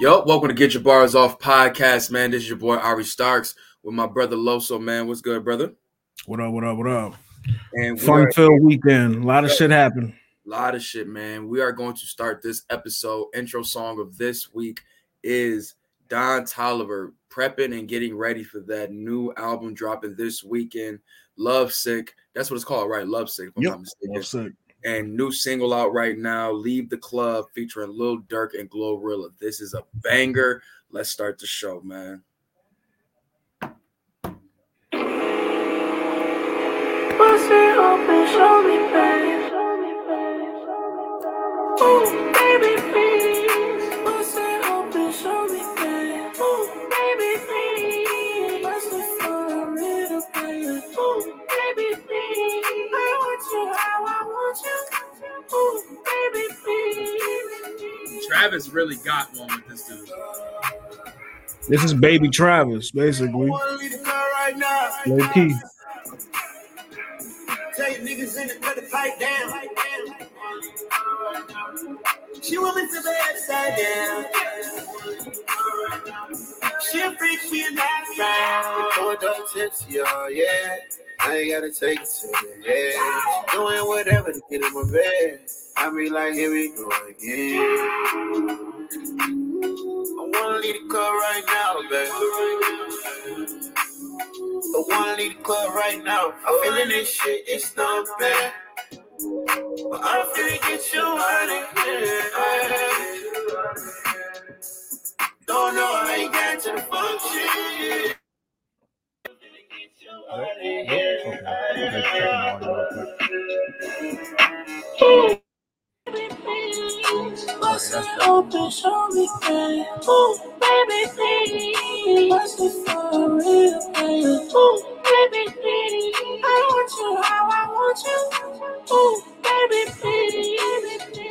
Yo, welcome to Get Your Bars Off podcast, man. This is your boy Ari Starks with my brother Loso, man. What's good, brother? What up? What up? What up? And Fun filled weekend. A lot of shit happened. A lot of shit, man. We are going to start this episode. Intro song of this week is Don Toliver prepping and getting ready for that new album dropping this weekend. Love Sick. That's what it's called, right? Love Sick. If I'm Yep. not mistaken. Love sick. And new single out right now, Leave the Club, featuring Lil Durk and Glorilla. This is a banger. Let's start the show, man. It open, show me, Travis really got one with this dude. This is baby Travis, basically. Low key. Tell you niggas in the cut the pipe down. She want me to the upside down. She a freak, she a nice round. Throw it up tipsy, oh yeah. I ain't gotta take it to the head. Doing whatever to get in my bed. I be like, here we go again. I wanna leave the club right now, baby. I wanna leave the club right now. I'm feeling this shit, it's not bad. But I'm finna get you out of here. Don't know how you got to the function. Baby. Ooh, baby, baby, please. I want you. Ooh, baby, please.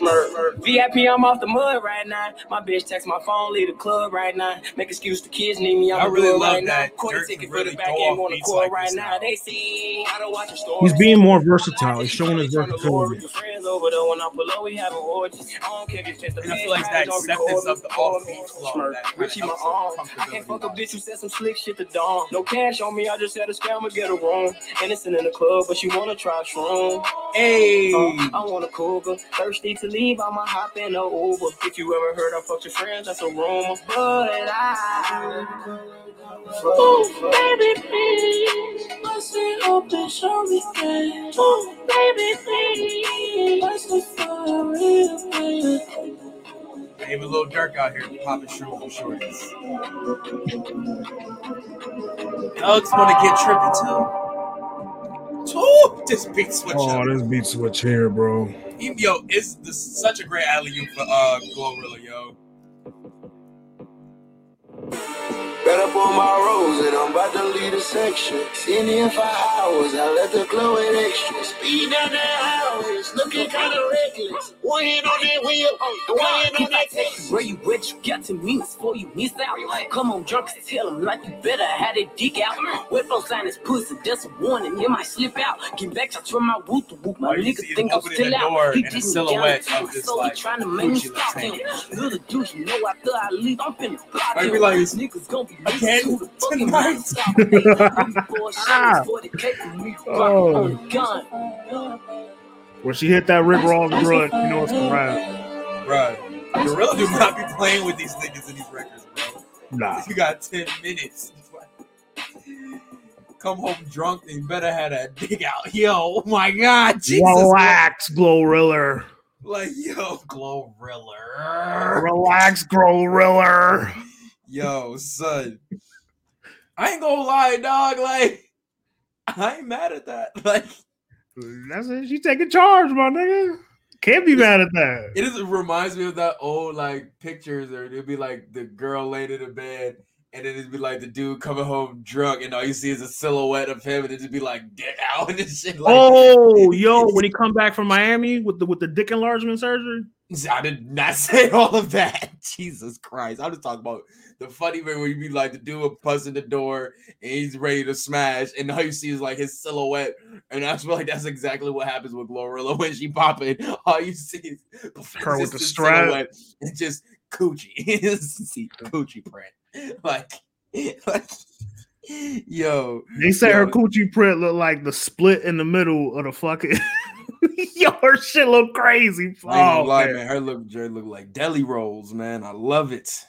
VIP, I'm off the mud right now. My bitch text my phone, leave the club right now. Make excuse the kids need me. I'm I really love right that now. Quarter ticket can for the back end on the court like right now. now. They see I don't watch the story. He's being more versatile. He's showing his versatility. friends over there when I pull up, we having orgies. I don't care if it's a And I feel like that acceptance of the off-beat flow, Smirk, that kinda Richie my arm. I can't fuck a bitch who said some slick shit to dawn. No cash on me, I just had a scammer get a room. Innocent in the club, but she wanna try shroom. Hey, Uh, I want a cougar. Thirsty to leave, I'ma hop in a Uber. If you ever heard I fucked your friends, that's a rumor. But I. Ooh, baby, please. Bust it open, show me, babe. Ooh, baby, please. Bust it for a real, babe. even little Durk out here popping shrooms and shorties. Alex want to get trippy too. Ooh, this beat switch Oh, up. this beat switch here, bro. Yo, it's this such a great alley for uh Glorilla, yo. Got up on my rose and I'm about to leave the section. Seen it in five hours, I let the glow in extra. Speed down the highways, looking kinda reckless. One hand on that wheel, and one hand on that text. Where you what you got to me before you miss out. Come on, drunk, tell him like you better have that dick out. Wet flow sign his pussy, just a warning, you might slip out. Get back, I from my whoop to whoop. My you niggas think I'm still out. He and a didn't silhouette down, of this, so he like, trying to make me stop looking him. thing. Little douche, you know after I leave, I'm finna block I him. realize niggas gonna be I can't who the fucking tonight. mind stop me. Before shots, before they take me, Oh. on the gun. When she hit that Rick Ross grunt, you know it's a wrap. Bruh, Glorilla do not be playing with these niggas in these records, bro. Nah. You got 10 minutes. Come home drunk and you better have that dig out. Yo, oh my god, Jesus. Relax, Glorilla. Like, yo, Glorilla. Relax, Glorilla. Yo, son. I ain't gonna lie, dog. Like, I ain't mad at that. Like, That's it. She taking charge, my nigga. Can't be mad at that. it is, it reminds me of that old like pictures, or it'd be like the girl laid in the bed, and then it'd be like the dude coming home drunk, and all you see is a silhouette of him, and it'd just be like dick out and shit. Like, Oh, yo, when he come back from Miami with the with the dick enlargement surgery. I did not say all of that. Jesus Christ. I'm just talking about the funny way where you be like the dude bust in the door and he's ready to smash, and all you see is like his silhouette. And I feel like that's exactly what happens with Glorilla when she pop in. All you see is Her with the strap. silhouette and just coochie. see coochie print. Like, like yo. They say her coochie print look like the split in the middle of the fucking. Yo, her shit look crazy. Oh, lie, man. man. Her look, Jerry look like deli rolls, man. I love it.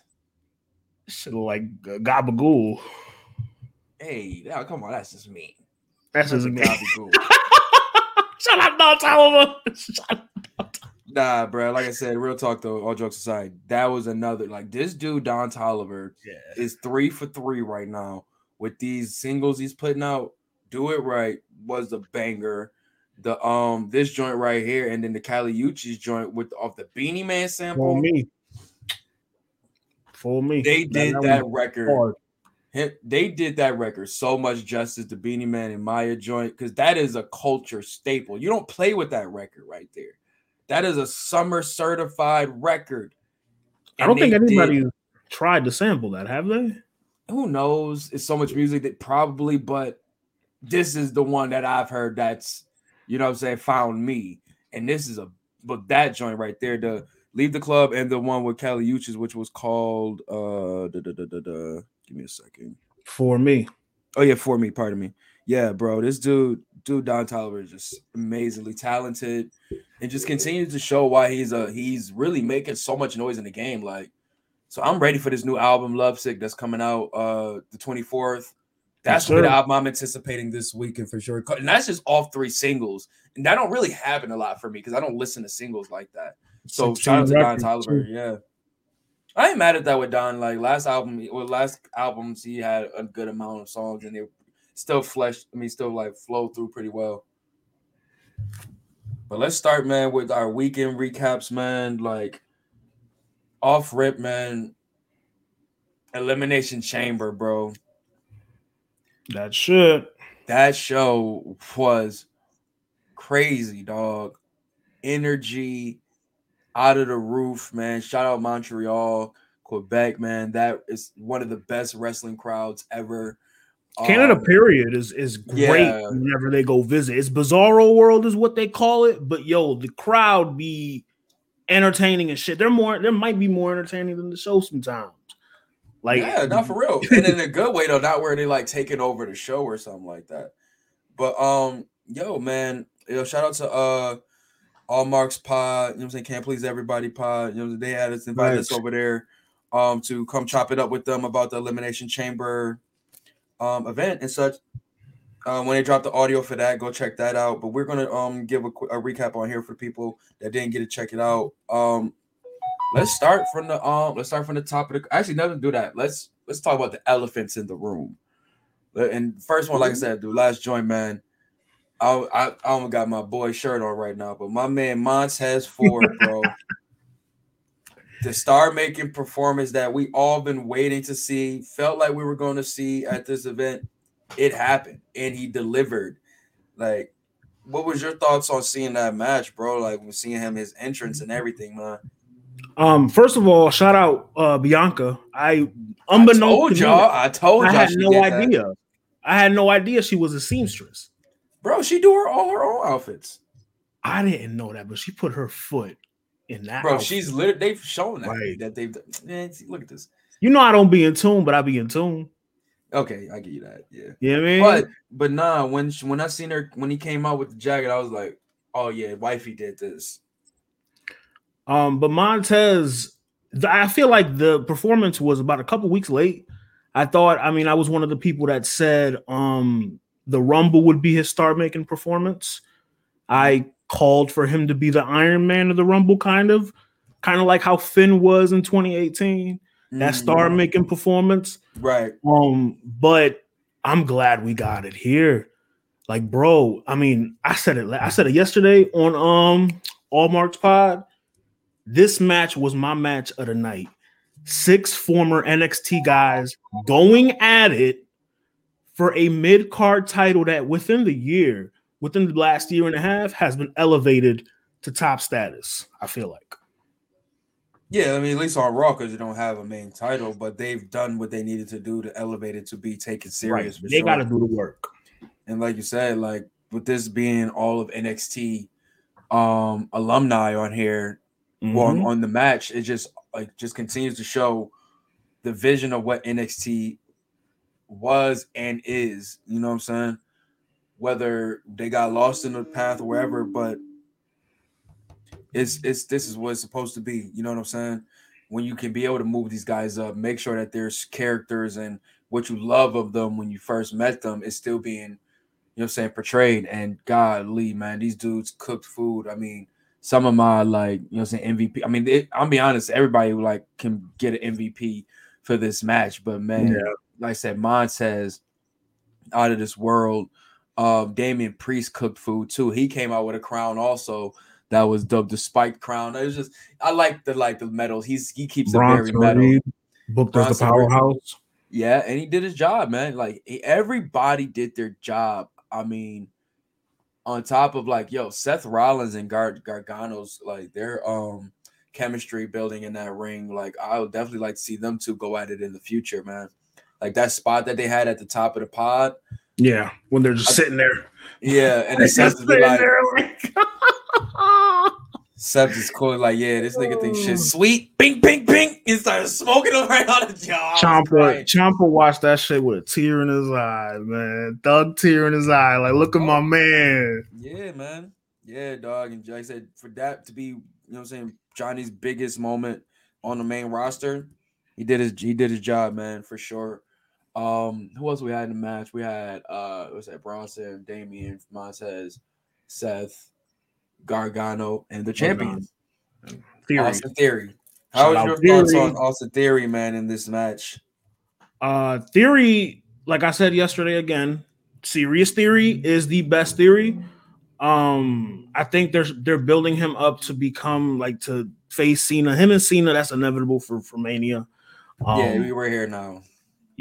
Shit like uh, gabagool. Hey, now come on, that's just me. That's That's a name. gabagool. Shut up, Don Toliver. Shut up. Nah, bro. Like I said, real talk though. All jokes aside, that was another like this dude Don Toliver Yeah. is three for three right now with these singles he's putting out. Do it right was the banger. The um this joint right here, and then the Kali Uchis joint with off the Beenie Man sample. For me. For me. They did that was record. hard. they did that record so much justice to Beenie Man and Mya joint because that is a culture staple. You don't play with that record right there. That is a summer certified record. I don't think anybody did- tried to sample that, have they? who knows? It's so much music that probably, but this is the one that I've heard that's you know what I'm saying found me. And this is a but that joint right there, the Leave the Club and the one with Kali Uchis, which was called uh da, da, da, give me a second. For me. Oh yeah, for me, pardon me. Yeah, bro, this dude, dude Don Toliver is just amazingly talented and just continues to show why he's a he's really making so much noise in the game. Like, so I'm ready for this new album, Lovesick, that's coming out uh the 24th. That's Yes, the album I'm anticipating this weekend for sure. And that's just all three singles. And that don't really happen a lot for me because I don't listen to singles like that. So shout out to Don Toliver. too. Yeah. I ain't mad at that with Don. Like last album, or last albums, he had a good amount of songs and they still fleshed, I mean, still like flow through pretty well. But let's start, man, with our weekend recaps, man. Like off rip, man. Elimination Chamber, bro. That shit. That show was crazy, dog. Energy out of the roof, man. Shout out Montreal, Quebec, man. That is one of the best wrestling crowds ever. Canada, Um, period, is is great yeah. whenever they go visit. It's Bizarro World, is what they call it. But yo, the crowd be entertaining and shit. They're more, there might be more entertaining than the show sometimes. Like, yeah, not for real. And in a good way though, not where they like taking over the show or something like that. But um, yo, man, yo, shout out to uh All Marks Pod, you know what I'm saying? Can't please everybody pod. You know, they had us invited us over there um to come chop it up with them about the elimination chamber um event and such. Um, when they drop the audio for that, go check that out. But we're gonna um give a, a recap on here for people that didn't get to check it out. Um, let's start from the um let's start from the top of the actually never do that let's let's talk about the elephants in the room and first one like i said dude last joint man i i, I almost got my boy shirt on right now but my man Montez Ford, bro the star making performance that we all been waiting to see felt like we were going to see at this event it happened and he delivered like what was your thoughts on seeing that match bro like seeing him his entrance and everything man um, first of all, shout out uh Bianca. I I unbeknownst told to me, y'all. I told I had no did that. idea. I had no idea she was a seamstress. Bro. She do her all her own outfits, I didn't know that, but she put her foot in that. bro. outfit. She's literally they've shown that Right. that they've. Man, see, look at this. you know I don't be in tune, but I be in tune. Okay, I give you that. Yeah, You know I mean? but but nah. When she, when I seen her when he came out with the jacket, I was like, oh yeah, wifey did this. Um, but Montez, I feel like the performance was about a couple weeks late. I thought, I mean, I was one of the people that said um the Rumble would be his star making performance. I called for him to be the Iron Man of the Rumble, kind of, kind of like how Finn was in 2018, that Mm, star making performance. right? Um, but I'm glad we got it here. Like, bro, I mean, I said it. I said it yesterday on um All Marks Pod. This match was my match of the night. Six former NXT guys going at it for a mid card title that within the year, within the last year and a half, has been elevated to top status. I feel like. Yeah, I mean, at least on Raw, because you don't have a main title, but they've done what they needed to do to elevate it to be taken serious. for They sure. got to do the work. and like you said, like with this being all of NXT um alumni on here, well, on, on the match, it just like just continues to show the vision of what NXT was and is. You know what I'm saying? Whether they got lost in the path or wherever, but it's it's this is what it's supposed to be. You know what I'm saying? When you can be able to move these guys up, make sure that there's characters and what you love of them when you first met them is still being, you know what I'm saying, portrayed. And golly, man, these dudes cooked food. I mean, some of my like, you know, what I'm saying MVP. I mean, it, I'll be honest, everybody like can get an MVP for this match, but man, Yeah. Like I said, Montez out of this world. Uh, Damian Priest cooked food too. He came out with a crown also that was dubbed the spiked crown. It was just I like the like the medals. He's he keeps it very metal. Reed booked as the Bronson Reed. powerhouse. Yeah, and he did his job, man. Like he- everybody did their job. I mean, on top of like, yo, Seth Rollins and Gar- Gargano's like their um chemistry building in that ring. Like, I would definitely like to see them two go at it in the future, man. Like that spot that they had at the top of the pod. Yeah, when they're just I- sitting there. Yeah, and Just to be like, like- Seth is cool, like, yeah, this nigga thinks shit oh. sweet. Bing, bing, bing, and started smoking them right on the jaw. Ciampa, Ciampa watched that shit with a tear in his eye, man. Thug tear in his eye. Like, look at my oh. man. Yeah, man. Yeah, dog. And like I said, for that to be, you know what I'm saying, Johnny's biggest moment on the main roster, he did his he did his job, man, for sure. Um, who else we had in the match? We had uh was that Bronson, Damian, Montez, Seth, Gargano, and the champion Theory. Austin Theory. Shout How was your thoughts on Austin Theory, man, in this match? Uh, theory, like I said yesterday again, serious theory is the best theory. Um, I think they're they're building him up to become like to face Cena. Him and Cena, that's inevitable for for Mania. Um, yeah, we were here now.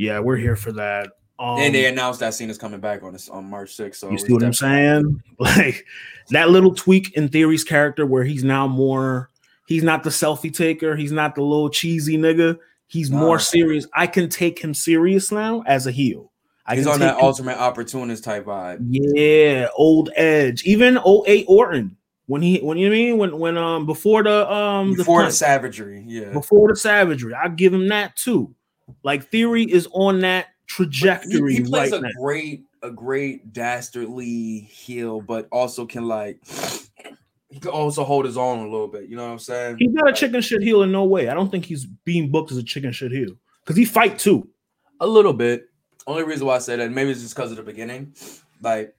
Yeah, we're here for that. Um, and they announced that Cena is coming back on this on March 6th. So you see what I'm saying? Like that little tweak in Theory's character where he's now more, he's not the selfie taker, he's not the little cheesy nigga, he's Nah. more serious. I can take him serious now as a heel. I He's on that him- ultimate opportunist type vibe. Yeah, old Edge, even 08 Orton when he when you know I mean when when um before the um Before the, the savagery, yeah. before the savagery, I give him that too. Like Theory is on that trajectory he plays right a now. great, a great dastardly heel, but also can like he can also hold his own a little bit. You know what I'm saying? He's not a chicken shit heel in no way. I don't think he's being booked as a chicken shit heel because he fight too. A little bit. Only reason why I say that maybe it's just because of the beginning. Like,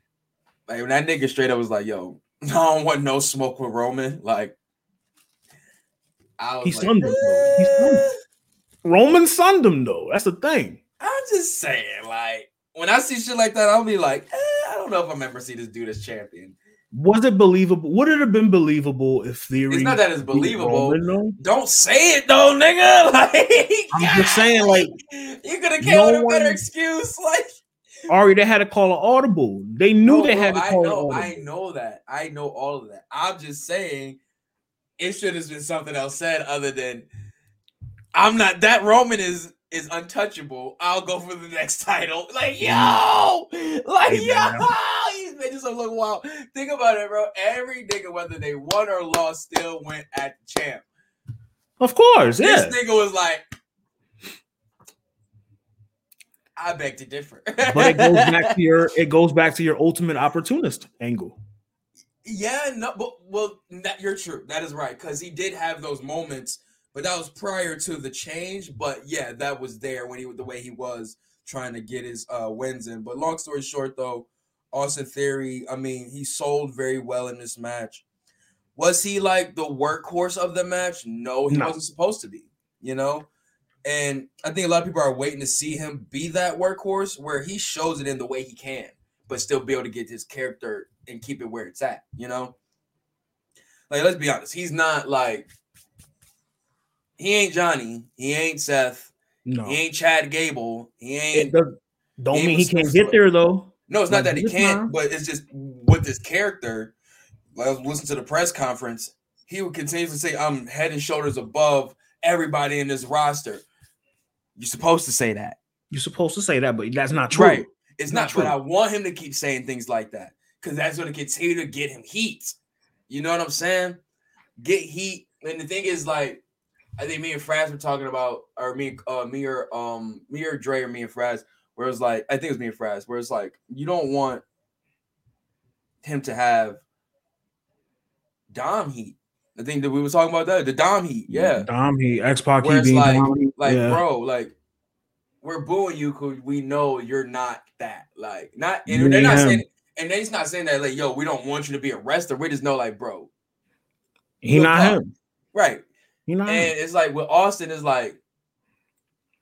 like when that nigga straight up was like, "Yo, I don't want no smoke with Roman." Like, I was He like, sunned him, though. He eh. sunned him. Roman sunned him though. That's the thing. I'm just saying, like, when I see shit like that, I'll be like, eh, I don't know if I'm ever see this dude as champion. Was it believable? Would it have been believable if Theory? It's not that it's believable. Roman. Don't say it though, nigga. Like, I'm just saying, like, you could have came no with a better excuse. Like, Ari, they had to call an audible. They knew No, they had to I call know, an I know that. I know all of that. I'm just saying, it should have been something else said other than, "I'm not that Roman is." Is untouchable. I'll go for the next title. Like, yo, like, Hey, yo, these bitches are looking wild. Think about it, bro. Every nigga, whether they won or lost, still went at the champ. Of course, yeah. This nigga was like, I beg to differ. but it goes back to your it goes back to your ultimate opportunist angle. yeah, no, but well, that you're true. That is right because he did have those moments, but that was prior to the change. But yeah, that was there when he the way he was trying to get his uh wins in. But long story short, though, Austin Theory, I mean, he sold very well in this match. Was he like the workhorse of the match? No, he No. wasn't supposed to be. You know. And I think a lot of people are waiting to see him be that workhorse where he shows it in the way he can, but still be able to get his character and keep it where it's at, you know? Like, let's be honest, he's not like he ain't Johnny, he ain't Seth, No, he ain't Chad Gable, he it ain't does, don't Game mean he can't get there though. no, it's not Like, that he can't, time- but it's just with this character. Like, I was listening to the press conference. he would continuously say, "I'm head and shoulders above everybody in this roster." You're supposed to say that, You're supposed to say that, but that's not true. right? It's Not not, true. but I want him to keep saying things like that because that's going to continue to get him heat. You know what I'm saying? Get heat, and the thing is, like, I think me and Fraz were talking about, or me, uh, me or um, me or Dre or me and Fraz, where it's like, I think it was me and Fraz, where it's like, you don't want him to have Dom heat. I think that we were talking about that, the Dom heat, yeah. Dom heat, X Pac it's being like- Dom Heat, Like, yeah. bro, like we're booing you because we know you're not that. Like, not and they're not saying and they're not saying that like, yo, we don't want you to be arrested. We just know, like, bro, he not him. right. He not And it's like with Austin is like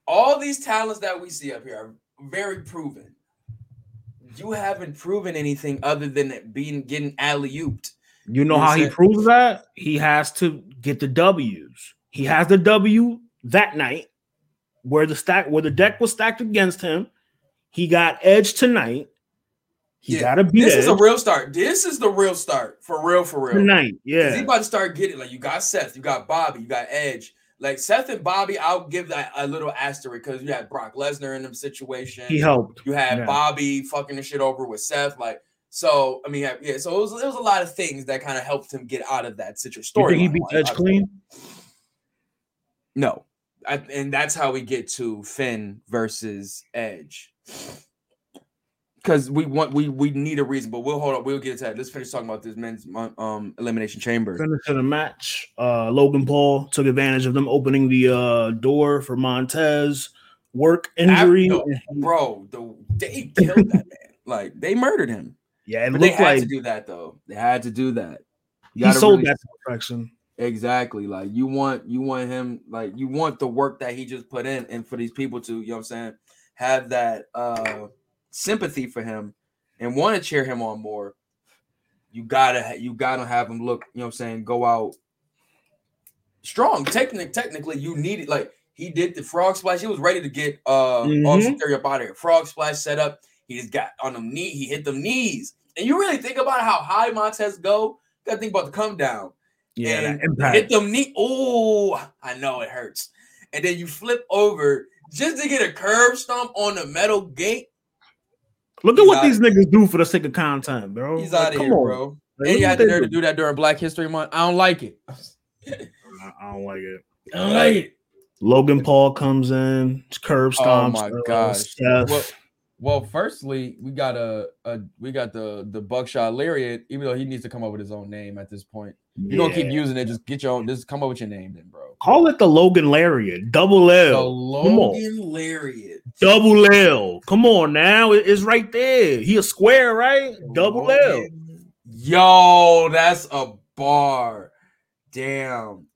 all these talents that we see up here are very proven. You haven't proven anything other than it being getting alley ooped. You know you how he proves that? He has to get the W's. He has the W that night where the stack where the deck was stacked against him. He got edge tonight. He Yeah, gotta beat This is a real start. This is the real start for real, for real. tonight. Yeah. He about to start getting like you got Seth, you got Bobby, you got Edge. Like Seth and Bobby, I'll give that a little asterisk because you had Brock Lesnar in them situation. He helped. you had yeah. Bobby fucking the shit over with Seth. Like so, I mean, yeah. So it was, it was a lot of things that kind of helped him get out of that situation. You think he beat. Edge clean? No, I, and that's how we get to Finn versus Edge. Because we want we we need a reason, but we'll hold up. We'll get to that. Let's finish talking about this men's um elimination chamber. Finish the match. Uh, Logan Paul took advantage of them opening the uh, door for Montez. Work injury. no, bro. The, they killed that man. Like they murdered him. yeah, it But they had like to do that though. They had to do that. You he sold really- that perfection. exactly. Like you want you want him like you want the work that he just put in, and for these people to you know what I'm saying have that uh sympathy for him and want to cheer him on more. You gotta you gotta have him look. You know what I'm saying go out strong. Technically, technically, you need it. Like he did the frog splash. He was ready to get uh Mhm. Austin Theory up out of here. Frog splash set up. He just got on them knee. He hit them knees. And you really think about how high Montez go. You gotta think about the come down. Yeah, and impact. hit them knee. Oh, I know it hurts. And then you flip over just to get a curb stomp on the metal gate. Look at He's what these niggas do for the sake of content, bro. He's Like, out of come here, on. bro. Like, and you had the to do. do that during Black History Month. I don't like it. I don't like it. I don't like it. Logan Paul comes in, curb oh stomps. Oh my gosh. Well, well, firstly, we got a, a we got the the buckshot lariat. Even though he needs to come up with his own name at this point, you don't keep using it. Just get your own. Just come up with your name, then, bro. Call it the Logan Lariat, double L, on. Logan lariat. Double L. Come on now, it- it's right there. He a square, right? Double L. Yo, that's a bar. Damn,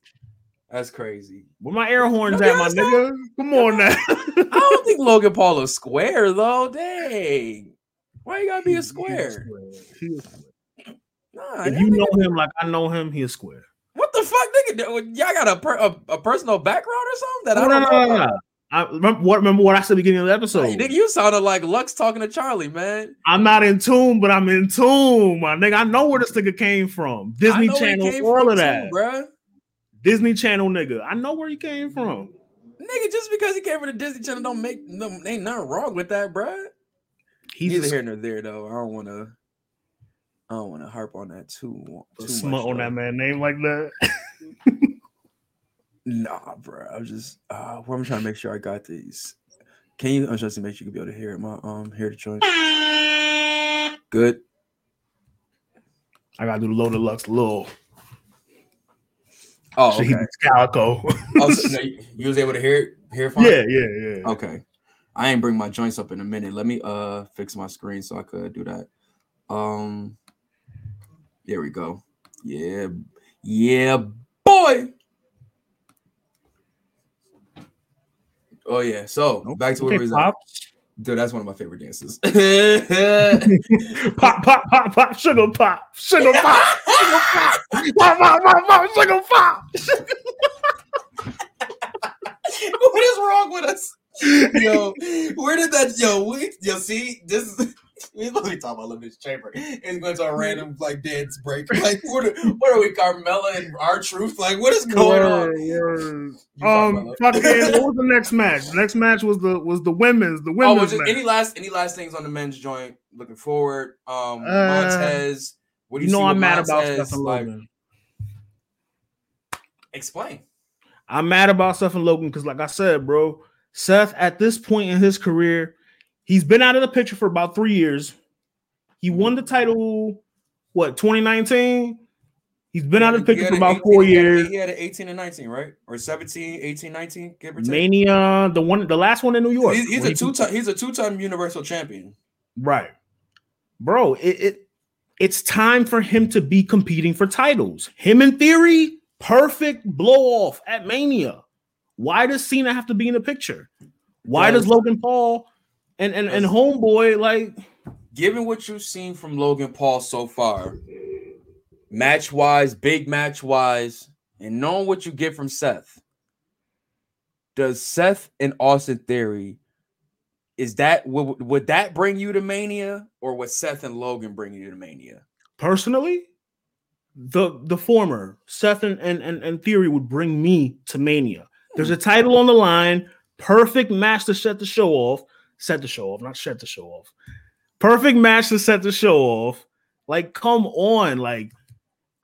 that's crazy. Where my air horns Look at, my nigga? Come on now. I don't think Logan Paul is square though. Dang, why you gotta be a square? He a square. Nah, If you know him like I know him, he a square. what the fuck, nigga? Y'all got a, per, a a personal background or something that No, I don't no, know. no, about? no. I remember what remember what I said at the beginning of the episode. Hey, nigga, you sounded like Lux talking to Charlie, man. I'm not in tune, but I'm in tune, my nigga. I know where this nigga came from. Disney I know where he Channel, all of too, that. bruh. Disney Channel nigga. I know where he came from. Nigga, just because he came from the Disney Channel don't make no ain't nothing wrong with that, bruh. He's Neither here nor there, though. I don't want to. I don't want to harp on that too, too smut much. on though. that man name like that. Nah, bro. I was just. Uh, I'm trying to make sure I got these. Can you? I'm just to make sure you can be able to hear it. My um, hear the joint. Good. I gotta do the low deluxe little. Oh, okay. was calico. oh, so, no, you, you was able to hear it. Hear it fine? yeah, yeah, yeah. Okay. I ain't bring my joints up in a minute. Let me uh fix my screen so I could do that. Um there we go. Yeah. Yeah, boy. Oh yeah. So back to where Okay, we was pop. at. Dude, that's one of my favorite dances. pop, pop, pop, pop, sugar pop, sugar pop, sugar pop, pop, pop, pop, pop, sugar pop. what is wrong with us? Yo, where did that yo we yo see this We be talking about Elimination Chamber. It's going to a random like dance break. Like what? Are, what are we, Carmella and R-Truth? Like what is going on? Um, fucking, what was the next match? The next match was the was the women's the Oh, women's was it, match. any last any last things on the men's joint? Looking forward. Um, Uh, Montez. What do you you, know I'm mad about Montez? And Like, Logan. explain. I'm mad about Seth and Logan because, like I said, bro, Seth at this point in his career, he's been out of the picture for about three years. He won the title, what 2019? He's been out of the picture for about 18 four years. He had an 18 and 19, right? Or 17, 18, 19, give or take. Mania, the one, the last one in New York. He's, he's a two-time. He's a two-time Universal Champion. Right. Bro, it, it it's time for him to be competing for titles. Him in theory, perfect blow off at Mania. Why does Cena have to be in the picture? Why does Logan Paul and and, and homeboy like Given what you've seen from Logan Paul so far, match-wise, big match-wise, and knowing what you get from Seth, does Seth and Austin Theory is that would, would that bring you to Mania, or would Seth and Logan bring you to Mania? personally? The the former Seth and, and, and, and Theory would bring me to Mania. There's a hmm. title on the line, perfect match to set the show off. Set the show off, not set the show off. Perfect match to set the show off. Like, come on, like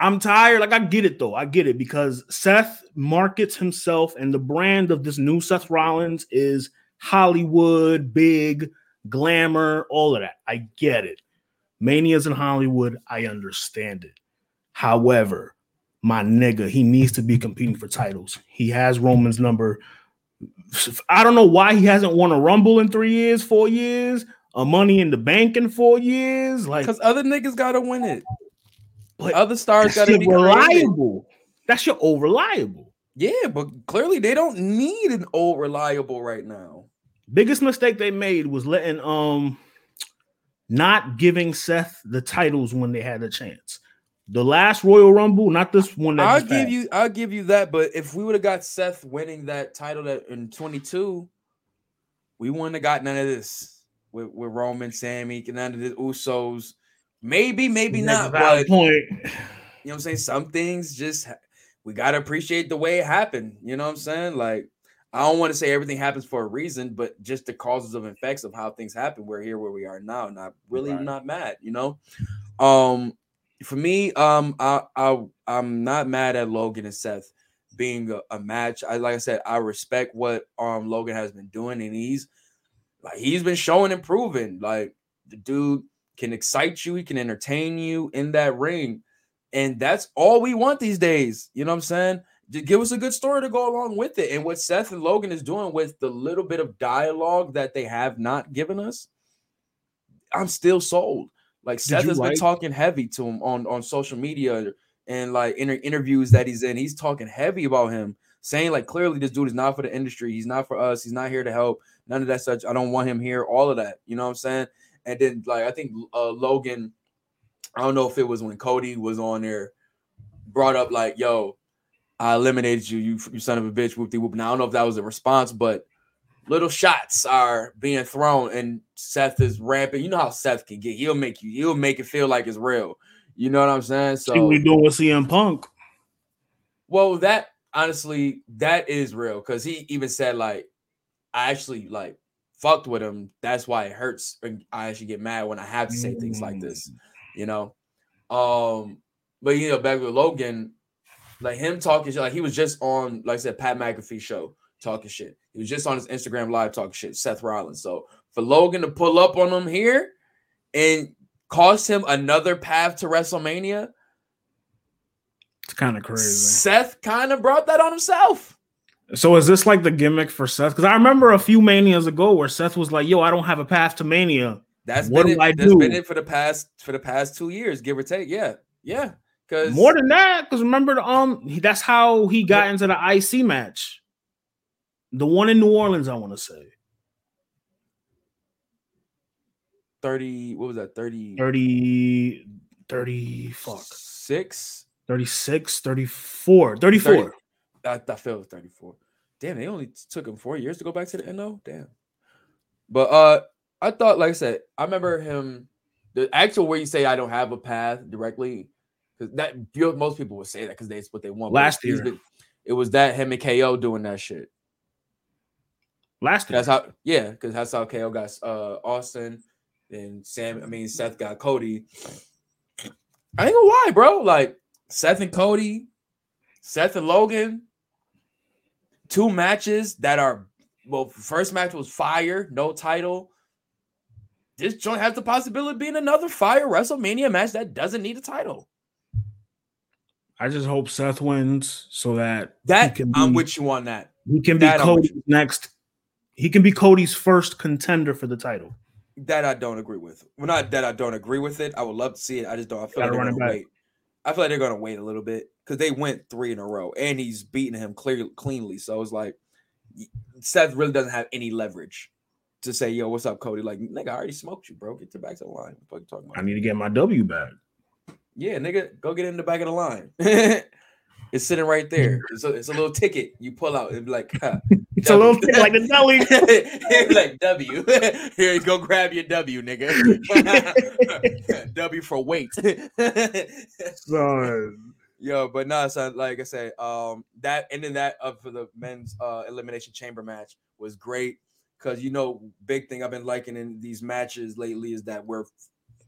I'm tired. Like, I get it though. I get it because Seth markets himself, and the brand of this new Seth Rollins is Hollywood, big, glamour, all of that. I get it. Mania's in Hollywood. I understand it. However, my nigga, he needs to be competing for titles. He has Roman's number. I don't know why he hasn't won a Rumble in three years, four years, a Money in the Bank in four years. Like, Because other niggas gotta win it. but Other stars gotta be created. reliable. That's your old reliable. Yeah, but clearly they don't need an old reliable right now. Biggest mistake they made was letting um not giving Seth the titles when they had a chance. The last Royal Rumble, not this one. That I'll give passed. you, I'll give you that. But if we would have got Seth winning that title that in 22, we wouldn't have got none of this with, with Roman, Sami, none of the Usos. Maybe, maybe That's not. But point. you know what I'm saying? Some things just we gotta appreciate the way it happened. You know what I'm saying? Like, I don't want to say everything happens for a reason, but just the causes of effects of how things happen. We're here where we are now, and I'm really Right. not mad, you know. Um, for me, um, I, I I'm not mad at Logan and Seth being a, a match. I like I said, I respect what um Logan has been doing, and he's like he's been showing and proving. Like the dude can excite you, he can entertain you in that ring. And that's all we want these days. You know what I'm saying? Just give us a good story to go along with it. And what Seth and Logan is doing with the little bit of dialogue that they have not given us, I'm still sold. Like Seth has been talking heavy to him on, on social media and like inter- interviews that he's in. He's talking heavy about him, saying like clearly this dude is not for the industry. He's not for us. He's not here to help. None of that such. I don't want him here. All of that. You know what I'm saying? And then like I think uh, Logan, I don't know if it was when Cody was on there, brought up like, "Yo, I eliminated you, you, you son of a bitch." Whoop de whoop. Now I don't know if that was a response, but little shots are being thrown, and Seth is rampant. You know how Seth can get. He'll make you. He'll make it feel like it's real. You know what I'm saying? So we doing with CM Punk. well, that honestly, that is real because he even said like, I actually like fucked with him. That's why it hurts. And I actually get mad when I have to say things like this, you know. Um, but you know, back with Logan, like him talking like he was just on, like I said, Pat McAfee show talking shit. He was just on his Instagram live talking shit, Seth Rollins. So for Logan to pull up on him here and cost him another path to WrestleMania, It's kind of crazy. Seth kind of brought that on himself. So is this like the gimmick for Seth? Because I remember a few manias ago where Seth was like, "Yo, I don't have a path to mania." That's What been do it. I That's been do? it for the past for the past two years, give or take. Yeah, yeah. Because More than that, because remember, the, um, he, that's how he got into the IC match, the one in New Orleans. I want to say thirty. What was that? 30, 30, 30, fuck, six. 36, 34, 34. 30. I, I feel thirty four. Damn, they only took him four years to go back to the NO. Damn. But uh, I thought, like I said, I remember him the actual where you say I don't have a path directly, because that most people would say that because that's what they want. Last year. been- it was that him and KO doing that shit. Last year. That's how, yeah, because that's how KO got uh Austin and Sam. I mean Seth got Cody. I ain't gonna lie, bro. Like Seth and Cody, Seth and Logan, two matches that are well. First match was fire, no title. This joint has the possibility of being another fire WrestleMania match that doesn't need a title. I just hope Seth wins so that That I'm be- with you on that. he can be that I'm Cody's next. He can be Cody's first contender for the title. That I don't agree with. Well, not that I don't agree with it. I would love to see it. I just don't. I feel like they're gonna wait. I feel like they're gonna wait a little bit because they went three in a row and he's beating him clear cleanly. So it's like Seth really doesn't have any leverage to say, "Yo, what's up, Cody?" Like, nigga, I already smoked you, bro. Get to back to the line. What the fuck you talking I need to get my W back. Yeah, nigga, go get in the back of the line. it's sitting right there. It's a, it's a little ticket you pull out and be like, huh, It's a little thing like the deli. Like W. Here, you go grab your W, nigga. w for weight. Son. Yo, but no, son, like I said, um, that ending that up for the men's uh elimination chamber match was great because you know, big thing I've been liking in these matches lately is that we're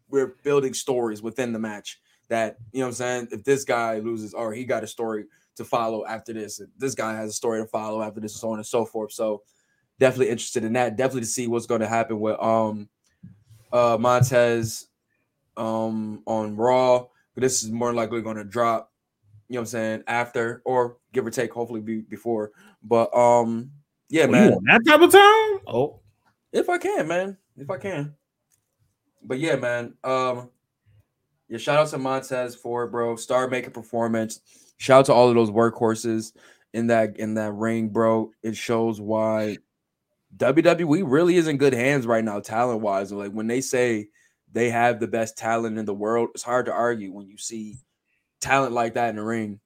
we're building stories within the match. That you know what I'm saying. If this guy loses, or he got a story to follow after this, if this guy has a story to follow after this, and so on and so forth. So definitely interested in that. Definitely to see what's going to happen with um uh Montez um on Raw. But this is more likely going to drop you know what I'm saying, after or give or take, hopefully be before. But um, yeah, Oh, you man, that type of time? Oh, if I can, man, if I can. But yeah, man, um, yeah, shout out to Montez for it, bro. Star making performance. Shout out to all of those workhorses in that in that ring, bro. It shows why WWE really is in good hands right now, talent wise. Like when they say they have the best talent in the world, it's hard to argue when you see talent like that in the ring.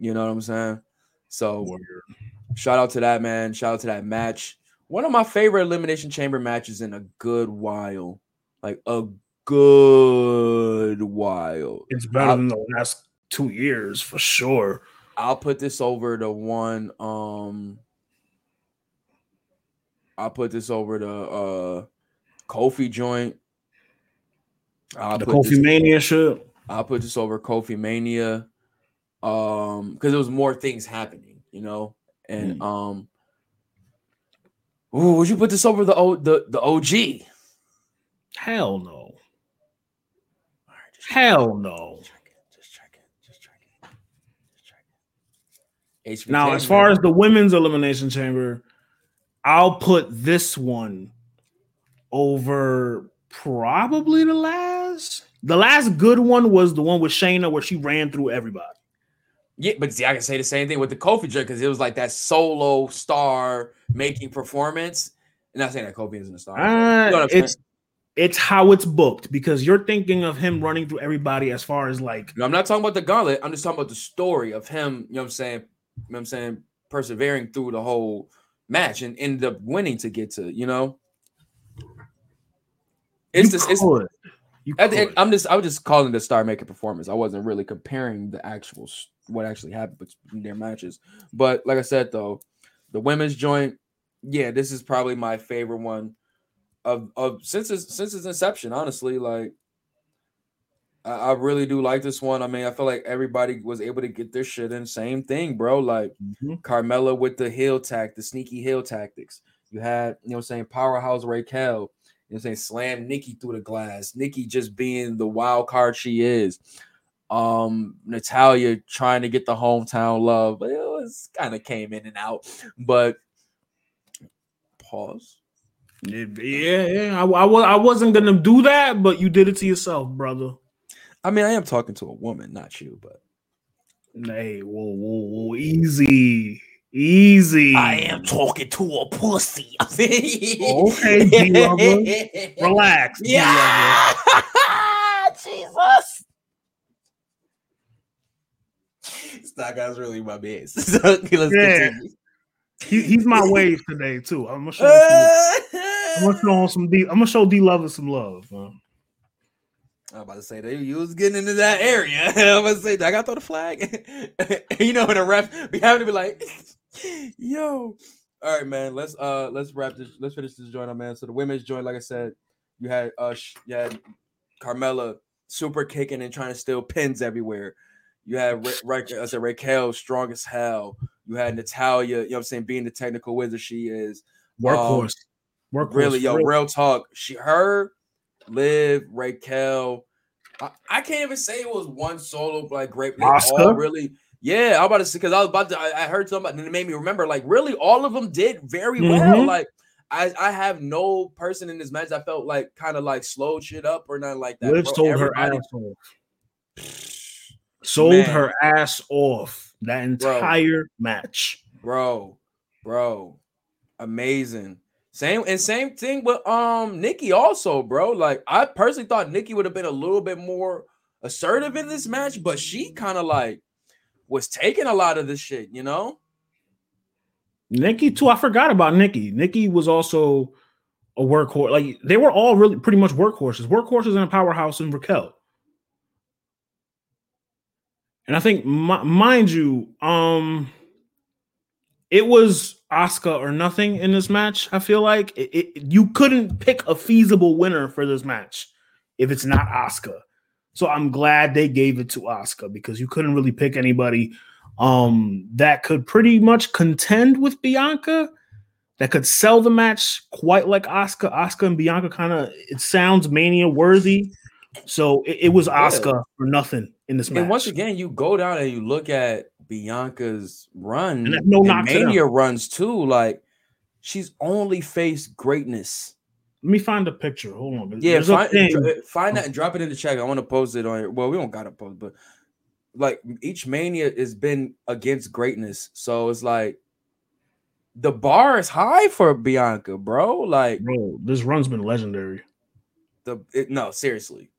You know what I'm saying? So shout out to that man. Shout out to that match. One of my favorite elimination chamber matches in a good while. Like a good while. it's better than the last two years for sure. I'll put this over the one um I'll put this over the uh Kofi joint. I'll the Kofi this- Mania shit. I'll put this over Kofi Mania. Um, because there was more things happening, you know, and um, ooh, would you put this over the O the the OG? Hell no. All right, just Hell no. just just Now, as far as the women's elimination chamber, I'll put this one over probably the last. The last good one was the one with Shayna where she ran through everybody. Yeah, but see, I can say the same thing with the Kofi joint because it was like that solo star making performance. And not saying that Kofi isn't a star. Uh, you know what I'm saying? It's how it's booked because you're thinking of him running through everybody as far as like No, I'm not talking about the gauntlet. I'm just talking about the story of him, you know what I'm saying? You know what I'm saying? Persevering through the whole match and ended up winning to get to, you know? It's you just it's could. You at the end. I'm just I was just calling the star making performance. I wasn't really comparing the actual what actually happened between their matches. But like I said though, the women's joint, yeah, this is probably my favorite one of of since its since its inception. Honestly, like I, I really do like this one. I mean, I feel like everybody was able to get their shit in. Same thing, bro. Like Mhm. Carmella with the heel tact, the sneaky heel tactics. You had, you know, I'm saying powerhouse Raquel. You know, I'm saying slam Nikki through the glass. Nikki just being the wild card she is. Um, Natalya trying to get the hometown love, but it was kind of came in and out. But pause. It- yeah, yeah. I, I, I wasn't gonna do that, but you did it to yourself, brother. I mean, I am talking to a woman, not you, but Hey, whoa, whoa, whoa, easy, easy. I am talking to a pussy. Okay, D-Lover. Relax. Yeah. Jesus. Stock guy's really my best. So, okay, let's Yeah. continue. He, he's my wave today too. I'm gonna show him some, I'm gonna show some D. I'm gonna show D Lover some love. man. I'm about to say that you was getting into that area. I'm about to say, I gotta throw the flag. you know, when a ref be having to be like, yo. All right, man. Let's uh let's wrap this. Let's finish this joint up, man. So the women's joint, like I said, you had uh you had Carmella super kicking and trying to steal pins everywhere. You had Ra- Ra- I said Raquel strong as hell. You had Natalya, you know what I'm saying, being the technical wizard she is. Workhorse. Workhorse. Really, yo, real- real talk. She, her, Liv, Raquel. I, I can't even say it was one solo like great. They all really, yeah. I'm about to say because I was about to. I, I heard something and it made me remember. Like, really, all of them did very well. Mhm. Like, I I have no person in this match I felt like kind of like slowed shit up or nothing like that. Liv bro. sold her ass off. Sold Man. her ass off that Bro. entire match. bro, bro, amazing. Same and same thing with um Nikki also, bro. Like I personally thought Nikki would have been a little bit more assertive in this match, but she kind of like was taking a lot of this shit, you know? Nikki too. I forgot about Nikki. Nikki was also a workhorse. Like they were all really pretty much workhorses. Workhorses and a powerhouse in Raquel. And I think, mi- mind you, um, it was Asuka or nothing in this match. I feel like it, it- you couldn't pick a feasible winner for this match if it's not Asuka. So I'm glad they gave it to Asuka because you couldn't really pick anybody um that could pretty much contend with Bianca that could sell the match quite like Asuka. Asuka and Bianca kind of it sounds mania worthy. So it, it was Asuka for nothing in this match. And once again, you go down and you look at Bianca's run And no and Mania runs too. Like she's only faced greatness. Let me find a picture. Hold on. Yeah, There's find, thing. Eh, find that oh. and drop it in the chat. I want to post it on here. Well, we don't gotta post, but like each mania has been against greatness. So it's like the bar is high for Bianca, bro. Like Bro, this run's been legendary. the it, no, seriously.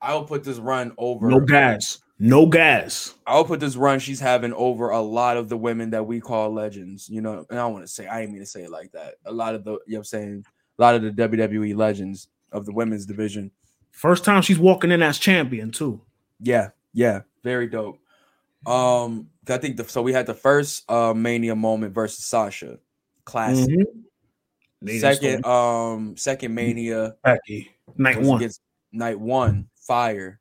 I will put this run over No gas. No gas. I'll put this run she's having over a lot of the women that we call legends, you know. And I want to say I didn't mean to say it like that. A lot of the you know I'm saying, a lot of the WWE legends of the women's division. First time she's walking in as champion too. Yeah, yeah, very dope. Um, I think the so we had the first uh mania moment versus Sasha, classic. Mhm. Just Second, um, second mania Becky. Night one. night one, fire.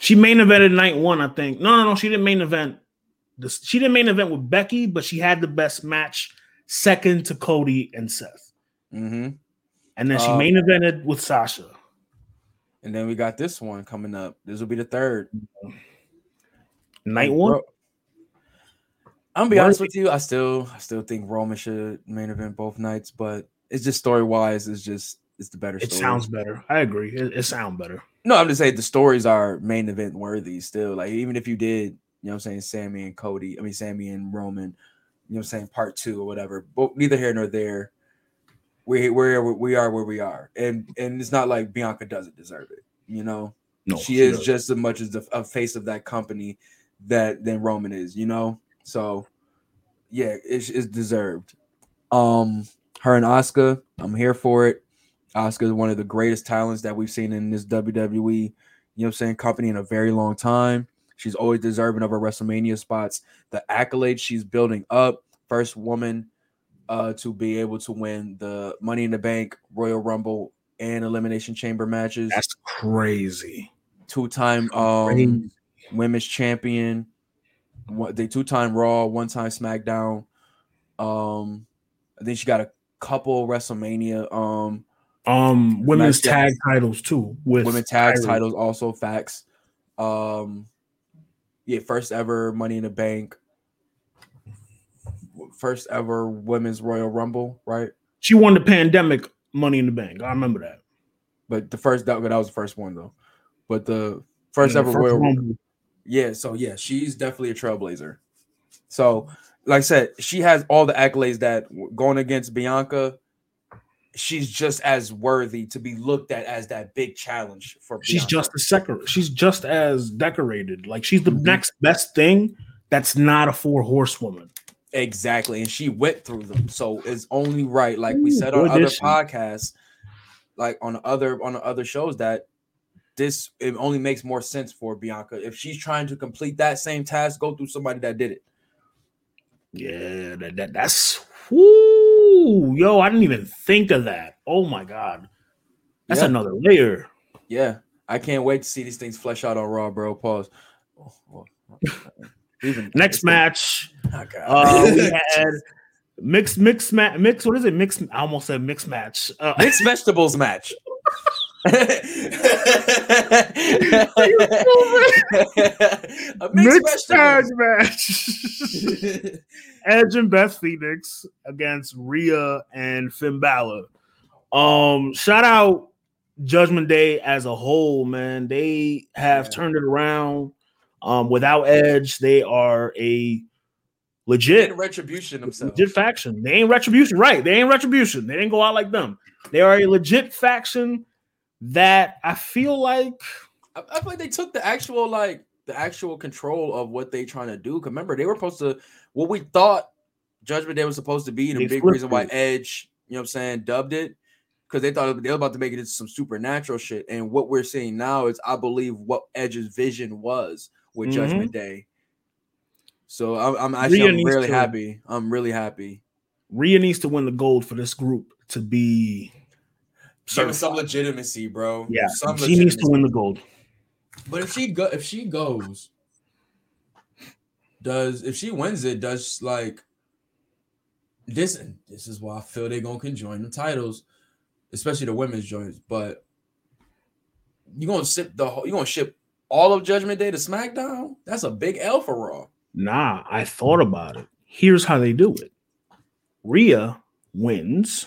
She main evented night one, I think. No, no, no. She didn't main event. This, she didn't main event with Becky, but she had the best match, second to Cody and Seth. Mm-hmm. And then she Um, main evented with Sasha. And then we got this one coming up. This will be the third. Night one. Bro, I'm gonna be honest with you. I still, I still think Roman should main event both nights, but it's just story wise, it's just it's the better. It story. sounds better. I agree. It, it sounds better. No, I'm just saying the stories are main event worthy still. Like even if you did, you know what I'm saying, Sami and Cody, I mean Sami and Roman, you know what I'm saying, part two or whatever. But neither here nor there. We we're we are where we are. And and it's not like Bianca doesn't deserve it, you know. No, she is doesn't. just as much as the a face of that company that than Roman is, you know. So yeah, it's, it's deserved. Um, her and Asuka, I'm here for it. Asuka is one of the greatest talents that we've seen in this WWE, you know what I'm saying, company in a very long time. She's always deserving of her WrestleMania spots. The accolades she's building up, first woman uh to be able to win the Money in the Bank, Royal Rumble, and Elimination Chamber matches. That's crazy. Two-time um women's champion, the two-time Raw, one-time SmackDown. Um, I think she got a couple WrestleMania um Um, women's Smackdown. tag titles too. With women tag Kairi. titles, also facts. Um, yeah, first ever Money in the Bank, first ever Women's Royal Rumble, right? She won the pandemic Money in the Bank. I remember that. But the first that, that was the first one though. But the first Yeah, ever first Royal Rumble. Yeah, so yeah, she's definitely a trailblazer. So, like I said, she has all the accolades that going against Bianca, she's just as worthy to be looked at as that big challenge for. She's just as secor- She's just as decorated. Like she's the Mhm. next best thing. That's not a four horsewoman. exactly, and she went through them. So it's only right, like we Ooh, said on other she. podcasts, like on other on the other shows that this it only makes more sense for Bianca if she's trying to complete that same task. Go through somebody that did it. Yeah, that, that that's whoo, yo, I didn't even think of that. Oh my god. That's Yeah. another layer. Yeah, I can't wait to see these things flesh out on Raw, bro. Pause. Oh, oh, oh. Next match, Oh, uh, we had mixed mixed match mixed. What is it? Mixed. I almost said mixed match. Uh, mixed vegetables match. A mixed, mixed tag match. Edge and Beth Phoenix against Rhea and Finn Balor. Um, shout out Judgment Day as a whole, man. They have Yeah. turned it around. Um, without Edge, they are a legit retribution themselves. legit faction. They ain't retribution, right? They ain't retribution. They didn't go out like them. They are a legit faction that I feel like I, I feel like they took the actual like the actual control of what they trying to do. 'Cause remember, they were supposed to what we thought Judgment Day was supposed to be, and a big reason why. Edge, you know what I'm saying, dubbed it. Because they thought they were about to make it into some supernatural shit. And what we're seeing now is I believe what Edge's vision was with Mhm. Judgment Day. So I'm, I'm actually Rhea I'm really to- happy. I'm really happy. Rhea needs to win the gold for this group to be Give some legitimacy, bro. Yeah, some she needs to win the gold. But if she go, if she goes, does if she wins it, does like this? and This is why I feel they're gonna conjoin the titles, especially the women's joints. But you gonna ship the whole, you gonna ship all of Judgment Day to SmackDown? That's a big L for Raw. Nah, I thought about it. Here's how they do it. Rhea wins,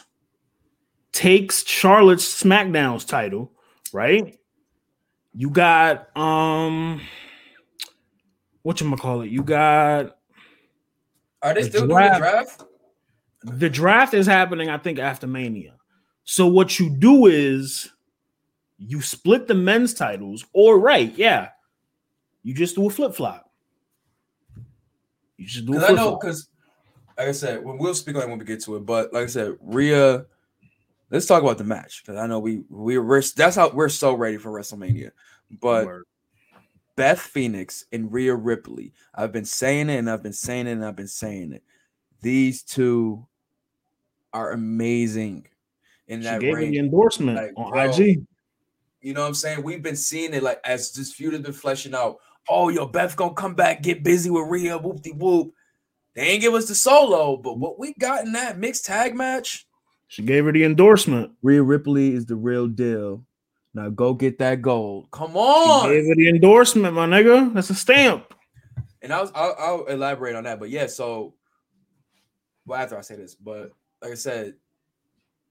takes Charlotte's SmackDown's title, right? You got um what you call it? You got Are they The still doing the draft- draft? the draft is happening, I think, after Mania. So what you do is you split the men's titles, or right, yeah, you just do a flip flop. You just do a Because I know, because like I said, when we'll speak on it when we get to it. But like I said, Rhea, let's talk about the match because I know we we we're that's how we're so ready for WrestleMania. But Word. Beth Phoenix and Rhea Ripley, I've been saying it and I've been saying it and I've been saying it. These two are amazing in She that gave me the endorsement Like, on bro, IG. You know what I'm saying? We've been seeing it like as this feud has been fleshing out. Oh, yo, Beth gonna come back, get busy with Rhea, whoop de whoop. They ain't give us the solo, but what we got in that mixed tag match, She gave her the endorsement. Rhea Ripley is the real deal. Now go get that gold. Come on. She gave her the endorsement, my nigga. That's a stamp. And I was, I'll, I'll elaborate on that. But yeah, so well after I say this, but like I said,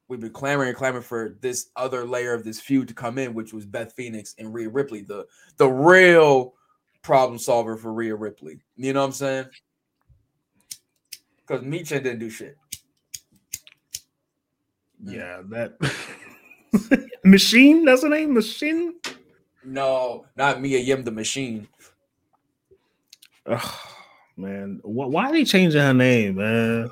we've been clamoring and clamoring for this other layer of this feud to come in, which was Beth Phoenix and Rhea Ripley, the the real problem solver for Rhea Ripley. You know what I'm saying? Because Michin didn't do shit. Yeah, that machine. That's her name. Machine. No, not Mia Yim the machine. Ugh, man, why are they changing her name, man?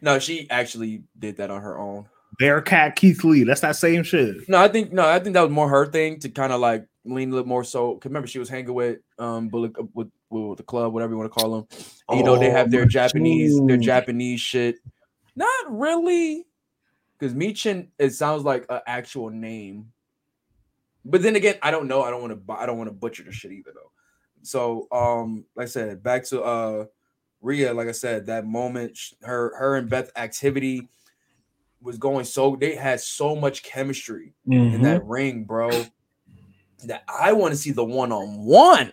No, she actually did that on her own. Bearcat Keith Lee. That's that same shit. No, I think no, I think that was more her thing to kind of like lean a little more so. Cause remember, she was hanging with um Bullock uh, with, with the club, whatever you want to call them. And, you know, they have their Oh, Japanese, their Japanese shit. Not really, because Michin it sounds like an actual name. But then again, I don't know. I don't want to. I don't want to butcher the shit either, though. So, um, like I said, back to uh Rhea. Like I said, that moment, her her and Beth activity was going so. They had so much chemistry in Mhm. that ring, bro. That I want to see the one on one.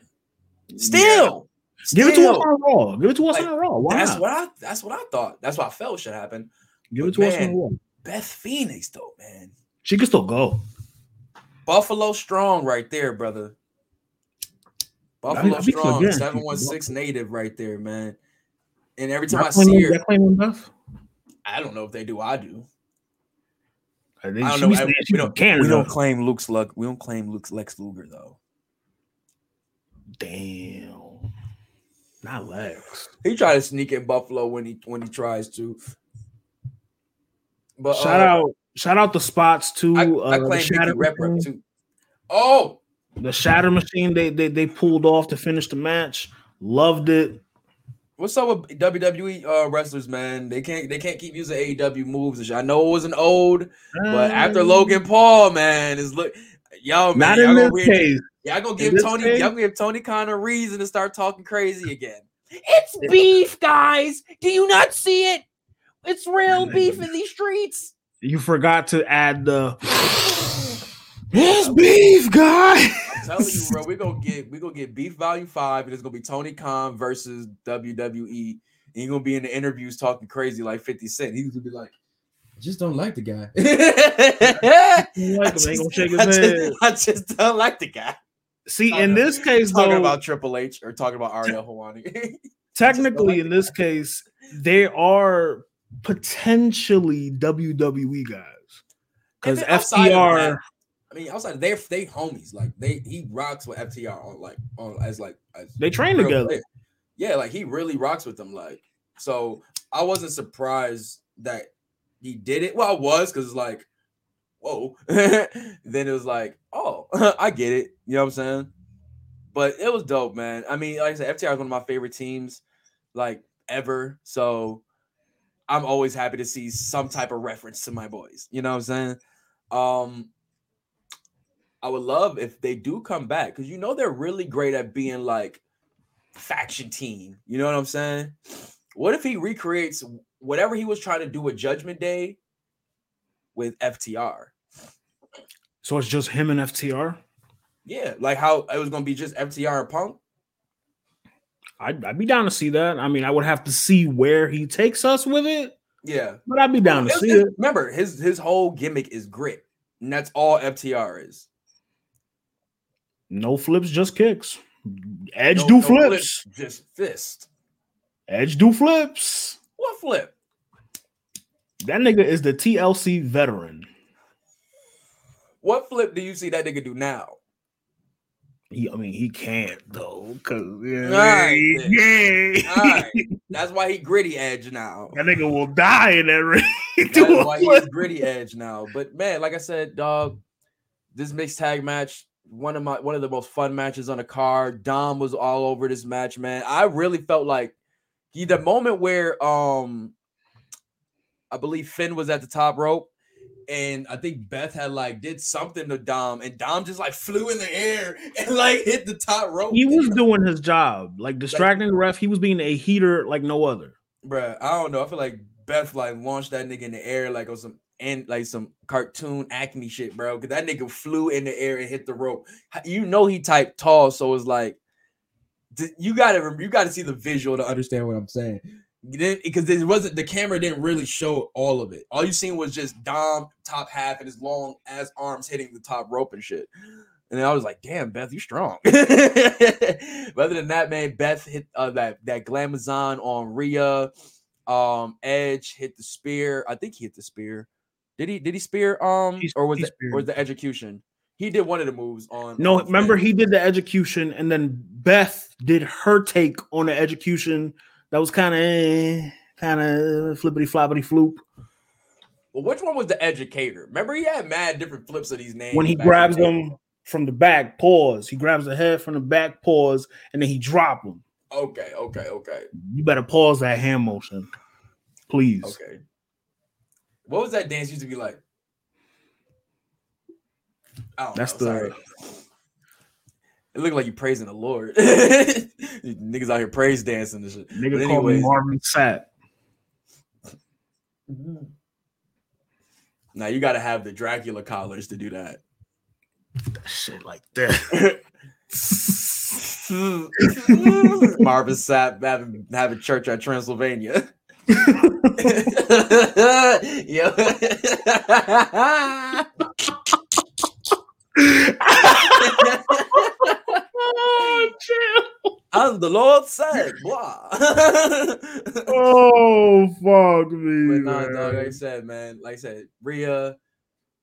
Still, Give it to us on Raw. Give it to us Like, on Raw. Why That's not? what I. That's what I thought. That's what I felt should happen. Give it but to us man, on Raw. Beth Phoenix, though, man. She can still go. Buffalo strong, right there, brother. Buffalo I strong, seven one six native, right there, man. And every time Y'all I see her? I don't know if they do. I do. I I don't know. I- we don't. We don't claim Luke's luck. We don't claim Luke's Lex Luger though. Damn. Not Lex. He tried to sneak in Buffalo when he when he tries to. But Shout uh, out, shout out the spots to I, uh, I the claim Mickey Rep Rep too. Oh, The Shatter Machine they they they pulled off to finish the match. Loved it. What's up with WWE uh, wrestlers, man? They can't they can't keep using AEW moves. I know it wasn't old, but after Um, Logan Paul, man, is look, yo, man, not y'all in gonna, this re- case. y'all gonna give Tony, case- y'all gonna give Tony Khan a reason to start talking crazy again. It's beef, guys. Do you not see it? It's real beef in these streets. You forgot to add the it's beef, guy. I'm telling you, bro, we're gonna get we gonna get Beef Volume Five, and it's gonna be Tony Khan versus WWE. And you're gonna be in the interviews talking crazy like 50 Cent. He's gonna be like, I just don't like the guy. I, Like him, ain't gonna shake his I just- I just don't like the guy. See, in this case, Talking though, about Triple H or talking about Ariel Helwani. technically, like in the this case, they are potentially WWE guys because And then outside of FTR. that, I mean, outside they they homies. Like they he rocks with FTR on like on as like as They train together. player. Yeah, like he really rocks with them. Like so, I wasn't surprised that he did it. Well, I was because it's like, whoa. then it was like, oh, I get it. You know what I'm saying? But it was dope, man. I mean, like I said, FTR is one of my favorite teams, like ever. So I'm always happy to see some type of reference to my boys. You know what I'm saying? Um, I would love if they do come back because you know they're really great at being like faction team. You know what I'm saying? What if he recreates whatever he was trying to do with Judgment Day with FTR? So it's just him and FTR. Yeah, like how it was gonna be just FTR and Punk. I'd, I'd be down to see that. I mean, I would have to see where he takes us with it, Yeah, but I'd be down to see it. Remember, his his whole gimmick is grit, and that's all FTR is. No flips, just kicks. Edge No- do no flips. just fist. Edge do flips. What flip? That nigga is the TLC veteran. What flip do you see that nigga do now? He, I mean, he can't though, cause yeah, yeah. Right, that's why he gritty edge now. that nigga will die in that ring. That's why he's gritty edge now. But man, like I said, dog, this mixed tag match, one of my one of the most fun matches on the card. Dom was all over this match, man. I really felt like he the moment where um I believe Finn was at the top rope. And I think Beth had like did something to Dom, and Dom just like flew in the air and like hit the top rope. He was doing his job, like distracting the ref. He was being a heater like no other. Bruh, I don't know. I feel like Beth like launched that nigga in the air like on some and like some cartoon acne shit, bro. Cause that nigga flew in the air and hit the rope. You know he typed tall, so it's like you gotta you gotta see the visual to understand what I'm saying. Didn't because it wasn't the camera didn't really show all of it. All you seen was just Dom top half and his long ass arms hitting the top rope and shit. And then I was like, damn, Beth, you strong. but other than that, man, Beth hit uh, that that glamazon on Rhea. Um, Edge hit the spear. I think he hit the spear. Did he? Did he spear? Um, He- or was it or was the Edgecution? He did one of the moves on. No, on remember he did the Edgecution, and then Beth did her take on the Edgecution. That was kind of, eh, kind of eh, flippity floppity floop. Well, which one was the educator? Remember, he had mad different flips of these names. When he the grabs them from the back, pause. He grabs the head from the back, pause, and then he drop them. Okay, okay, okay, You better pause that hand motion, please. okay. What was that dance used to be like? I don't That's know, the sorry. It looked like you praising the Lord. Niggas out here praise dancing and shit. nigga But called me. Marvin Sapp. Now you got to have the Dracula collars to do that. Shit like that. Marvin Sapp having, having church at Transylvania. yeah. As the Lord said, blah. oh fuck me. But nah, dog, like I said, man, like I said, Rhea,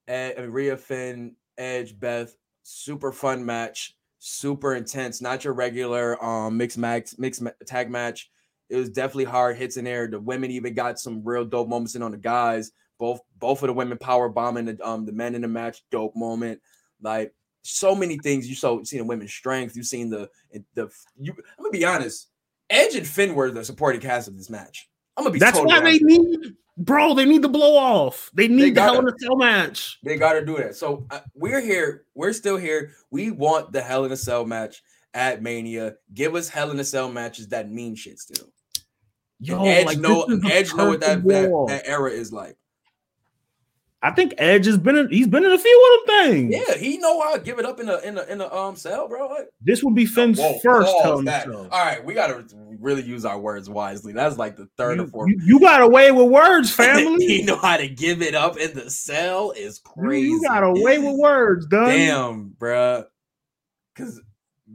Ed, I mean, Rhea, Finn, Edge, Beth, super fun match, super intense. Not your regular um mixed max mixed ma- tag match. It was definitely hard hits in there. The women even got some real dope moments in on the guys. Both both of the women power bombing the um the men in the match, dope moment. Like so many things. You saw seen the women's strength. You've seen the the. You, I'm gonna be honest. Edge and Finn were the supporting cast of this match. I'm gonna be. That's totally why they need, bro. They need the blow off. They need the gotta- Hell in a Cell match. They got to do that. So uh, we're here. We're still here. We want the Hell in a Cell match at Mania. Give us Hell in a Cell matches that mean shit still. Yo, Edge like, know the Edge know what that, that that era is like. I think Edge has been in, he's been in a few of them things. Yeah, he know how to give it up in a in a in a um cell, bro. Like, This would be Finn's whoa, first pause Hell in a that. Cell. All right, we gotta really use our words wisely. That's like the third or fourth. you- you got away with words, family. he know how to give it up in the cell is You- crazy. You got away with words, done. Damn, bruh. Cause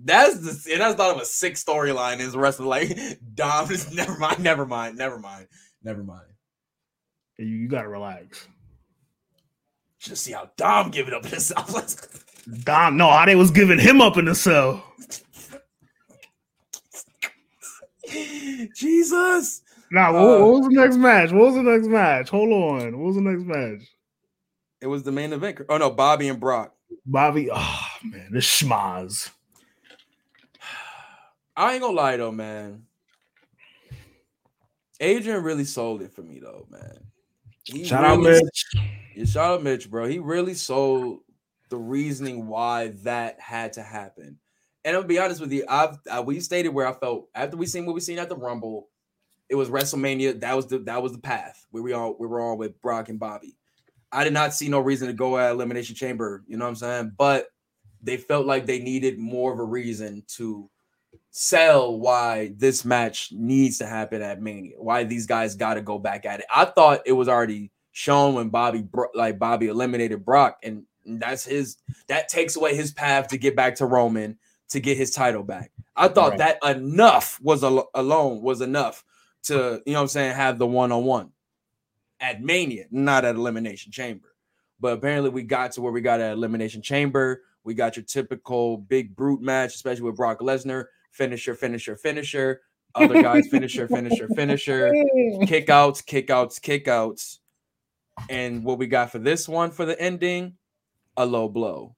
that's the and that's thought of a sick storyline is wrestling like Dom is never mind, never mind, never mind, never mind. You, you gotta relax. Just see how Dom give it up himself. Dom, no, how they was giving him up in the cell. Jesus. Nah, what, Uh, what was the next match? What was the next match? Hold on. What was the next match? It was the main event. Oh no, Bobby and Brock. Bobby. Oh man, this schmaz. I ain't gonna lie though, man. Adrian really sold it for me though, man. He Shout out Mitch. Yeah, shout out Mitch, bro. He really sold the reasoning why that had to happen. And I'll be honest with you, I've uh, we stated where I felt after we seen what we seen at the Rumble, it was WrestleMania. That was the that was the path where we all we were on with Brock and Bobby. I did not see no reason to go at Elimination Chamber. You know what I'm saying? But they felt like they needed more of a reason to sell why this match needs to happen at Mania. Why these guys got to go back at it. I thought it was already shown when Bobby like Bobby eliminated Brock, and that's his. That takes away his path to get back to Roman to get his title back. I thought Right. that enough was al- alone was enough to you know what I'm saying have the one on one at Mania, not at Elimination Chamber. But apparently, we got to where we got at Elimination Chamber. We got your typical big brute match, especially with Brock Lesnar. Finisher, finisher, finisher. Other guys, finisher, finisher, finisher. Kickouts, kickouts, kickouts. And what we got for this one for the ending, a low blow.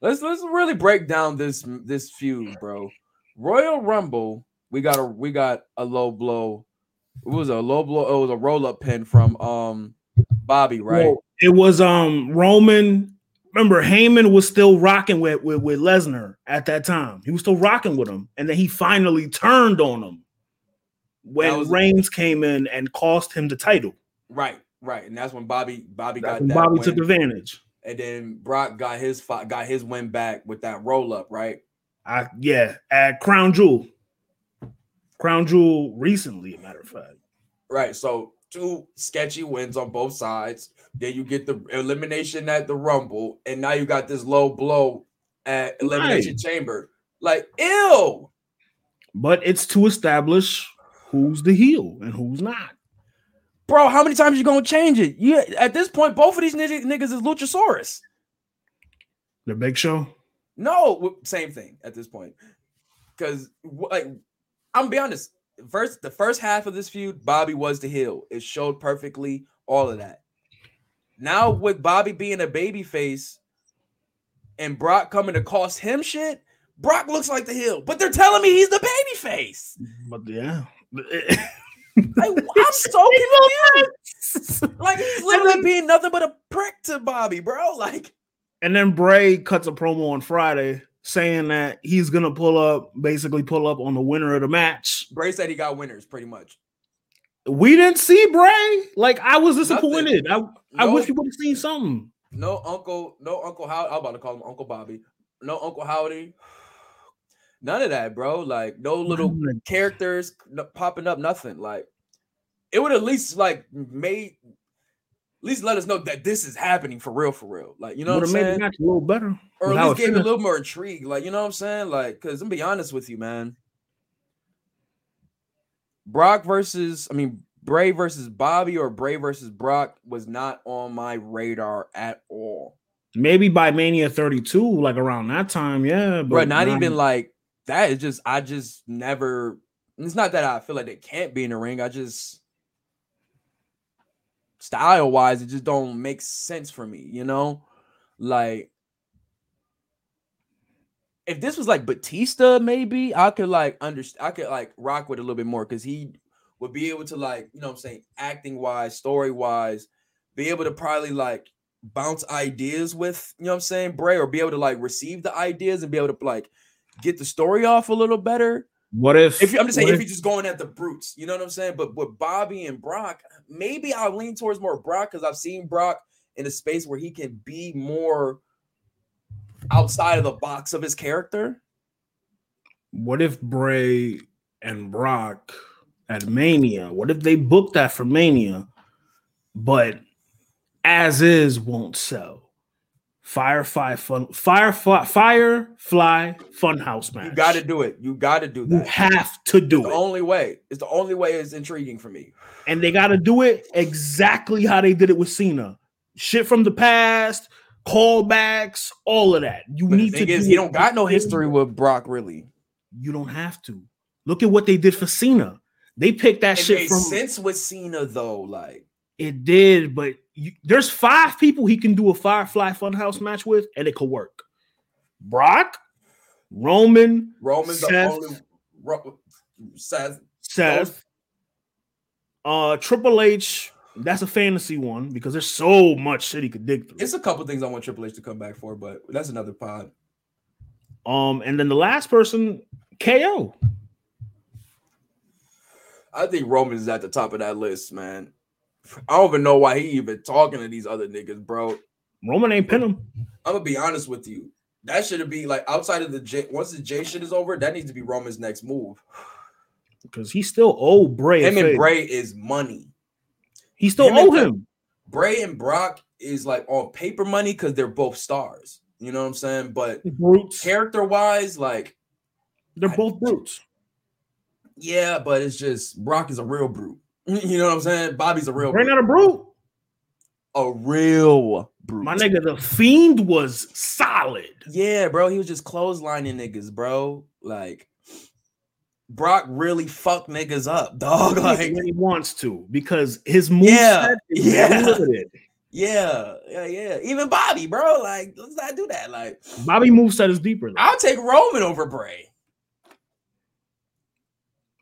Let's let's really break down this this feud, bro. Royal Rumble, we got a we got a low blow. It was a low blow. It was a roll up pin from um Bobby, right? Well, it was um Roman. Remember, Heyman was still rocking with, with with Lesnar at that time. He was still rocking with him, and then he finally turned on him when Reigns came in and cost him the title. Right, right. And that's when Bobby Bobby That's got that Bobby win. took advantage. and then Brock got his got his win back with that roll up, right? I yeah, at Crown Jewel. Crown Jewel recently, a matter of fact. Right. So two sketchy wins on both sides. Then you get the elimination at the Rumble, and now you got this low blow at Elimination Right. Chamber. Like, ew. But it's to establish who's the heel and who's not. Bro, how many times you gonna change it? Yeah, at this point, both of these nigg- niggas is Luchasaurus. The Big Show. No, same thing at this point. Because like, I'm gonna be honest. First, the first half of this feud, Bobby was the heel. It showed perfectly all of that. Now with Bobby being a baby face and Brock coming to cost him shit, Brock looks like the heel. But they're telling me he's the baby face. But yeah. Like, I'm so confused. Like he's literally being nothing but a prick to Bobby, bro. Like, And then Bray cuts a promo on Friday saying that he's gonna pull up, basically pull up on the winner of the match. Bray said he got winners pretty much. We didn't see Bray. Like I was Nothing. disappointed. I, I No- wish we would have seen something. No uncle, no Uncle Howdy. I'm about to call him Uncle Bobby. No Uncle Howdy. None of that, bro. Like no little characters popping up, nothing. Like it would at least like made at least let us know that this is happening for real, for real. Like you know what I'm saying? a little better. Or at least gave it a little more intrigue. Like you know what I'm saying? Like because I'm be honest with you, man. Brock versus I mean Bray versus Bobby or Bray versus Brock was not on my radar at all. Maybe by Mania 32, like around that time, yeah. But Bro, not even like that. Is just I just never. It's not that I feel like they can't be in the ring. I just style wise, it just don't make sense for me. You know, like if this was like Batista, maybe I could like understand. I could like rock with a little bit more because he would be able to like you know what I'm saying acting wise, story wise, be able to probably like bounce ideas with you know what I'm saying Bray or be able to like receive the ideas and be able to like get the story off a little better. What if? If you, I'm just saying, what if you're just going at the brutes, you know what I'm saying. But with Bobby and Brock, maybe I'll lean towards more Brock because I've seen Brock in a space where he can be more outside of the box of his character. what if Bray and Brock at Mania? What if they booked that for Mania, but as is won't sell? Firefly fun, Firefly, Firefly Funhouse match. You got to do it. You got to do that. You have to do the it, only way. It's the only way. It's intriguing for me. and they got to do it exactly how they did it with Cena. Shit from the past, callbacks, all of that. You But need to. is, do he it don't got no history with Brock really. You don't have to. Look at what they did for Cena. They picked that It shit from. sense with Cena though. Like It did, but you, there's five people he can do a Firefly Funhouse match with, and it could work. Brock, Roman, Roman's the Seth. only Ro- Seth. Seth, uh, Triple H. That's a fantasy one because there's so much shit he could dig through. It's a couple things I want Triple H to come back for, but that's another pod. Um, and then the last person, KO. I think Roman is at the top of that list, man. I don't even know why he even talking to these other niggas, bro. Roman ain't pin him. I'm gonna be honest with you. That should be like outside of the J. Once the J shit is over, that needs to be Roman's next move. because he's still old Bray. Him and. Bray is money. He still him owe him. Bray and Brock is like on paper money because they're both stars. You know what I'm saying? But character wise, like, They're both brutes. yeah, but it's just Brock is a real brute. You know what I'm saying? Bobby's a real Bray brute. not a brute. a real brute. My nigga, the fiend was solid. Yeah, bro. He was just clotheslining niggas, bro. Like Brock really fucked niggas up, dog. Like, when he wants to because his move Yeah, is yeah. limited. yeah, yeah, yeah. Even Bobby, bro. Like, let's not do that. Like, Bobby moveset is deeper though, I'll take Roman over Bray.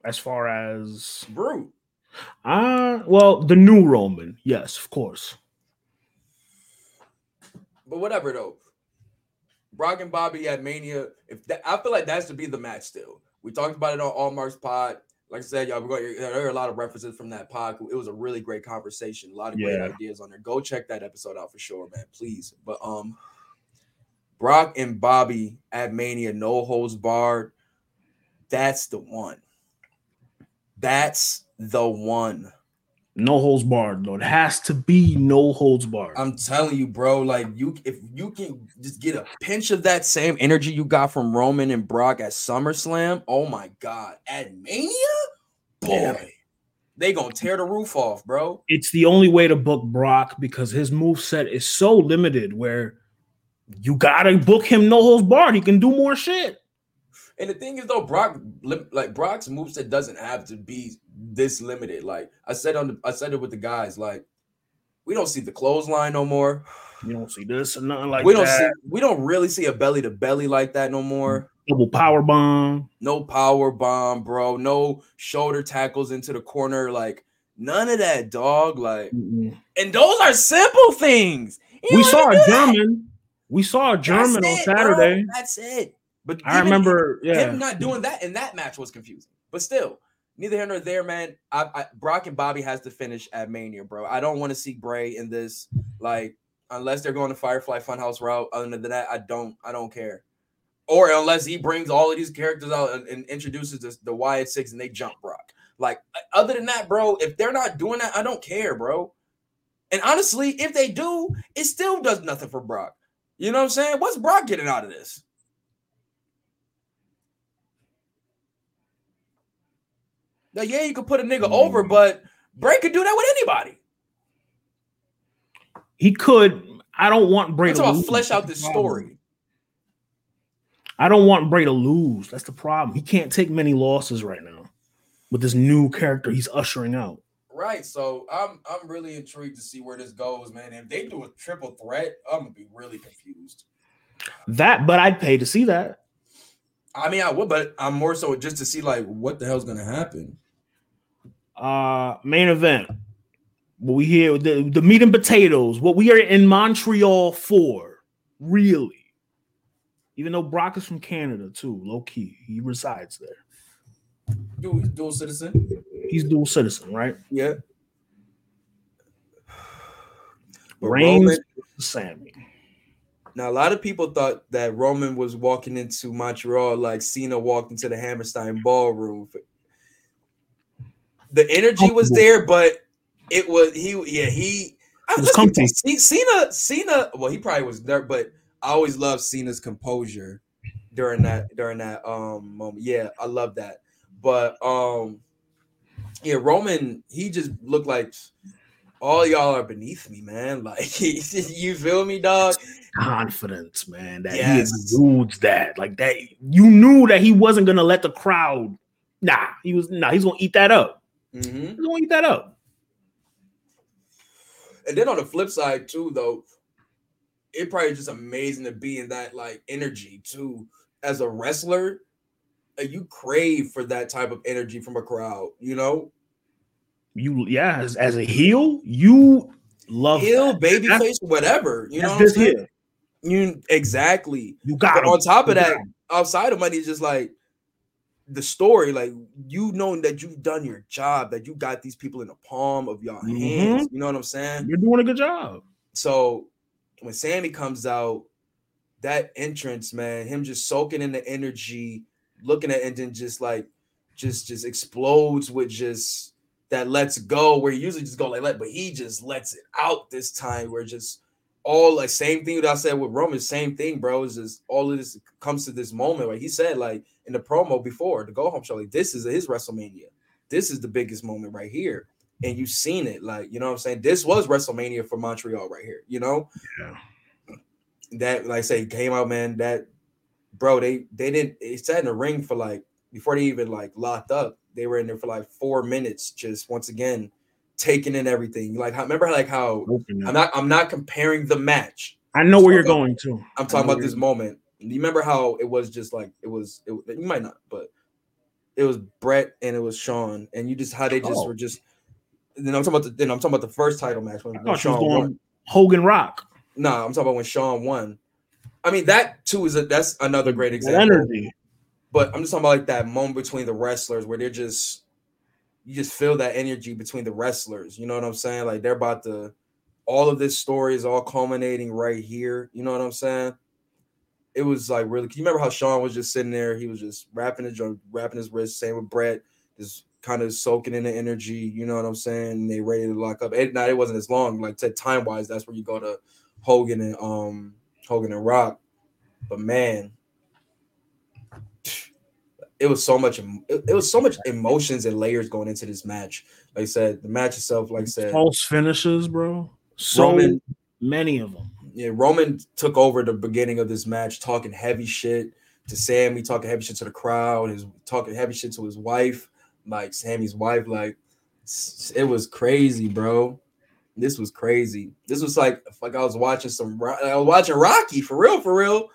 as far as Brute. uh well the new Roman, yes, of course. But whatever though. Brock and Bobby at Mania. If that, I feel like that's to be the match still. We talked about it on All Marks Pod. Like I said, y'all, going, there are a lot of references from that pod. It was a really great conversation. A lot of great Yeah. ideas on there. Go check that episode out for sure, man. Please. But um, Brock and Bobby at Mania, no holds barred. That's the one. That's the one. No holds barred though. It has to be no holds barred. I'm telling you, bro. Like you, if you can just get a pinch of that same energy you got from Roman and Brock at SummerSlam, oh my god, at Mania, boy, Yeah. they gonna tear the roof off, bro. it's the only way to book Brock because his move set is so limited where you gotta book him no holds barred. He can do more shit. And the thing is, though, Brock, like Brock's moveset doesn't have to be this limited. Like I said on, the, I said it with the guys. Like we don't see the clothesline no more. You don't see this or nothing like we don't that. see, we don't really see a belly to belly like that no more. Double power bomb. No power bomb, bro. No shoulder tackles into the corner. Like none of that, dog. Like, Mm-mm. and those are simple things. You We saw a. German. We saw a German on it, bro. Saturday. That's it. But I remember, yeah. him not doing that in that match was confusing. But still, neither here nor there, man. I, I Brock and Bobby has to finish at Mania, bro. I don't want to see Bray in this, like, unless they're going to Firefly Funhouse route. Other than that, I don't, I don't care. Or unless he brings all of these characters out and, and introduces this, the Wyatt Six and they jump Brock. Like, other than that, bro, if they're not doing that, I don't care, bro. And honestly, if they do, it still does nothing for Brock. You know what I'm saying? What's Brock getting out of this? Now, yeah, you could put a nigga over, Mm. but Bray could do that with anybody. He could. I don't want Bray I'm to lose. flesh out this story. I don't want Bray to lose. That's the problem. He can't take many losses right now with this new character he's ushering out. Right. So I'm I'm really intrigued to see where this goes, man. If they do a triple threat, I'm gonna be really confused. That, but I'd pay to see that. I mean, I would, but I'm more so just to see like what the hell's gonna happen. Uh, main event. What we hear the, the meat and potatoes. What we are in Montreal for, really. Even though Brock is from Canada too, low key, he resides there. Dual, he's dual citizen. He's dual citizen, right? Yeah. But Reigns Roman, Sami. now a lot of people thought that Roman was walking into Montreal like Cena walked into the Hammerstein ballroom. The energy was there, but it was he. Yeah, he. I, was let's be comfy. honest, Cena, Cena. Well, he probably was there, but I always loved Cena's composure during that during that um moment. Yeah, I love that. But um, yeah, Roman. He just looked like all y'all are beneath me, man. Like you feel me, dog? Confidence, man. That Yes. he exudes that. Like that. You knew that he wasn't gonna let the crowd. Nah, he was nah, he's gonna eat that up. Hmm He's gonna eat that up. And then on the flip side, too, though, it probably just amazing to be in that like energy too. As a wrestler, you crave for that type of energy from a crowd, you know? You yeah, as, as a heel, you love Heel, that. baby That's- face, whatever. You know what I'm saying? You exactly. You got But on top of that, outside of money, it's just like the story, like you knowing that you've done your job, that you got these people in the palm of your Mhm. hands. You know what I'm saying? you're doing a good job. So when Sami comes out, that entrance, man, him just soaking in the energy, looking at and then just like just just explodes with just that lets go where he usually just go like that, but he just lets it out this time where just all like same thing that I said with Roman, same thing, bro. Is just all of this comes to this moment. Like he said, like in the promo before the go home show, like this is his WrestleMania. This is the biggest moment right here. And you've seen it, like you know what I'm saying. This was WrestleMania for Montreal right here, you know. Yeah. That, like I say, came out, man. That, bro, they they didn't. It sat in the ring for like before they even like locked up. They were in there for like four minutes, just once again taking in everything. Like, how, remember, like how I'm not I'm not comparing the match. I know where you're going to. I'm talking about this moment. You remember how it was just like it was. It, you might not, but it was Brett and it was Shawn, and you just how they just Oh. were just. Then I'm talking about the. Then I'm talking about the first title match when, when thought you was Shawn won. Hogan Rock. Nah, I'm talking about when Shawn won. I mean that too is a that's another great example. energy. But I'm just talking about like that moment between the wrestlers where they're just you just feel that energy between the wrestlers. You know what I'm saying? Like they're about to all of this story is all culminating right here. You know what I'm saying? It was like really. Can You remember how Shawn was just sitting there? He was just wrapping his wrapping his wrist. Same with Brett, just kind of soaking in the energy. You know what I'm saying? And they ready to lock up. It, now it wasn't as long. Like said time wise, that's where you go to Hogan and um Hogan and Rock. But man, it was so much. It, it was so much emotions and layers going into this match. Like I said, the match itself, like I said, False finishes, bro. So Roman- many of them. Yeah, Roman took over the beginning of this match, talking heavy shit to Sami, talking heavy shit to the crowd, his talking heavy shit to his wife, like Sami's wife. Like it was crazy, bro. This was crazy. This was like like I was watching some. I was watching Rocky for real, for real.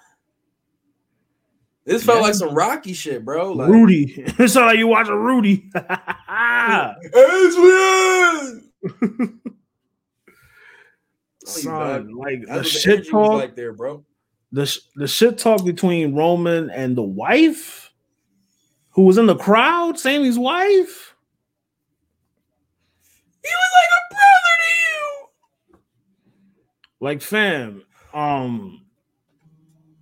This felt Yeah. like some Rocky shit, bro. Like Rudy. It's not like you watching Rudy. Son, like the the shit talk, like there, bro. the the shit talk between Roman and the wife, who was in the crowd, Sami's wife. He was like a brother to you. Like, fam, um,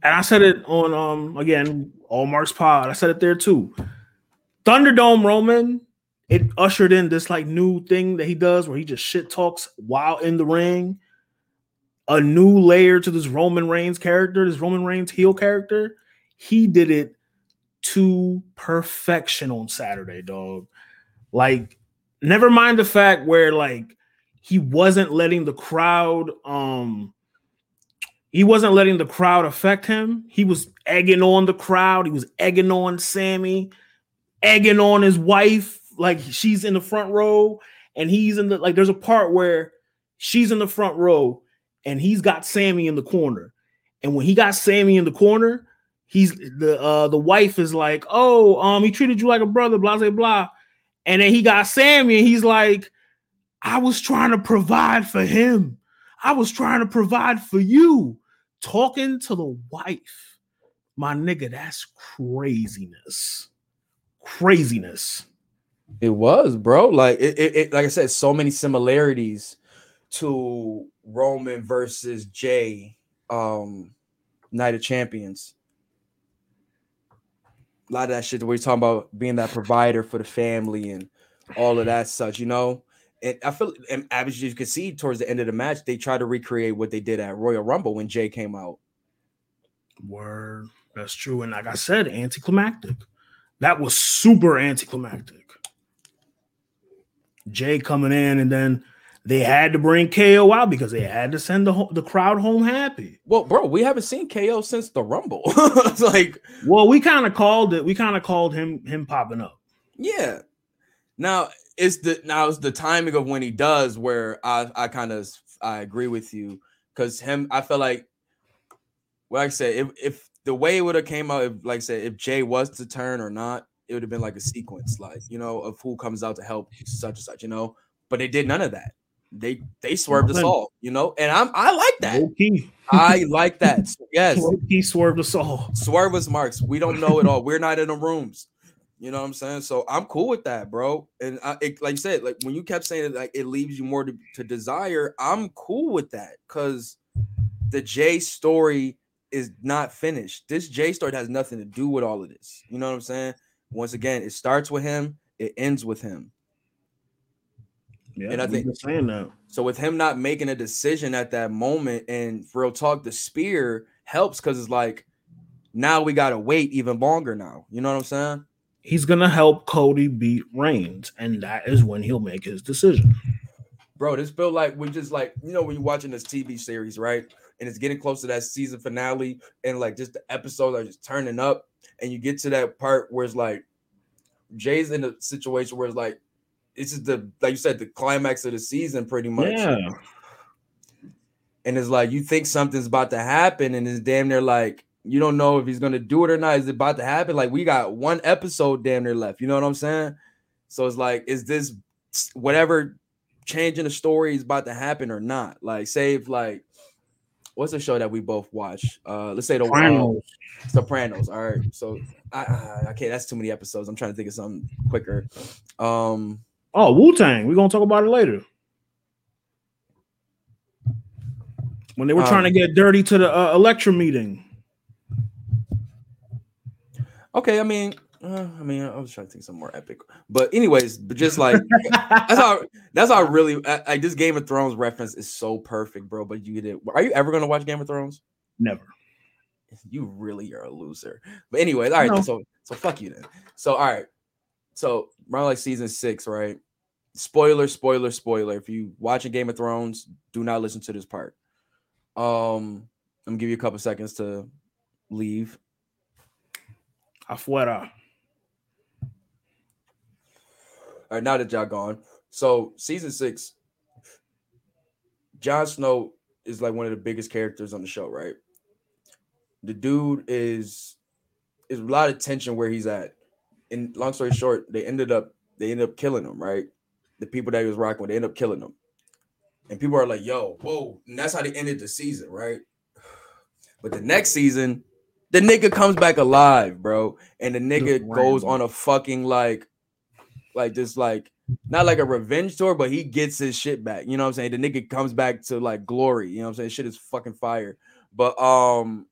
and I said it on um again, all Mark's pod. I said it there too. Thunderdome Roman, it ushered in this like new thing that he does where he just shit talks while in the ring. A new layer to this Roman Reigns character, this Roman Reigns heel character. He did it to perfection on Saturday, dog. Like, never mind the fact where like he wasn't letting the crowd um he wasn't letting the crowd affect him. He was egging on the crowd. He was egging on Sami, egging on his wife. Like she's in the front row and he's in the like there's a part where she's in the front row and he's got Sami in the corner. And when he got Sami in the corner, he's the uh the wife is like, oh, um, he treated you like a brother, blah blah blah. And then he got Sami, and he's like, I was trying to provide for him. I was trying to provide for you. Talking to the wife, my nigga, that's craziness. Craziness. It was, bro. Like it, it, it- like I said, so many similarities to Roman versus Jey, um, Night of Champions. A lot of that shit that we're talking about being that provider for the family and all of that such, you know. And I feel, and as you can see towards the end of the match, they tried to recreate what they did at Royal Rumble when Jey came out. Word. That's true. And like I said, anticlimactic. That was super anticlimactic. Jey coming in, and then they had to bring KO out because they had to send the ho- the crowd home happy. Well, bro, we haven't seen KO since the Rumble. it's like, Well, we kind of called it. We kind of called him him popping up. Yeah. Now it's the now it's the timing of when he does where I I kind of I agree with you because him I feel like well, like I said if if the way it would have came out if like I said if Jey was to turn or not it would have been like a sequence like you know of who comes out to help such and such you know but they did none of that they they swerved us all you know and I'm I like that Low key, I like that yes he swerved us all. swerve us marks. We don't know it all. We're not in the rooms. You know what I'm saying? So I'm cool with that, bro. And I, it, like you said, like when you kept saying it, like it leaves you more to, to desire. I'm cool with that because the Jey story is not finished. This Jey story has nothing to do with all of this. You know what I'm saying? Once again, it starts with him. It ends with him. Yeah, And I think- saying that. So with him not making a decision at that moment, and for real talk, the spear helps because it's like now we gotta wait even longer. Now, you know what I'm saying? He's gonna help Cody beat Reigns, and that is when he'll make his decision. bro, this feel like we just like you know when you're watching this TV series, right? And it's getting close to that season finale, and like just the episodes are just turning up, and you get to that part where it's like Jey's in a situation where it's like this is the like you said the climax of the season, pretty much. Yeah, And it's like you think something's about to happen, and it's damn near like you don't know if he's gonna do it or not. Is it about to happen? Like we got one episode damn near left. You know what I'm saying? So it's like, is this whatever change in the story is about to happen or not? Like, say if like what's the show that we both watch? Uh let's say the Sopranos. Sopranos. All right. So I, I okay, that's too many episodes. I'm trying to think of something quicker. Um Oh, Wu Tang. We're gonna talk about it later. When they were trying to Um, get dirty to the uh, Elektra meeting. Okay, I mean, uh, I mean, I was trying to think something more epic, but anyways, but just like that's how that's how I really I this Game of Thrones reference is so perfect, bro. But you did. Are you ever gonna watch Game of Thrones? Never. You really are a loser. But anyways, all right. No. So so fuck you then. So all right. So around like season six, right? Spoiler, spoiler, spoiler. If you watching Game of Thrones, do not listen to this part. Um, I'm gonna give you a couple seconds to leave. Afuera. All right, now that y'all gone. So season six, Jon Snow is like one of the biggest characters on the show, right? The dude is is a lot of tension where he's at. And long story short, they ended up they ended up killing him, right? The people that he was rocking with, they ended up killing him. And people are like, yo, whoa. And that's how they ended the season, right? But the next season, the nigga comes back alive, bro. And the nigga Just goes random. on a fucking like like this like not like a revenge tour, but he gets his shit back. You know what I'm saying? The nigga comes back to like glory. You know what I'm saying? Shit is fucking fire. But um,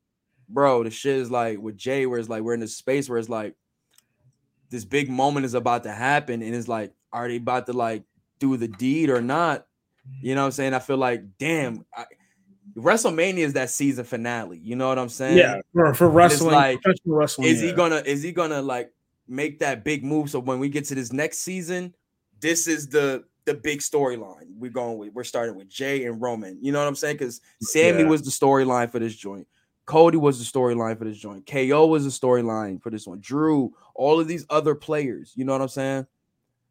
bro, the shit is like with Jay, where it's like we're in this space where it's like this big moment is about to happen, and it's like, are they about to like do the deed or not? You know what I'm saying? I feel like, damn, I, WrestleMania is that season finale. You know what I'm saying? Yeah, for, for wrestling, like, wrestling. is he gonna is he gonna like make that big move so when we get to this next season this is the the big storyline we're going with we're starting with jey and roman you know what i'm saying because sami Yeah. was the storyline for this joint cody was the storyline for this joint ko was the storyline for this one drew all of these other players you know what i'm saying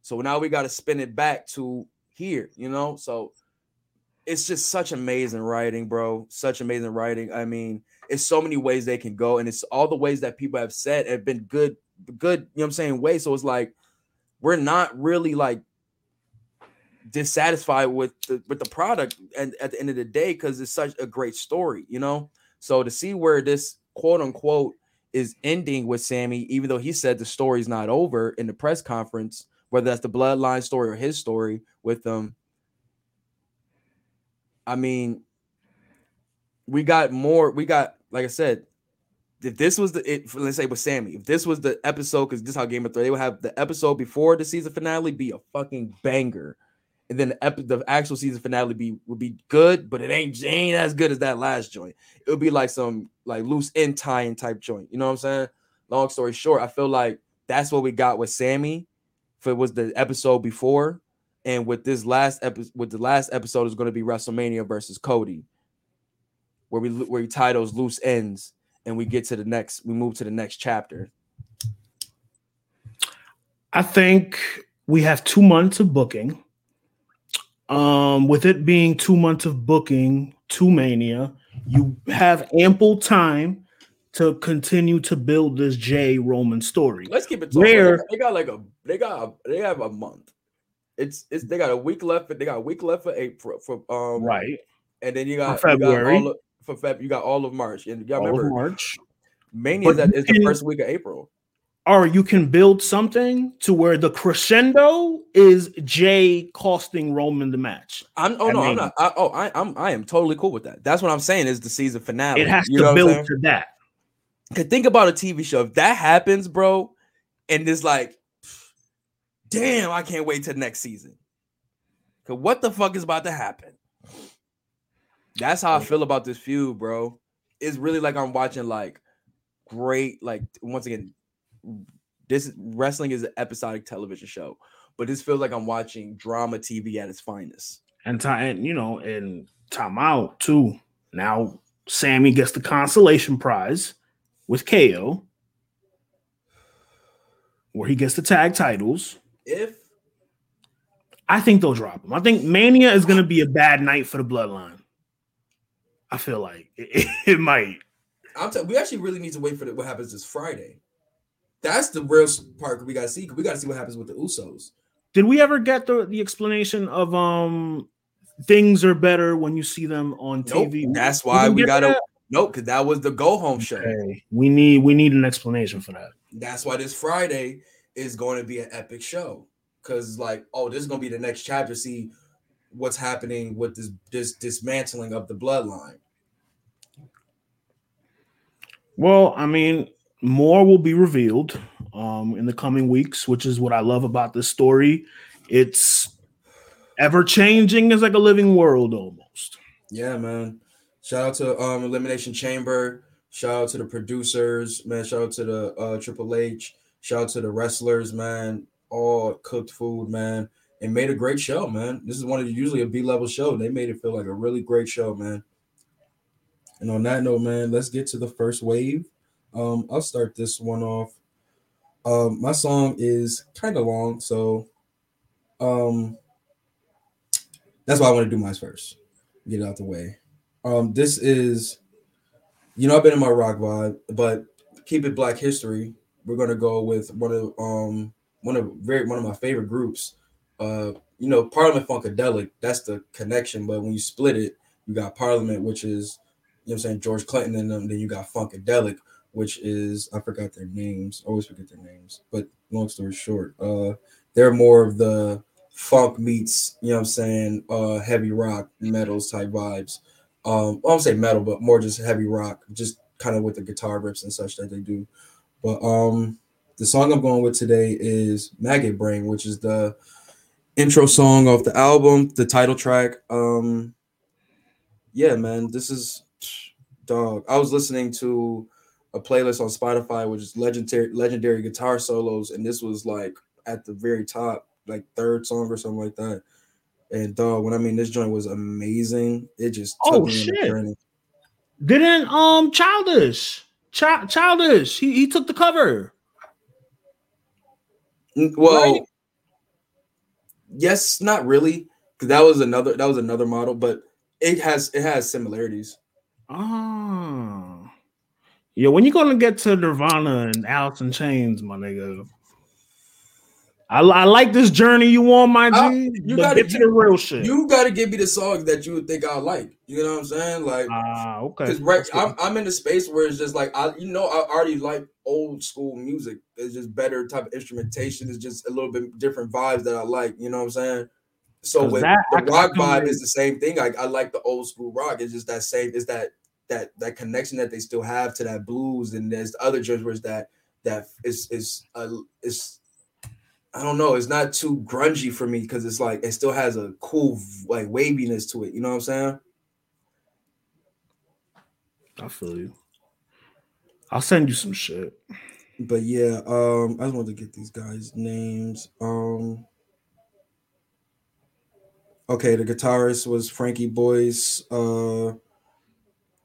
so now we got to spin it back to here you know so it's just such amazing writing, bro. Such amazing writing. I mean, it's so many ways they can go, and it's all the ways that people have said have been good, good, you know what I'm saying, way. So it's like we're not really like dissatisfied with the with the product and at the end of the day because it's such a great story, you know. So to see where this quote unquote is ending with Sami, even though he said the story's not over in the press conference, whether that's the bloodline story or his story with them. I mean, we got more. We got, like I said, if this was the it, let's say with Sami, if this was the episode, because this is how Game of Thrones, they would have the episode before the season finale be a fucking banger, and then the the actual season finale be would be good, but it ain't ain't as good as that last joint. It would be like some like loose end tying type joint. You know what I'm saying? Long story short, I feel like that's what we got with Sami. If it was the episode before, and with this last episode, with the last episode is going to be WrestleMania versus Cody, where we where we tie those loose ends and we get to the next, we move to the next chapter. I think we have two months of booking. Um, with it being two months of booking to Mania, you have ample time to continue to build this J Roman story. Let's keep it. Where- They got like a they got a, they have a month. It's it's they got a week left. They got a week left for April for um Right. and then you got For you got February. all of, for Feb you got all of March and y'all All remember March. Mania is, is the first week of April. Or you can build something to where the crescendo is Jey costing Roman the match. I'm oh I no I'm not I, oh I I'm I am totally cool with that. That's what I'm saying is the season finale. It has You to what build to that. Cause think about a TV show. If that happens, bro, and it's like, damn, I can't wait till next season. Cause what the fuck is about to happen? That's how I feel about this feud, bro. It's really like I'm watching like great, like once again, this wrestling is an episodic television show, but this feels like I'm watching drama TV at its finest. And time, you know, and time out too. Now Sami gets the consolation prize with KO, where he gets the tag titles. If I think they'll drop him. I think Mania is going to be a bad night for the Bloodline. I feel like it, it might. I'm tell we actually really need to wait for the, what happens this Friday. That's the real part we gotta see. We gotta see what happens with the Usos. Did we ever get the the explanation of um things are better when you see them on Nope. TV? That's why we gotta that? nope, because that was the go home show. Okay. We need we need an explanation for that. That's why this Friday is going to be an epic show. Cause like, oh, this is gonna be the next chapter. See what's happening with this this dismantling of the bloodline. Well, I mean, more will be revealed um, in the coming weeks, which is what I love about this story. It's ever changing, it's like a living world almost. Yeah, man. Shout out to um Elimination Chamber. Shout out to the producers, man. Shout out to the uh Triple H. Shout out to the wrestlers, man. All cooked food, man. And made a great show, man. This is one of the, usually a B level show. They made it feel like a really great show, man. And on that note, man, let's get to the first wave. Um, I'll start this one off. Um, my song is kind of long, so um that's why I want to do mine first. Get it out the way. Um, this is, you know, I've been in my rock vibe, but keep it Black History. We're gonna go with one of um one of very one of my favorite groups. Uh, you know, Parliament Funkadelic. That's the connection, but when you split it, you got Parliament, which is you know I'm saying George Clinton, and then you got Funkadelic, which is I forgot their names. I Always forget their names. But long story short, uh, they're more of the funk meets, you know what I'm saying, uh heavy rock metals type vibes. Um, I won't say metal, but more just heavy rock, just kind of with the guitar riffs and such that they do. But um the song I'm going with today is Maggot Brain, which is the intro song off the album, the title track. Um yeah, man, this is dog. I was listening to a playlist on Spotify, which is legendary legendary guitar solos, and this was like at the very top, like third song or something like that. And dog, when I mean this joint was amazing, it just took Oh, me on a shit. journey. Didn't um childish Chi- childish he, he took the cover. Mm, Well, Right? yes, not really, because that was another that was another model, but It has it has similarities. Ah. Yeah, when you gonna get to Nirvana and Alice in Chains, my nigga? I, I like this journey you on, my Uh, G. you gotta get to the real shit. You got to give me the songs that you would think I like. You know what I'm saying? Like, Ah, okay. because right, I'm I'm in the space where it's just like I, you know, I already like old school music. It's just better type of instrumentation. It's just a little bit different vibes that I like. You know what I'm saying? So with that- the rock vibe is the same thing. I, I like the old school rock. It's just that same. It's that that that connection that they still have to that blues, and there's other genres that that is is uh, is I don't know. It's not too grungy for me because it's like it still has a cool like waviness to it. You know what I'm saying? I feel you. I'll send you some shit. But yeah, um, I just wanted to get these guys' names. Um, okay, the guitarist was Frankie Boyce, uh,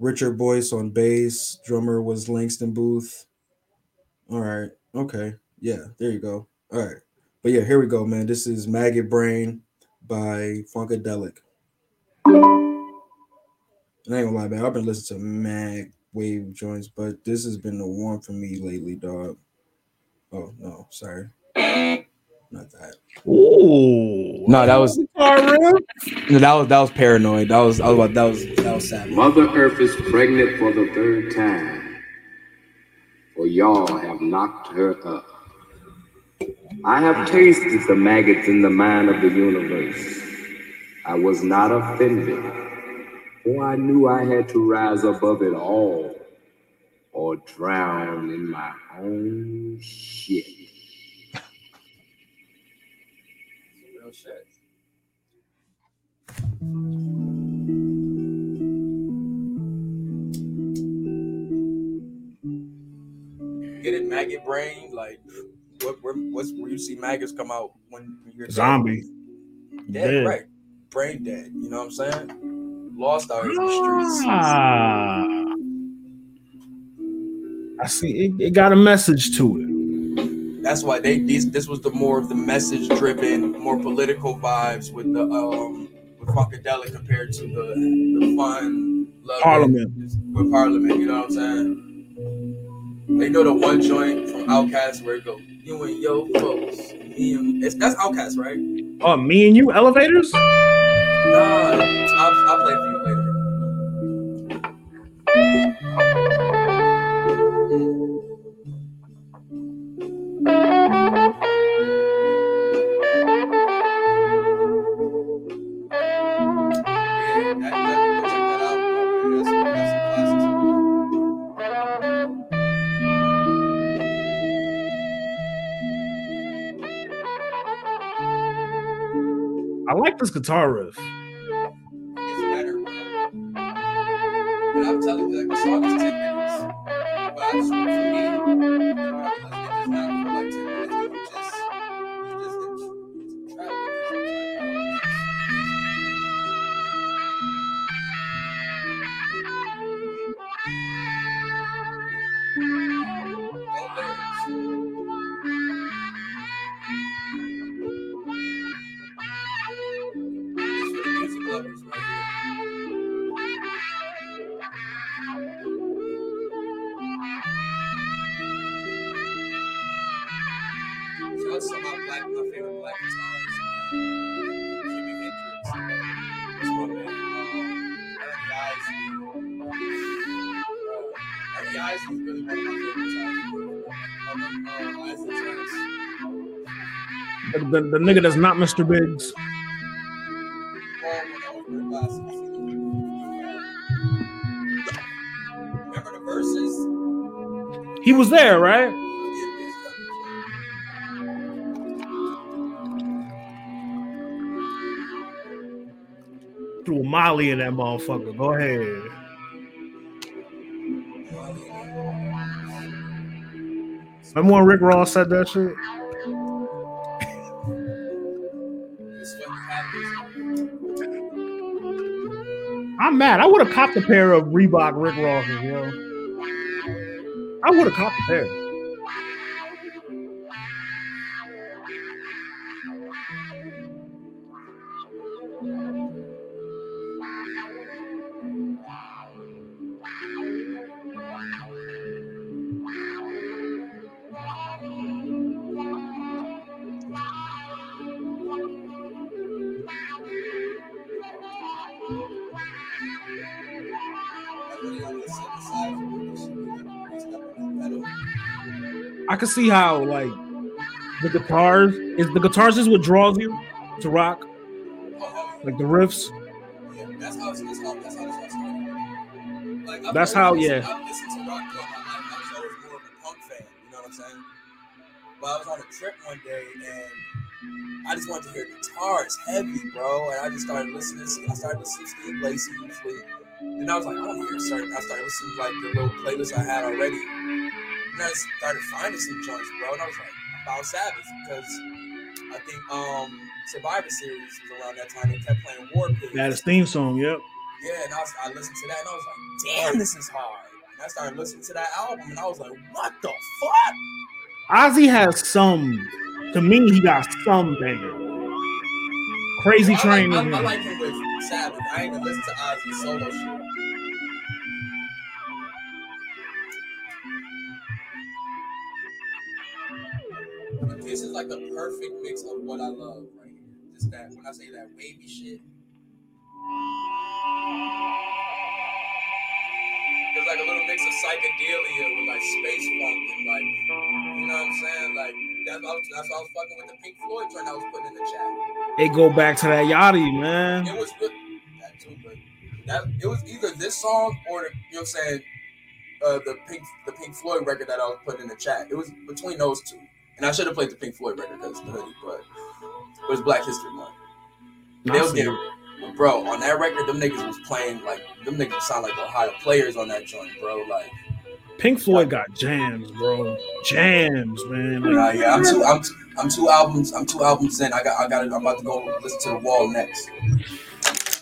Richard Boyce on bass. Drummer was Langston Booth. All right, okay, yeah, there you go. All right, but yeah, here we go, man. This is Maggot Brain by Funkadelic. And I ain't gonna lie, man. I've been listening to mag wave joints, but this has been the one for me lately, dog. Oh no, sorry, not that. Ooh. No, that was no, that was that was paranoid. That was I was about that was that was sad. Mother Earth is pregnant for the third time, for y'all have knocked her up. I have tasted the maggots in the mind of the universe. I was not offended, for I knew I had to rise above it all or drown in my own shit. Shit. Get it, maggot brain. Like, what? Where, what's where you see maggots come out when you're? Zombie. Dead, Dead. right? Brain dead. You know what I'm saying? Lost out in the streets. Ah. I see it, it got a message to it. That's why they these this was the more of the message driven, more political vibes with the um with Funkadelic compared to the the fun love Parliament. with Parliament. You know what I'm saying? They know the one joint from Outkast where it go you and your folks. Me and, it's, that's Outkast, right? Oh, me and you elevators? Nah, I'll, I'll play for you later. This guitar riff. The, the, nigga that's not Mr. Biggs. He was there, right? Threw a molly in that motherfucker. Go ahead. Remember when Rick Ross said that shit? Mad. I would have copped a pair of Reebok Rick Rosses. I would have copped a pair. See how like the guitars is the guitars is what draws you to rock, like the riffs. that's how that's how listened- yeah. I was? But I was on a trip one day and I just wanted to hear guitars heavy, bro. And I just started listening. I started listening to Steve Lacy usually. And I was like, I want to hear certain. I started listening to like the little playlist I had already. I started finding some joints, bro. And I was like, found Sabbath because I think um Survivor Series was around that time. They kept playing War Pigs. That is theme song. Yep. Yeah, and I, was, I listened to that and I was like, damn, this is hard. And I started listening to that album and I was like, what the fuck? Ozzy has some. To me, he got some banger. Crazy I like, Train. I, I like him with Sabbath. I ain't even listen to Ozzy solo shit. This is like the perfect mix of what I love right here. Just that when I say that wavy shit. There's like a little mix of psychedelia with like space funk and like, you know what I'm saying? Like that's, I was, that's why I was fucking with the Pink Floyd joint I was putting in the chat. It go back to that Yachty, man. It was good. That too, but that it was either this song or the, you know what I'm saying, uh, the Pink the Pink Floyd record that I was putting in the chat. It was between those two, and I should have played the Pink Floyd record because the hoodie, but it was Black History Month. They was getting, bro, on that record, them niggas was playing like them niggas sound like Ohio players on that joint, bro. Like, Pink Floyd got jams, bro. Jams, man. Like, nah, yeah, I'm two, I'm, two, I'm two albums, I'm two albums in. I got, I got, I'm about to go listen to the Wall next.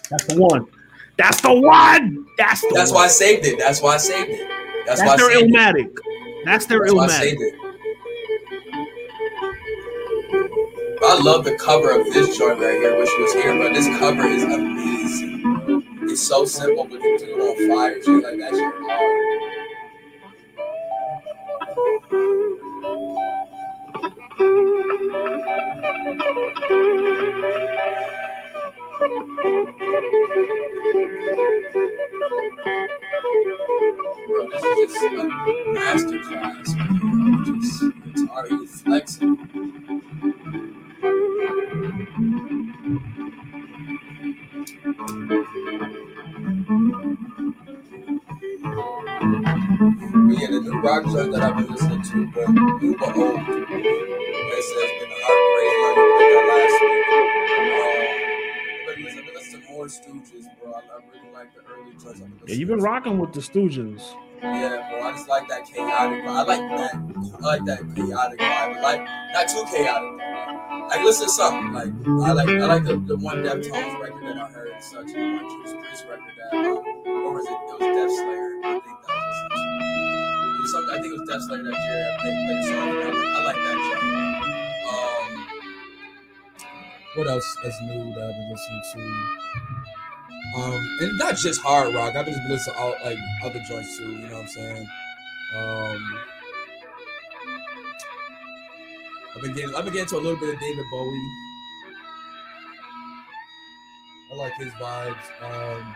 that's the one. That's the one. That's the That's one. why I saved it. That's why I saved it. That's, That's why I their saved it. That's their That's I Illmatic. I love the cover of this joint right here. It was here, but this cover is amazing. It's so simple, but you do it on fire. Shit like that shit. Bro, this is just a masterclass. Just guitar, he flexing. But yeah, the new rock joint that I've been listening to, bro, new but old. Said it's been a heartbreak. I played that last week. Um, I've been listening, I've been listening to more Stooges, bro. I, I really like the early joints. I've been Yeah, listening you've been to. rocking with the Stooges. Yeah, bro. I just like that chaotic. vibe. I like that. I like that chaotic vibe. I like not too chaotic. Like listen to something. Like I like I like the, the one Deftones record that I heard and such. The one Judas Priest record that um, or was it? It was Def Slayer. I think that was. It was something. I think it was Def Slayer that Jerry played, played a song. I like, that joint. Um, what else is new that I've been listening to? Um, and not just hard rock. I've been listening to all like other joints too. You know what I'm saying? Um, I've been getting I've been getting to a little bit of David Bowie. I like his vibes. Um,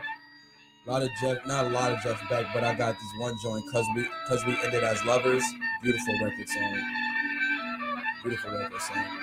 a lot of Jeff, not a lot of Jeff Beck, but I got this one joint because we because we ended as lovers. Beautiful record song. Beautiful record song.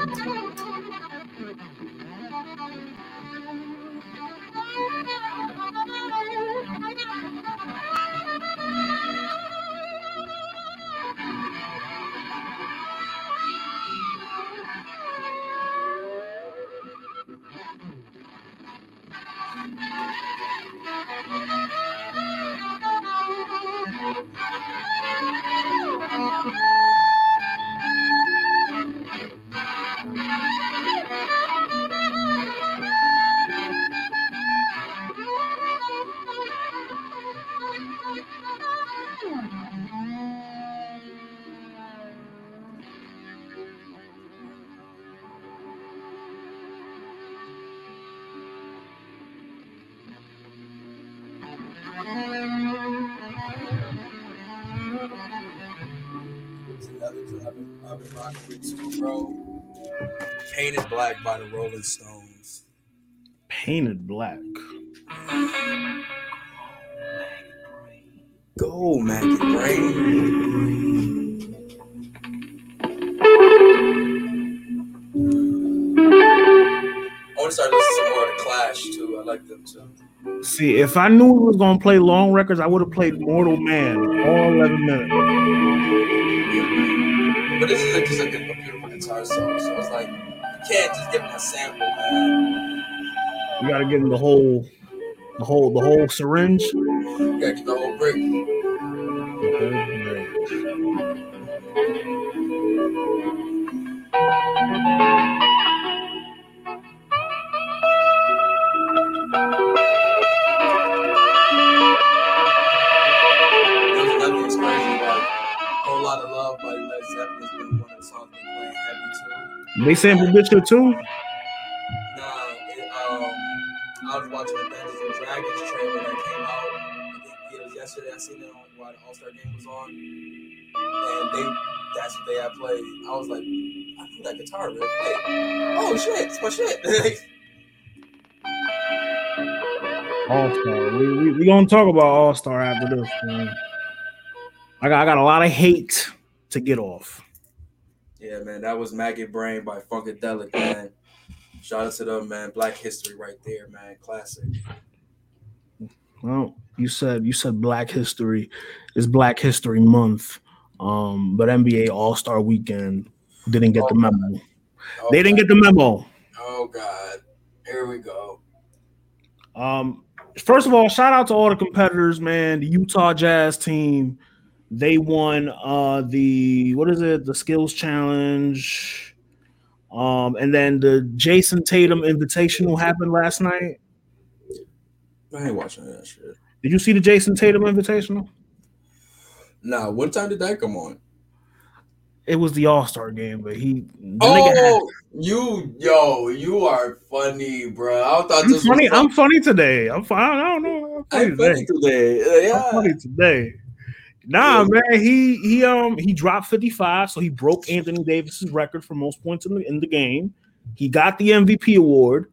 Stones. Painted black. Go, Maggot Brain. I want to start listening to some more of the Clash too. I like them too. See, if I knew we was gonna play long records, I would have played Mortal Man all 11 minutes. But this is a, just like a, a beautiful guitar song, so it's like you can't just give them a sample, man. You gotta give him the whole, the whole, the whole syringe. You gotta get the whole brick. They sampled shit too. Nah, it, um, I was watching the Dungeons and Dragons trailer that came out. I think it was yesterday. I seen it on while the All Star game was on, and they that's the day I played. I was like, I know that guitar riff. Hey, oh shit, it's my shit. All Star. We, we we gonna talk about All Star after this. Man. I got I got a lot of hate to get off. Yeah, man, that was Maggot Brain by Funkadelic, man. Shout out to them, man. Black History right there, man. Classic. Well, you said you said Black History is Black History Month, um, but NBA All Star Weekend didn't get the memo. Oh, They didn't get the memo. Oh God, here we go. Um, first of all, shout out to all the competitors, man. The Utah Jazz team, they won uh the what is it? The skills challenge. Um, and then the Jayson Tatum Invitational happened last night. I ain't watching that shit. Did you see the Jayson Tatum Invitational? Nah, what time did that come on? It was the All Star game, but he. Oh, you, yo, you are funny, bro. I thought I'm this funny. was I'm funny today. I'm fine. I don't know. I'm I'm funny funny today. today. Uh, I'm yeah. funny today. Nah, man, he he um he dropped 55, so he broke Anthony Davis's record for most points in the in the game. He got the MVP award,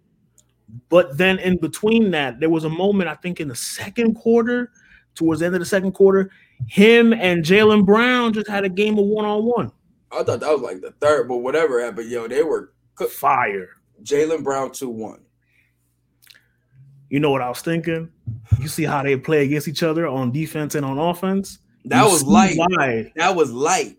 but then in between that, there was a moment I think in the second quarter, towards the end of the second quarter, him and Jaylen Brown just had a game of one on one. I thought that was like the third, but whatever happened, yo, they were cook- Fire. Jaylen Brown 2 1. You know what I was thinking? You see how they play against each other on defense and on offense. That You was light. Why, That was light.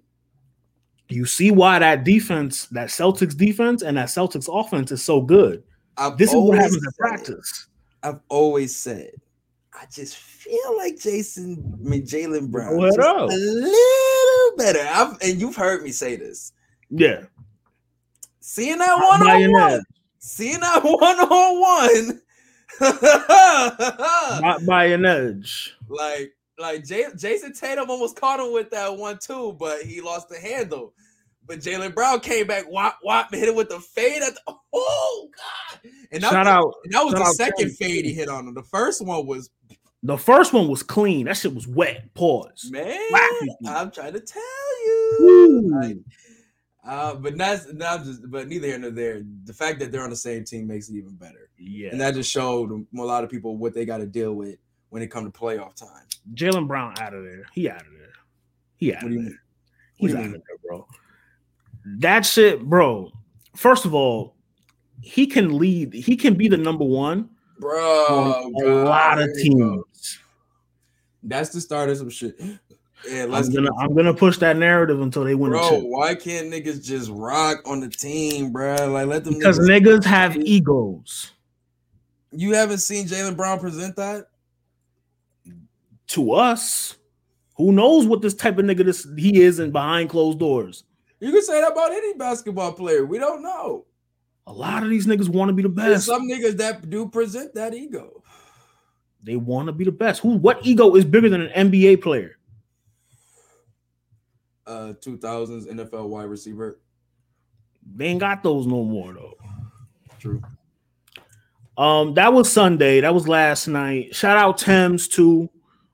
you see why that defense, that Celtics defense, and that Celtics offense is so good. I've This is what happens in practice. I've always said, I just feel like Jayson, I mean Jaylen Brown, What up? a little better. I've, and you've heard me say this. Yeah. Seeing that one on one, seeing that one on one, By, by an edge. like like Jay, Jayson Tatum almost caught him with that one too, but he lost the handle. But Jaylen Brown came back, whop, and hit him with the fade at the oh god! And that, Shout was, out. and that was shout the second fade he hit on him. The first one was The first one was clean. That shit was wet. Pause. man. I'm trying to tell you. Like, uh, but that's not just. But neither here nor there. The fact that they're on the same team makes it even better, Yeah. and that just showed a lot of people what they got to deal with when it come to playoff time. Jaylen Brown out of there. He out of there. He out of there. He's out of there, bro. That shit, bro. First of all, he can lead. He can be the number one Bro, a God, lot of here we go. teams. That's the start of some shit. Yeah, I'm gonna I'm gonna push that narrative until they win bro. chip. Why can't niggas just rock on the team, bro? Like let them. Because niggas, niggas have egos. you haven't seen Jaylen Brown present that. To us, who knows what this type of nigga this he is in behind closed doors. You can say that about any basketball player. We don't know. A lot of these niggas want to be the There's best. some niggas that do present that ego. They want to be the best. Who? What ego is bigger than an NBA player? Uh, 2000s NFL wide receiver. They ain't got those no more though. True. Um, that was Sunday. That was last night. Shout out Thames too.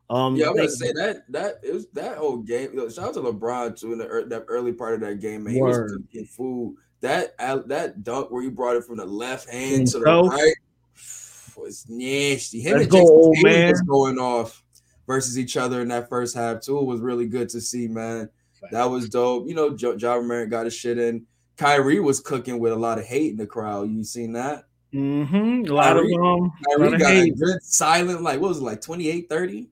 Um, Yeah, I'm they- gonna say that that it was that whole game. Yo, shout out to LeBron too in the ear- that early part of that game, man. He was Word. cooking food. That out- that dunk where he brought it from the left hand to the Himself. right was nasty. Him Let's and go, Jayson old man. was going off versus each other in that first half too. It was really good to see, man. That was dope. You know, Ja ja Morant got his shit in. Kyrie was cooking with a lot of hate in the crowd. You seen that? Mm-hmm. a lot of Kyrie- um, a lot Kyrie of got hate. a good silent, like what was it, like 28, 30?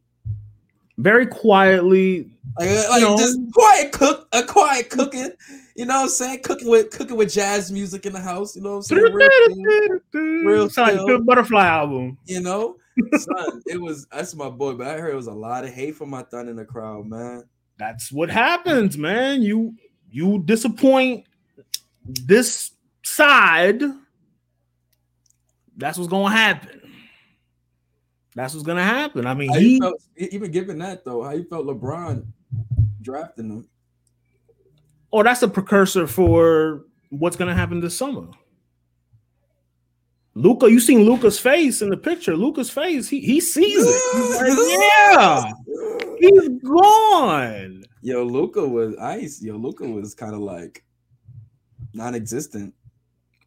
Very quietly. Like, uh, like know. just quiet cook, a quiet cooking. You know what I'm saying? Cooking with cooking with jazz music in the house. You know what I'm saying? Real chill, Real Sound like good butterfly album. you know, son. It was that's my boy, but I heard it was a lot of hate from my thun in the crowd, man. That's what happens, man. You you disappoint this side. That's what's gonna happen. That's what's gonna happen. I mean, How he felt, even given that though, how you felt LeBron drafting him? oh, that's a precursor for what's gonna happen this summer. Luka, you seen Luka's face in the picture. Luka's face, he he sees it. He's like, yeah, he's gone. Yo, Luka was ice. Yo, Luka was kind of like non-existent.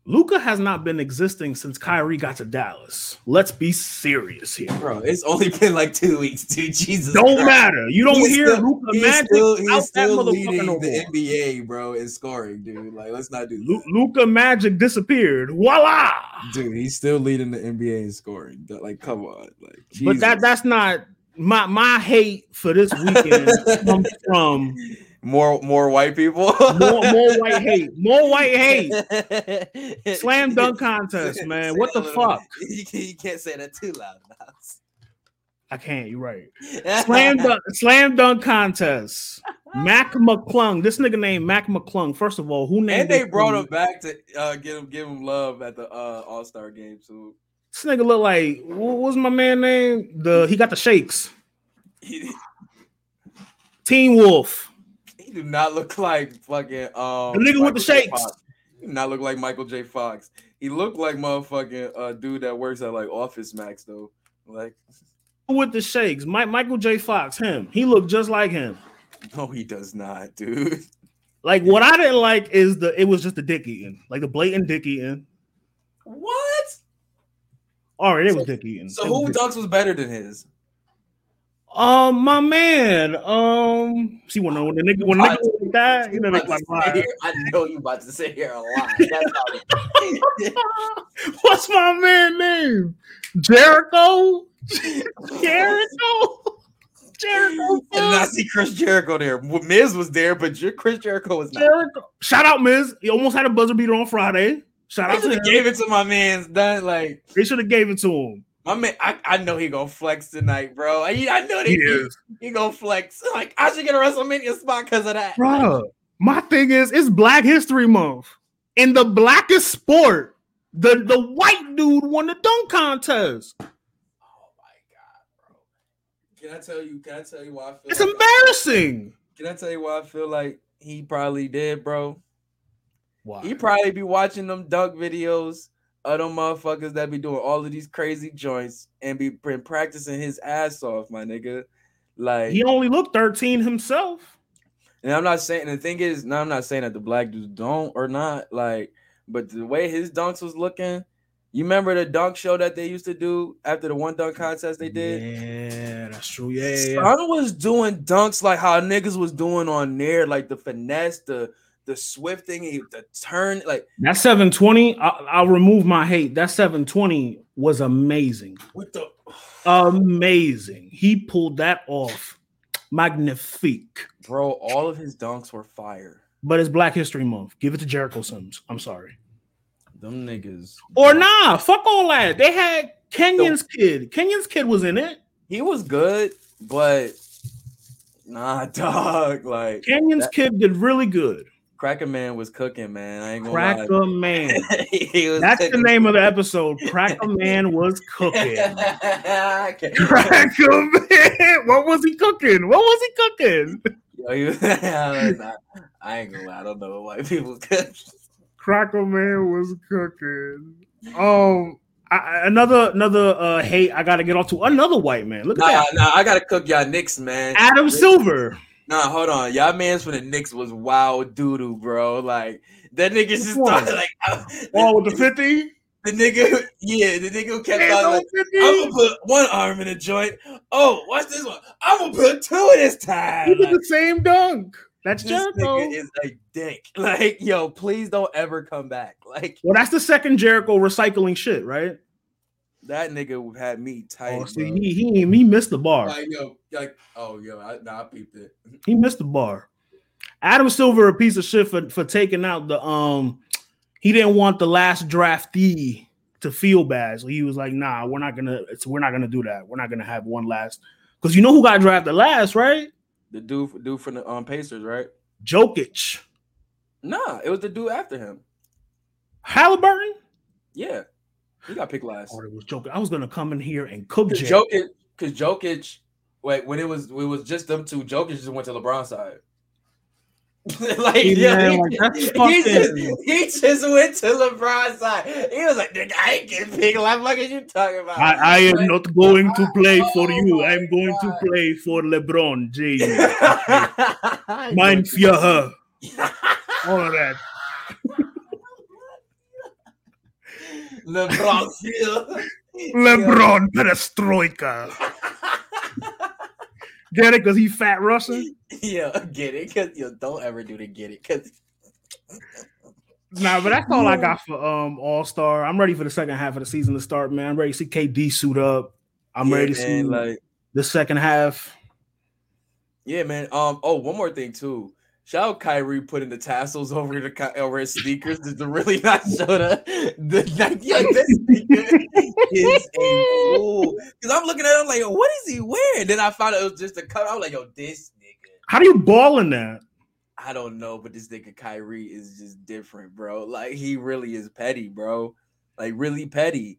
Luka has not been existing since Kyrie got to Dallas. Let's be serious here. Bro, it's only been like two weeks, dude. Jesus. Don't Christ. matter. You don't He's hear Luka Magic still, he's out that still motherfucker leading no the more. NBA, bro, in scoring, dude. Like, let's not do Lu- that. Luka Magic disappeared. Voila! Dude, he's still leading the NBA in scoring. Like, come on, like, But that that's not my my hate for this weekend comes from more more white people. more, more white hate. More white hate. Slam dunk contest, man. What the fuck? You, can, you can't say that too loud. I can't, you're right. Slam dunk, slam dunk contest. Mac McClung. This nigga named Mac McClung. First of all, who named and they brought him back to uh, give him give him love at the uh, All Star game too. This nigga look like what was my man name? The he got the shakes. Teen Wolf. Do not look like fucking um The nigga with the Michael shakes. Fox. He do not look like Michael J. Fox. He looked like motherfucking uh dude that works at like Office Max though. Like, With the shakes. Mike Michael J. Fox, him. He looked just like him. no, he does not, dude. Like what I didn't like is the it was just the dick eating, like the blatant dick eating. What? All right, it was dick eating. So who dunks was better than his? Um, my man. Um, see when when the nigga when nigga like that, you know, they like. I know you about to sit here a lot. What's my man name? Jericho. Jericho. Jericho. And I did not see Chris Jericho there. Miz was there, but Chris Jericho was not. Jericho. Shout out, Miz. He almost had a buzzer beater on Friday. Shout I out to him. gave it to my man's done. Like They should have gave it to him. My man, I, I know he gonna flex tonight, bro. I, I know that He he, he gonna flex. Like I should get a WrestleMania spot because of that. bro. my thing is, it's Black History Month. In the blackest sport, the, the white dude won the dunk contest. Oh my god, bro! Can I tell you? Can I tell you why I feel? It's like embarrassing. Can I tell you why I feel like he probably did, bro? Why? He probably be watching them dunk videos of them motherfuckers that be doing all of these crazy joints and be been practicing his ass off, my nigga. Like, He only looked 13 himself. and I'm not saying the thing is, no, I'm not saying that the black dudes don't or not, like, but the way his dunks was looking, you remember the dunk show that they used to do after the one dunk contest they did? Yeah, that's true. Yeah, yeah, yeah. Son was doing dunks like how niggas was doing on there, like the finesse, the the swift thing, he- the turn, like That 720, I, I'll remove my hate. That 720 was amazing. with the Amazing. He pulled that off. Magnifique. bro, all of his dunks were fire. But it's Black History Month. Give it to Jericho Sims. I'm sorry. Them niggas. Or nah, fuck all that. They had Kenyon's kid. Kenyon's kid was in it. He was good, but nah, dog. Like Kenyon's That- kid did really good. Cracker Man was cooking, man. I ain't gonna Cracker Man. lie. he was That's the name of the episode. Cracker Man was cooking. Cracker Man. What was he cooking? What was he cooking? Yo, he was- I ain't gonna lie. I don't know what white people cook. Cracker Man was cooking. Um, I, I- another another uh, hate I got to get off to another white man. Look at Nah, that, nah, I gotta cook y'all Knicks, man. Adam Silver. Nah, hold on. Y'all man's from the Knicks was wild doo doo, bro. Like that nigga just started like Oh, with the fifty. the nigga, yeah, the nigga who kept Hands on like, 50. I'm gonna put one arm in a joint. Oh, watch this one. I'm gonna put two this He time. did Like, the same dunk. That's this Jericho. nigga is a dick. Like, yo, please don't ever come back. Like well, that's the second Jericho recycling shit, right? That nigga had me tight. Oh, see, he, he he missed the bar. Like, yo, like, oh, yo, I, nah, I peeped it. He missed the bar. Adam Silver a piece of shit for for taking out the um. He didn't want the last draftee to feel bad, so he was like, "Nah, we're not gonna. It's, we're not gonna do that. We're not gonna have one last." Because you know who got drafted last, right? The dude, dude from the um Pacers, right? Jokic, Nah, it was the dude after him. Halliburton. Yeah, he got picked last. It was joking. I was gonna come in here and cook Because Jay. Jokic, because Jokic, wait, when it was it was just them two, Jokic just went to LeBron's side. like, Hey, yeah, man, he, like, he just, he just went to LeBron's side. He was like, "Nigga, I ain't getting picked. Like, what are you talking about?" I, I am Like, not going to play oh for Oh you. I'm going God. to play for LeBron James. I know Führer. you- All of that. LeBron Field. LeBron Perestroika. Get it? Because he fat Russian? Yeah, get it? Cause yo, don't ever do the get it. Cause Nah, but that's all I got for um All Star. I'm ready for the second half of the season to start, man. I'm ready to see KD suit up. I'm Yeah, ready to see man, like the second half. Yeah, man. Um. Oh, one more thing too. Shout out Kyrie putting the tassels over the over his sneakers to really not show the the Nike. Like, this sneaker is a fool. Because I'm looking at him like, what is he wearing? Then I found out it was just a cut. I was like, yo, this nigga. How do you ball in that? I don't know, but this nigga Kyrie is just different, bro. Like he really is petty, bro. Like really petty.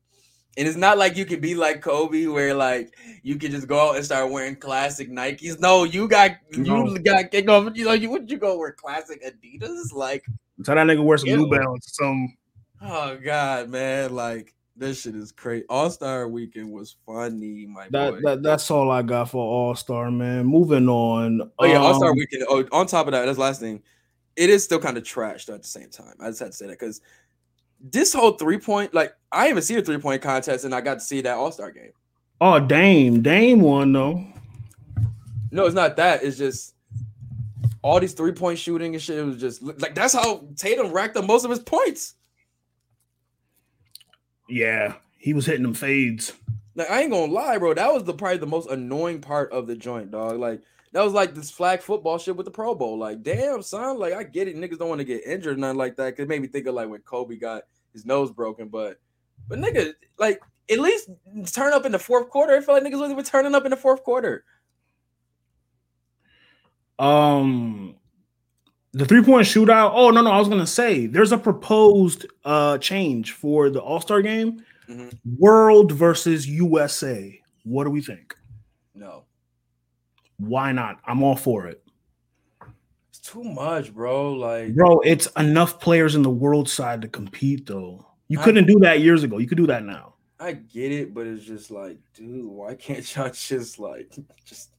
And it's not like you can be like Kobe, where like you could just go out and start wearing classic Nikes. No, you got No. you got kick off. You know, you would you go wear classic Adidas? Like, Tell that nigga wear some New Ew. Balance or something. oh god, man, like this shit is crazy. All Star Weekend was funny, my That, boy. that that's all I got for All Star, man. Moving on. Oh yeah, All Star Um, Weekend. Oh, on top of that, that's the last thing. It is still kind of trash though, at the same time. I just had to say that because this whole three point, like I didn't even see a three point contest, and I got to see that All Star game. Oh, Dame. Dame won though. No, it's not that. It's just all these three point shooting and shit. It was just like that's how Tatum racked up most of his points. Yeah, he was hitting them fades. Like I ain't gonna lie, bro. That was the probably the most annoying part of the joint, dog. Like that was like this flag football shit with the Pro Bowl. Like, damn, son. Like I get it, niggas don't want to get injured, nothing like that. Cause it made me think of like when Kobe got his nose broken, but but nigga, like at least turn up in the fourth quarter. I feel like niggas wasn't even turning up in the fourth quarter. Um, the three point shootout. Oh no, no, I was gonna say there's a proposed uh change for the All Star game. Mhm. World versus USA. What do we think? No, Why not? I'm all for it, it's too much, bro. Like, bro. It's enough players in the world side to compete, though. You I- couldn't do that years ago. You could do that now. I get it, but it's just like, dude, why can't y'all just like just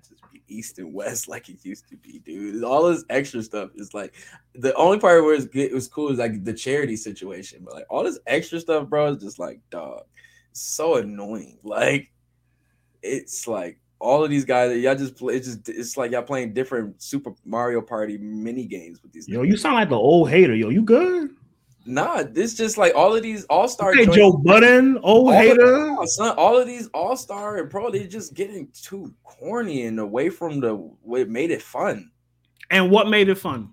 just be east and west like it used to be, dude? All this extra stuff is like the only part where it's good, it was cool is like the charity situation, but like all this extra stuff, bro, is just like, dog, so annoying. Like, it's like all of these guys y'all just play. It's just it's like y'all playing different Super Mario Party mini games with these. Yo, you sound like the old hater. Yo, you good? nah, this just like all of these all star. Okay, Joe Budden, old all hater. Of, son, all of these all star and pro, they're just getting too corny and away from the what made it fun. And what made it fun?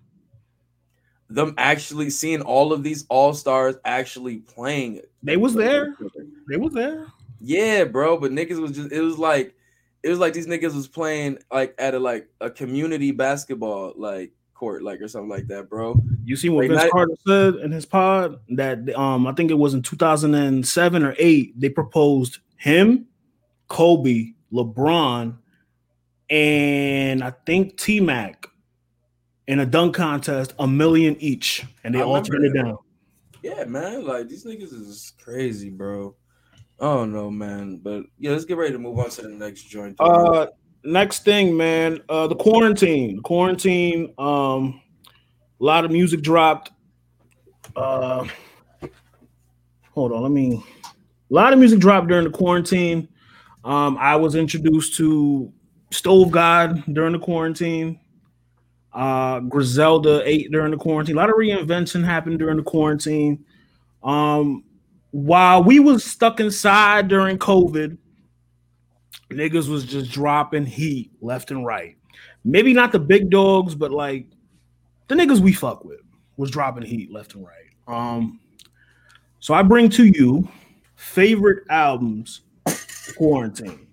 Them actually seeing all of these all stars actually playing. They was there. They was there. Yeah, bro. But niggas was just it was like it was like these niggas was playing like at a like a community basketball like court like or something like that, bro. You see what Like, Vince not- Carter said in his pod that um I think it was in 2007 or 8 they proposed him, Kobe, LeBron, and I think T Mac in a dunk contest, a million each, and they I all turned it down. Yeah, man. Like these niggas is crazy, bro. Don't know, man. But yeah, let's get ready to move on to the next joint. Uh, next thing, man. Uh, the quarantine. Quarantine. Um, a lot of music dropped. Uh, hold on. Let me. A lot of music dropped during the quarantine. Um, I was introduced to Stove God during the quarantine. Uh, Griselda ate during the quarantine. A lot of reinvention happened during the quarantine. Um, while we was stuck inside during COVID, niggas was just dropping heat left and right. Maybe not the big dogs, but like the niggas we fuck with was dropping heat left and right. Um, so I bring to you favorite albums quarantine.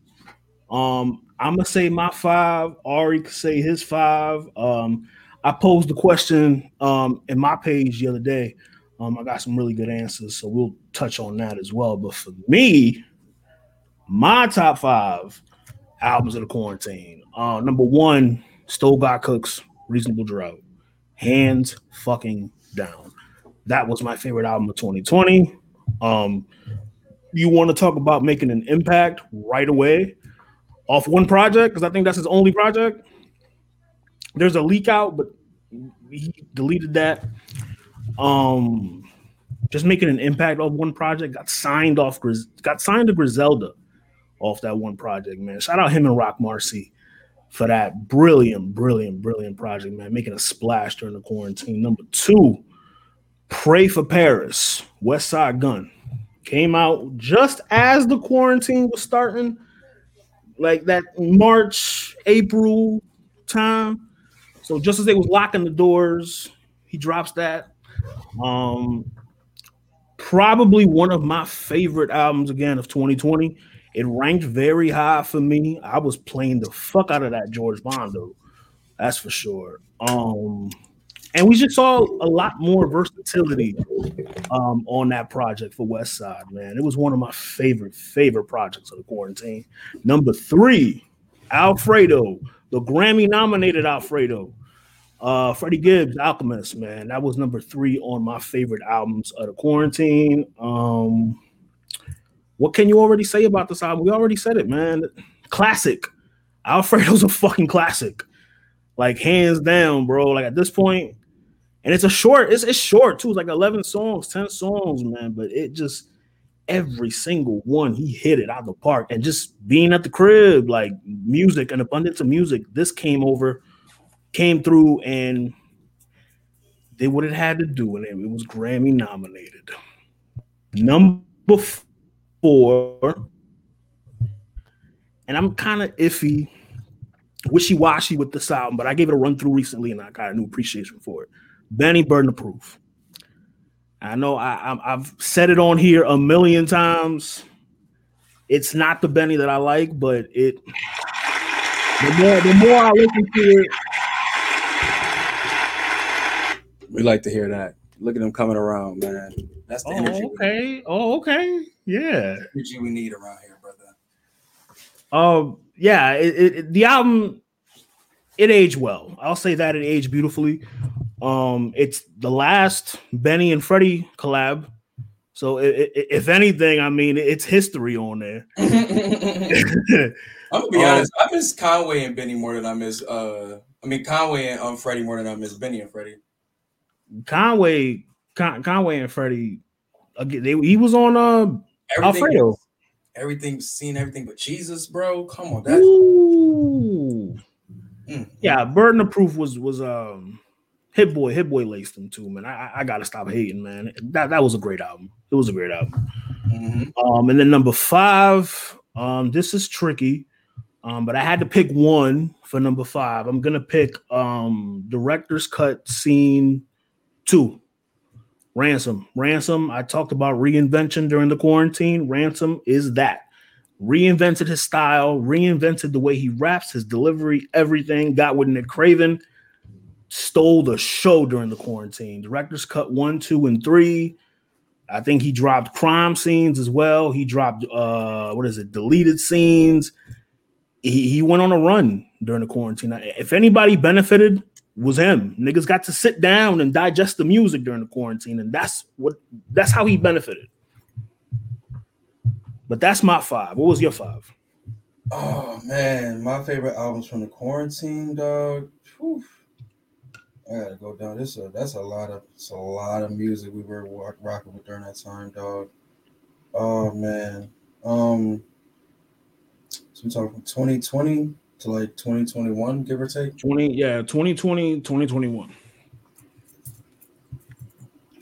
Um, I'm gonna say my five. Ari could say his five. Um, I posed the question um in my page the other day. Um, I got some really good answers, so we'll touch on that as well. But for me, my top five albums of the quarantine. Uh, number one, Stove God Cooks, Reasonable Drought, hands fucking down. That was my favorite album of 2020. Um, you want to talk about making an impact right away off one project because I think that's his only project. There's a leak out, but he deleted that. Um, just making an impact off one project. Got signed off. Got signed to Griselda off that one project, man. Shout out him and Rock Marcy for that brilliant, brilliant, brilliant project, man. Making a splash during the quarantine. Number two, Pray for Paris. Westside Gunn came out just as the quarantine was starting, like that March, April time. So just as they was locking the doors, he drops that. Um, probably one of my favorite albums again of 2020. It ranked very high for me. I was playing the fuck out of that George Bondo. That's for sure. Um, and we just saw a lot more versatility um, on that project for Westside, man. It was one of my favorite, favorite projects of the quarantine. Number three, Alfredo, the Grammy nominated Alfredo. Uh, Freddie Gibbs, Alchemist, man. That was number three on my favorite albums of the quarantine. Um, what can you already say about this album? We already said it, man. Classic. Alfredo's a fucking classic. Like hands down, bro. Like at this point, and it's a short, it's, it's short too. It's like 11 songs, 10 songs, man. But it just every single one he hit it out of the park. And just being at the crib, like music, an abundance of music. This came over, came through, and did what it had to do, it, it was Grammy nominated. Number four, and I'm kind of iffy, wishy washy with this album, but I gave it a run through recently, and I got a new appreciation for it. Benny Burden of Proof. I know I, I've said it on here a million times. It's not the Benny that I like, but it the more the more I listen to it, We like to hear that. Look at them coming around, man. That's the energy, oh, okay, oh, okay, yeah. energy we need around here, brother. Um, yeah, it, it, it- the album it aged well. I'll say that it aged beautifully. Um, it's the last Benny and Freddie collab. So i- i- if anything, I mean, it's history on there. I'm gonna be Um, honest. I miss Conway and Benny more than I miss. Uh, I mean Conway and um Freddie more than I miss Benny and Freddie. Conway, Con- Conway and Freddie, again, they, he was on uh, Everything, Alfredo. everything, seeing everything but Jesus, bro. Come on, that's Ooh. Mm. Yeah, Burden of Proof was was um Hit Boy, Hit Boy laced him too, man. I, I- gotta stop hating, man. That that was a great album. It was a great album. Mhm. Um, and then number five, um, this is tricky. Um, but I had to pick one for number five. I'm gonna pick um director's cut scene two. Ransom. Ransom. I talked about reinvention during the quarantine. Ransom is that. Reinvented his style, reinvented the way he raps, his delivery, everything. Got with Nick Craven, stole the show during the quarantine. Director's cut one, two, and three. I think he dropped crime scenes as well. He dropped uh what is it, deleted scenes. He, he went on a run during the quarantine. If anybody benefited, was him. Niggas got to sit down and digest the music during the quarantine, and that's what that's how he benefited. But that's my five. What was your five? Oh man, my favorite albums from the quarantine, dog. Whew. I gotta go down. This a that's a lot of it's a lot of music we were rock, rocking with during that time, dog. Oh man, um, so we talking 2020 to like 2021, give or take. 20, yeah, 2020, 2021.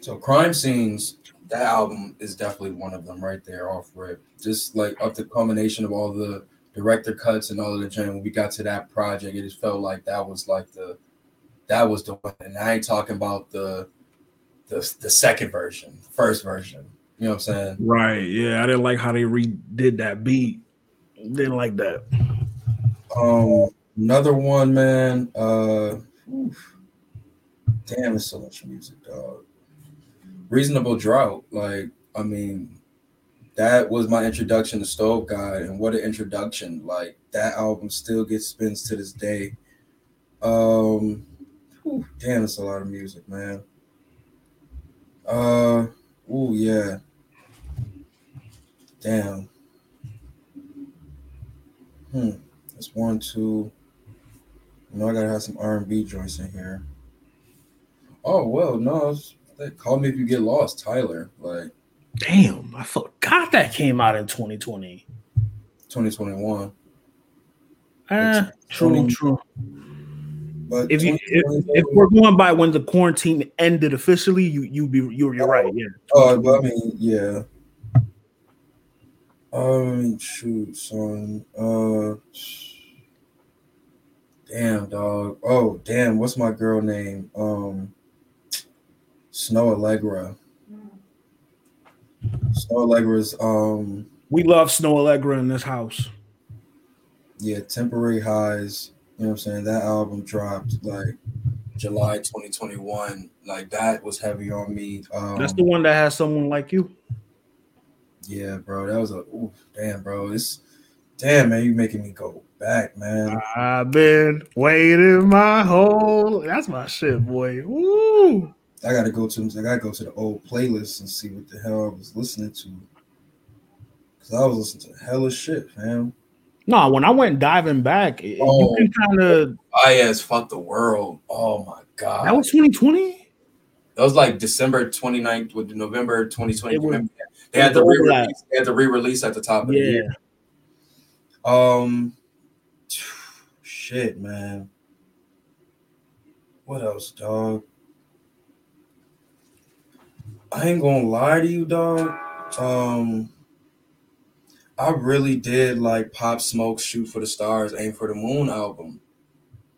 So crime scenes, that album is definitely one of them right there off rip. Just like up the culmination of all the director cuts and all of the jam. When we got to that project, it just felt like that was like the that was the one. And I ain't talking about the the, the second version, first version. You know what I'm saying? Right. Yeah, I didn't like how they redid that beat. Didn't like that. Um, another one, man. Uh, damn, it's so much music, dog. Reasonable drought, like I mean, that was my introduction to Stove God, and what an introduction! Like that album still gets spins to this day. Um, whew, damn, it's a lot of music, man. Uh, oh yeah. Damn. Hmm. That's one, two. You know, I gotta have some R and B joints in here. Oh well, no. They call me if you get lost, Tyler. Like Damn, I forgot that came out in 2020. 2021. Ah, true, true. But If you if, if we're going by when the quarantine ended officially, you you be you're, you're right. Yeah. Oh, but I mean, yeah. Um, shoot, son. Uh, damn, dog. Oh, damn. What's my girl name? Um, Snoh Aalegra. Snoh Aalegra's um, We love Snoh Aalegra in this house. yeah, temporary highs. You know what I'm saying? That album dropped like July 2021. Like that was heavy on me. Um, That's the one that has someone like you. Yeah, bro, that was a ooh, damn, bro. This damn man, you're making me go back, man. I've been waiting my whole. That's my shit, boy. Woo! I gotta go to I gotta go to the old playlist and see what the hell I was listening to. Cause I was listening to hella shit, fam. No, when I went diving back, it- Oh. you can kind of. IS fuck the world. Oh my god. That was 2020. that was like December 29th with November 2020. Was- They had it the re-release. They had the re-release at the top of the year. Um shit, man. What else, dog? I ain't gonna lie to you, dog. Um I really did like Pop Smoke Shoot for the Stars, Aim for the Moon album.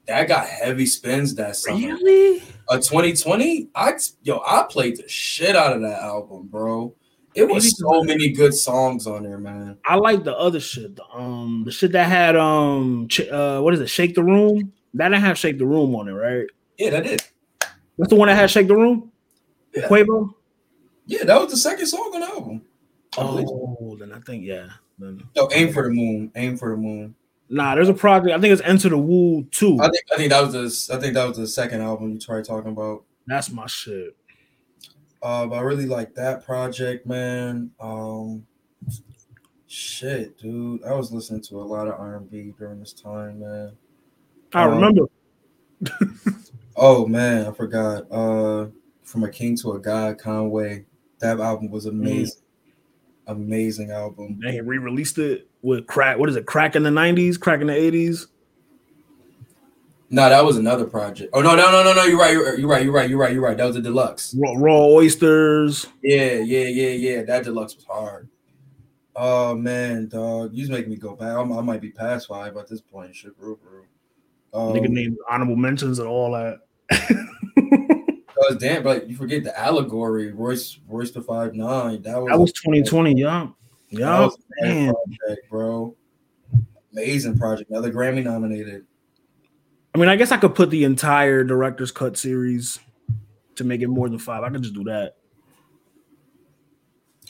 That got heavy spins that summer. Really? A 2020, I yo, I played the shit out of that album, bro. It was so many good songs on there, man. I like the other shit. The, um, the shit that had um, uh, what is it? Shake the room. That didn't have shake the room on it, right? Yeah, that did. That's the one that had shake the room. Yeah. Quavo. Yeah, that was the second song on the album. Oh, then I think yeah. Then, Yo, aim for the moon. Aim for the moon. nah, there's a project. I think it's Enter the Woo too. I think I think that was the I think that was the second album you tried talking about. That's my shit. Uh, I really like that project, man. Um, shit, dude. I was listening to a lot of R and B during this time, man. I Um, remember. Oh man, I forgot. Uh, from a king to a god, Conway. That album was amazing. Amazing album. They re-released it with crack. What is it? Crack in the '90s, crack in the '80s. No, that was another project. Oh no, no, no, no, no. You're right. You're, you're right. You're right. You're right. You're right. That was a deluxe. Raw, raw oysters. Yeah, yeah, yeah, yeah. That deluxe was hard. Oh man, dog, you making me go back. I'm, I might be past five at this point. Shit, bro, bro. Um, Nigga named honorable mentions and all that. Cause damn, but you forget the allegory, Royce, Royce da five nine. That was That was 2020. Yeah, that yeah. project, bro. Amazing project. Another Grammy nominated. I mean, I guess I could put the entire director's cut series to make it more than five. I could just do that.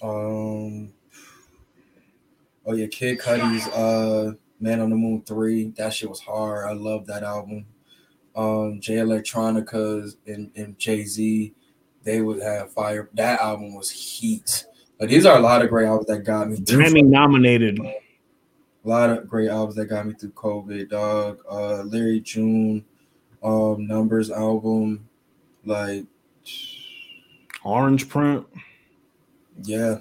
Um. Oh yeah, Kid Cudi's uh Man on the Moon three. That shit was hard. I love that album. Um, Jay Electronica's and, and Jay Z, they would have fire. That album was heat. But these are a lot of great albums that got me. Grammy nominated. A lot of great albums that got me through COVID, dog. Uh Larry June, um, Numbers album, like Orange print. yeah.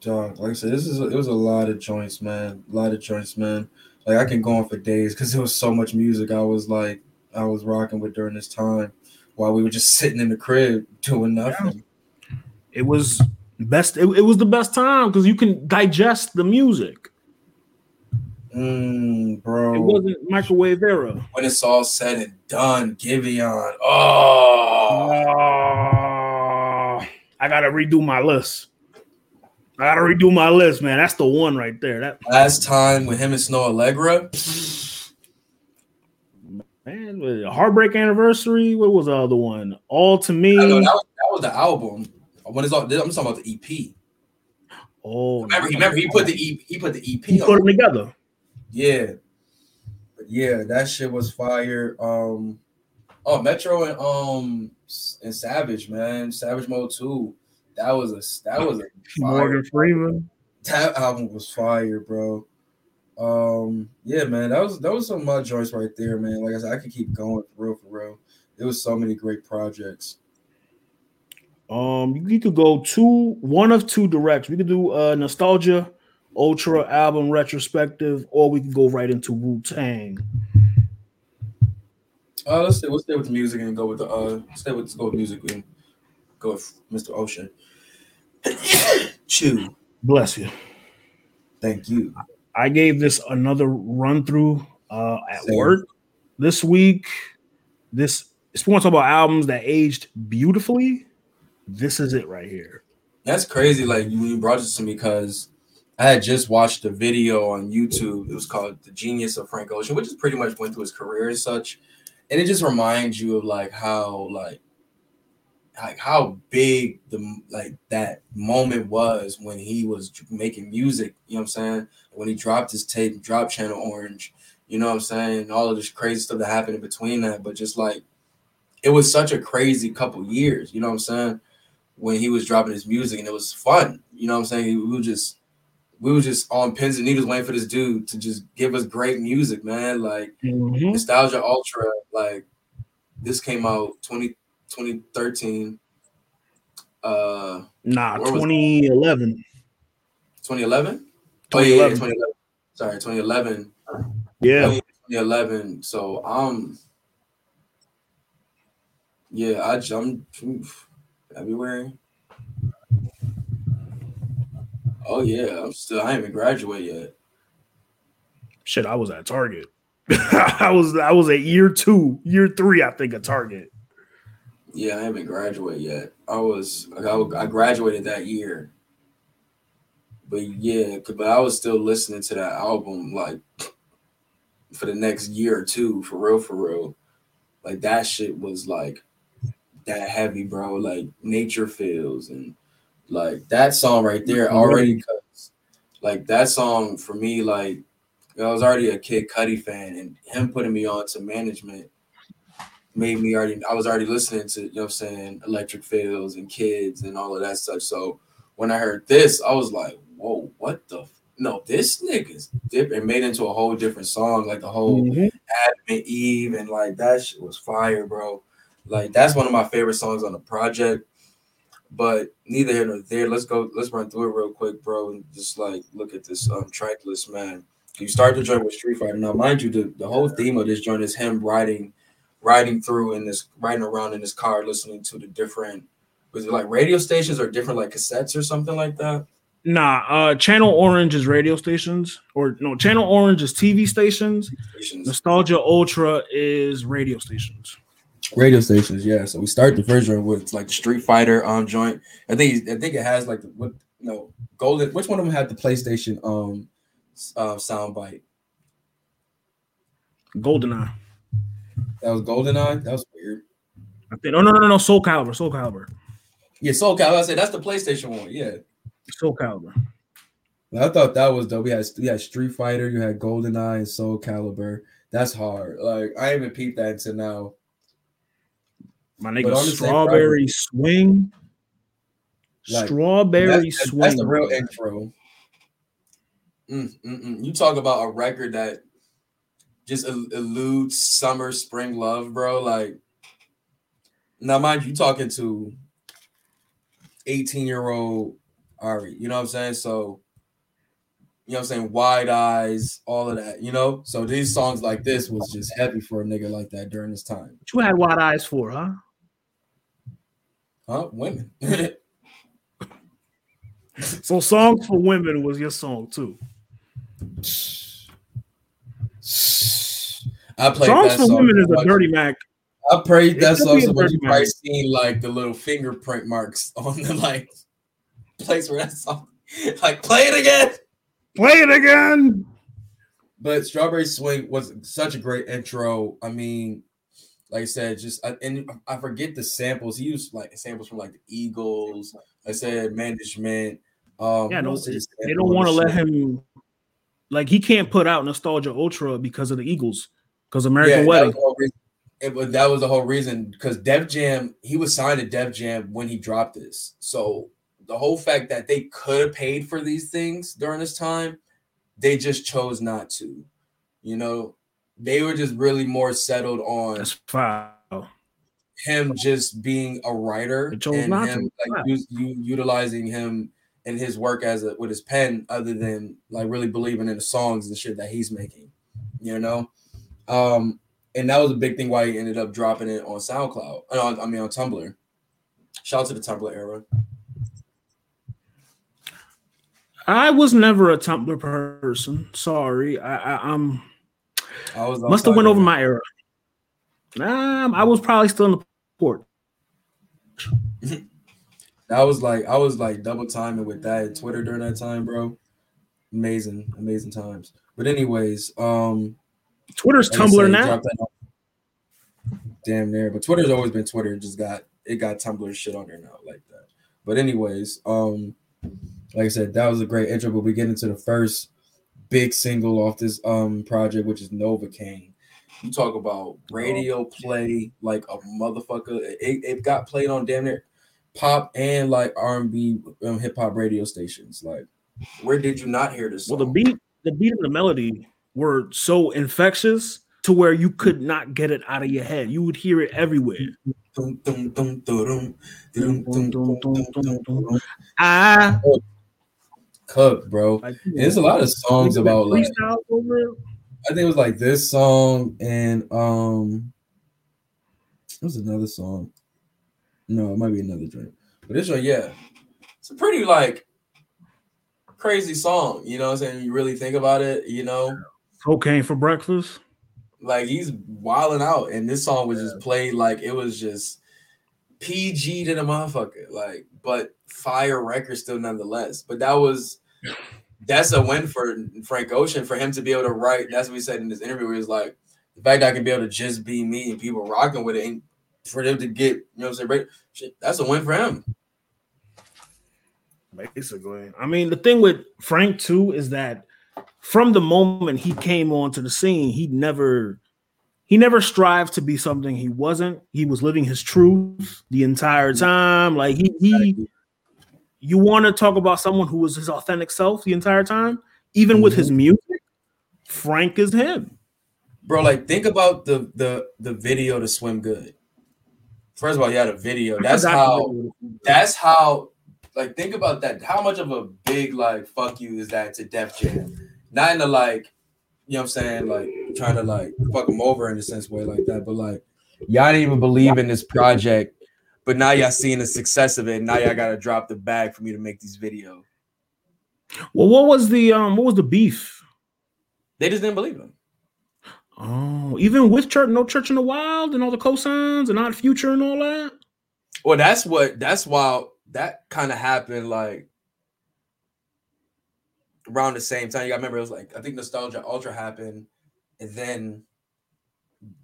Dog, like I said, this is it was a lot of joints, man. A lot of joints, man. Like I can go on for days because there was so much music I was like I was rocking with during this time while we were just sitting in the crib doing nothing. It was best. It, it was the best time because you can digest the music. Mm, bro, It wasn't microwave era. when it's all said and done, Giveon. Oh, Ah, I gotta redo my list. I gotta redo my list, man. That's the one right there. That last time with him and Snoh Aalegra. man, Heartbreak Anniversary. What was the other one? All to me. I know that was, that was the album. When it's all, I'm talking about the EP. oh, Remember, remember he put the EP, he put the EP he put them together. Yeah, but yeah, that shit was fire. Um, oh, Metro and um and Savage, man, Savage Mode Two. That was a that was a. Morgan Freeman. That album was fire, bro. Um, yeah, man, that was that was some of my joints right there, man. Like I said, I could keep going for real, for real. There was so many great projects. Um, you could go two, one of two directs. We could do uh nostalgia, ultra album retrospective, or we could go right into Wu Tang. Uh, let's stay, let's stay with the music and go with the uh, stay with let's go with music and go with Mr. Ocean. Chew, Bless you. thank you. I gave this another run through uh at Same. work this week. This you want to talk about albums that aged beautifully, this is it right here. That's crazy. Like you, brought this to me because I had just watched a video on YouTube. It was called "The Genius of Frank Ocean," which is pretty much went through his career and such. And it just reminds you of like how like like how big the like that moment was when he was making music. You know what I'm saying? When he dropped his tape, dropped Channel Orange. You know what I'm saying? All of this crazy stuff that happened in between that, but just like it was such a crazy couple years. You know what I'm saying? When he was dropping his music and it was fun. You know what I'm saying? We were just we were just on pins and needles waiting for this dude to just give us great music, man. Like Mhm. Nostalgia Ultra, like this came out 20, 2013. Uh Nah, Where was- 2011. 2011? Oh yeah, yeah, 2011. 2011. Sorry, 2011. Yeah. 2011. So um yeah, I jumped February. Oh yeah, I'm still I haven't graduated yet. Shit, I was at Target. I was I was at year two, year three, I think, at Target. Yeah, I haven't graduated yet. I was I, I graduated that year. But yeah, but I was still listening to that album like for the next year or two, for real, for real. Like that shit was like that heavy, bro. Like nature feels and like that song right there already cause like that song for me, like I was already a Kid Cudi fan and him putting me on to management made me already I was already listening to, you know what I'm saying, Electric Fields and Kids and all of that such. So when I heard this, I was like, whoa, what the f- no, this nigga's different made into a whole different song, like the whole Mhm. Adam and Eve, and like that shit was fire, bro. Like that's one of my favorite songs on the project. But neither here nor there. Let's go. Let's run through it real quick, bro, and just like look at this um track list, man. You start the joint with Street Fighter. Now, mind you, the, the whole theme of this joint is him riding, riding through in this, riding around in his car, listening to the different, was it like radio stations or different like cassettes or something like that? Nah, uh Channel Orange is radio stations, or no, Channel Orange is TV stations. Stations. Nostalgia Ultra is radio stations. Radio stations yeah so we start the first joint with like the street fighter um joint i think i think it has like the what no golden which one of them had the playstation um uh sound bite Goldeneye. that was goldeneye that was weird I think. Oh No, no, no, no. Soul Calibur. Soul Calibur. yeah soul calibur i said that's the playstation one yeah Soul Calibur. i thought that was dope we had we had street fighter you had goldeneye and soul calibur that's hard like i haven't peeped that until now My nigga on the same Strawberry Swing. Like, Strawberry That's, that's, swing. that's the real intro. Mm, mm, mm. You talk about a record that just eludes summer, spring love, bro. Like, now, mind you, you talking to 18 year old Ari, you know what I'm saying? So, you know what I'm saying? Wide eyes, all of that, you know? So, these songs like this was just heavy for a nigga like that during this time. What you had wide eyes for, huh? Huh? Women. So songs for women was your song too. I played songs that for song women is a dirty Mac. I prayed that song so much you probably Mac. seen like the little fingerprint marks on the like place where that song like play it again. Play it again. But Strawberry Swing was such a great intro. I mean, like I said, just I, and I forget the samples. He used like samples from like the Eagles. I said management. Um, Yeah, no, else did he they don't want to let him like he can't put out Nostalgia Ultra because of the Eagles, because American that Wedding. was the whole reason. It was, that was the whole reason because Def Jam, he was signed to Def Jam when he dropped this. So the whole fact that they could have paid for these things during this time, they just chose not to. You know, they were just really more settled on him just being a writer and him like us- you utilizing him and his work as a with his pen other than like really believing in the songs and shit that he's making you know? Um and that was a big thing why he ended up dropping it on soundcloud uh, on, i mean on tumblr. Shout out to the tumblr era. I was never a Tumblr person. Sorry, I, I I'm must have went over my era. Nah, I was probably still in the port. that was like i was like double timing with that twitter during that time bro amazing amazing times but anyways um Twitter's Like Tumblr said, now. drop that off. Damn near, but Twitter's always been Twitter. It just got it got Tumblr shit on there now like that. But anyways, um, like I said, that was a great intro. But we get into the first big single off this um project, which is Novocaine. You talk about radio play like a motherfucker. It, it got played on damn near pop and like R and B um, hip hop radio stations. Like, where did you not hear this? Well, the beat, the beat and the melody were so infectious to where you could not get it out of your head. You would hear it everywhere. Dum, Cup, bro. There's a lot of songs about like. I think it was like this song and um, it was another song. No, it might be another drink, but this one, yeah, it's a pretty like crazy song. You know, what I'm saying you really think about it. You know, cocaine for breakfast. Like he's wilding out, and this song was yeah. just played like it was just PG to the motherfucker. Like but fire record still nonetheless. But that was that's a win for Frank Ocean for him to be able to write. That's what he said in this interview. He was like, the fact that I can be able to just be me and people rocking with it, and for them to get, you know, what I'm saying, shit, that's a win for him. Basically, I mean, the thing with Frank too is that from the moment he came onto the scene, he never he never strived to be something he wasn't. He was living his truth the entire time. Like he he you want to talk about someone who was his authentic self the entire time, even with his mm-hmm. music. Frank is him. bro. Like, think about the the the video to swim good. First of all, you had a video. That's how. That's how. Like, think about that. How much of a big like fuck you is that to Def Jam? Not in the like, you know what I'm saying, like trying to like fuck them over in a sense way like that, but like y'all didn't even believe in this project, but now y'all seeing the success of it. And now y'all gotta drop the bag for me to make these videos. Well, what was the um what was the beef? They just didn't believe him. Oh, even with church, no church in the wild and all the cosigns and not future and all that. Well, that's what that's why that kind of happened like around the same time. You got remember it was like I think Nostalgia Ultra happened, and then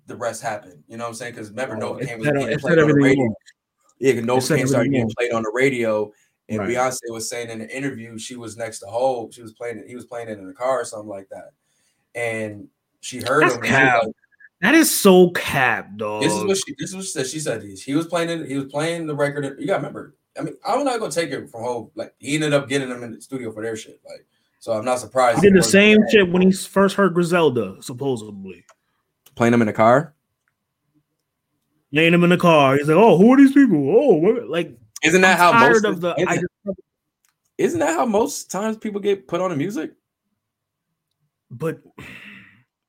the rest happened. You know what I'm saying? Because remember, Oh, it was it played on the radio. Yeah, set Novocaine started getting played on the radio, and Right. Beyonce was saying in the interview she was next to Hov. She was playing it. He was playing it in the car or something like that, and she heard That's him. and she was cap. like, That is so cap, dog. this is what she. This is what she said. She said he was playing it. He was playing the record. You got to remember, I mean, I'm not gonna take it from home. Like he ended up getting them in the studio for their shit. Like, so I'm not surprised. He did the same bad. shit when he first heard Griselda, supposedly. Playing him in the car. Playing him in the car. He's like, "Oh, who are these people? Oh, what? like." Isn't that I'm how most of the? Isn't, I just, isn't that how most times people get put on the music? but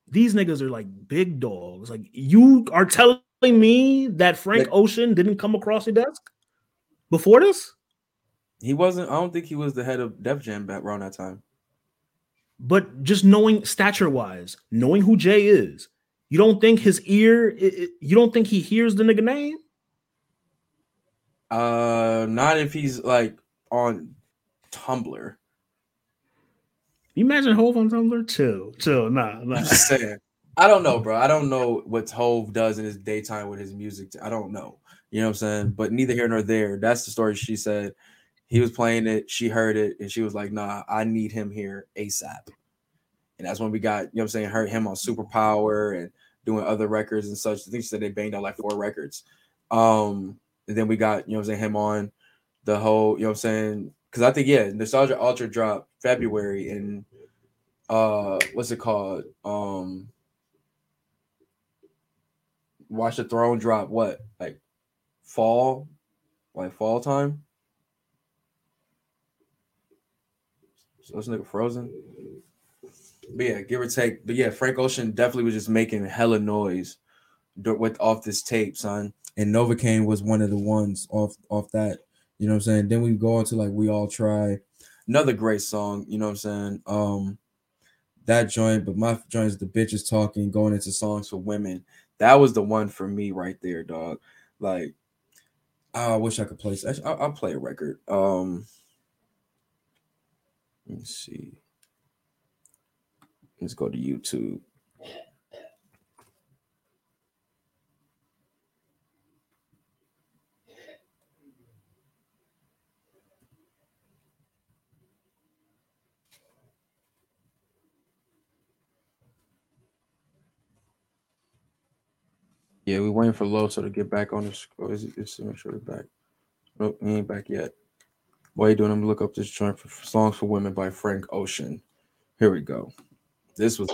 these niggas are like big dogs. Like you are telling me that Frank Ocean didn't come across your desk before this, He wasn't. I don't think he was the head of Def Jam back around that time. But just knowing stature wise, knowing who Jay is, you don't think his ear, i- i- you don't think he hears the nigga name? Uh, not if he's like on Tumblr. You imagine Hov on Tumblr? Chill, chill, nah, nah. I'm just saying. I don't know, bro. I don't know what Hov does in his daytime with his music. I don't know. You know what I'm saying? But neither here nor there. That's the story she said. He was playing it, she heard it, and she was like, nah, I need him here ASAP. And that's when we got, you know I'm saying, heard him on Superpower and doing other records and such. I think she said they banged out like four records. Um, and then we got, you know I'm saying, him on the whole, you know I'm saying? Because I think, yeah, Nostalgia Ultra dropped February and uh what's it called? Um Watch the Throne drop what? Like fall? Like fall time? So this nigga frozen. But yeah, give or take. But yeah, Frank Ocean definitely was just making hella noise with off this tape, son. And Novocaine was one of the ones off off that. You know what I'm saying? Then we go on to like we all try. Another great song, you know what I'm saying? Um that joint, but my joint is the bitches talking, going into songs for women. That was the one for me right there, dog. Like, I wish I could play. I'll play a record. Um, let me see. Let's go to YouTube. Yeah, we're waiting for Loso to get back on the oh, it just to make sure they're back? Nope, he ain't back yet. While you doing? I'm gonna look up this joint for for songs for women by Frank Ocean. Here we go. This was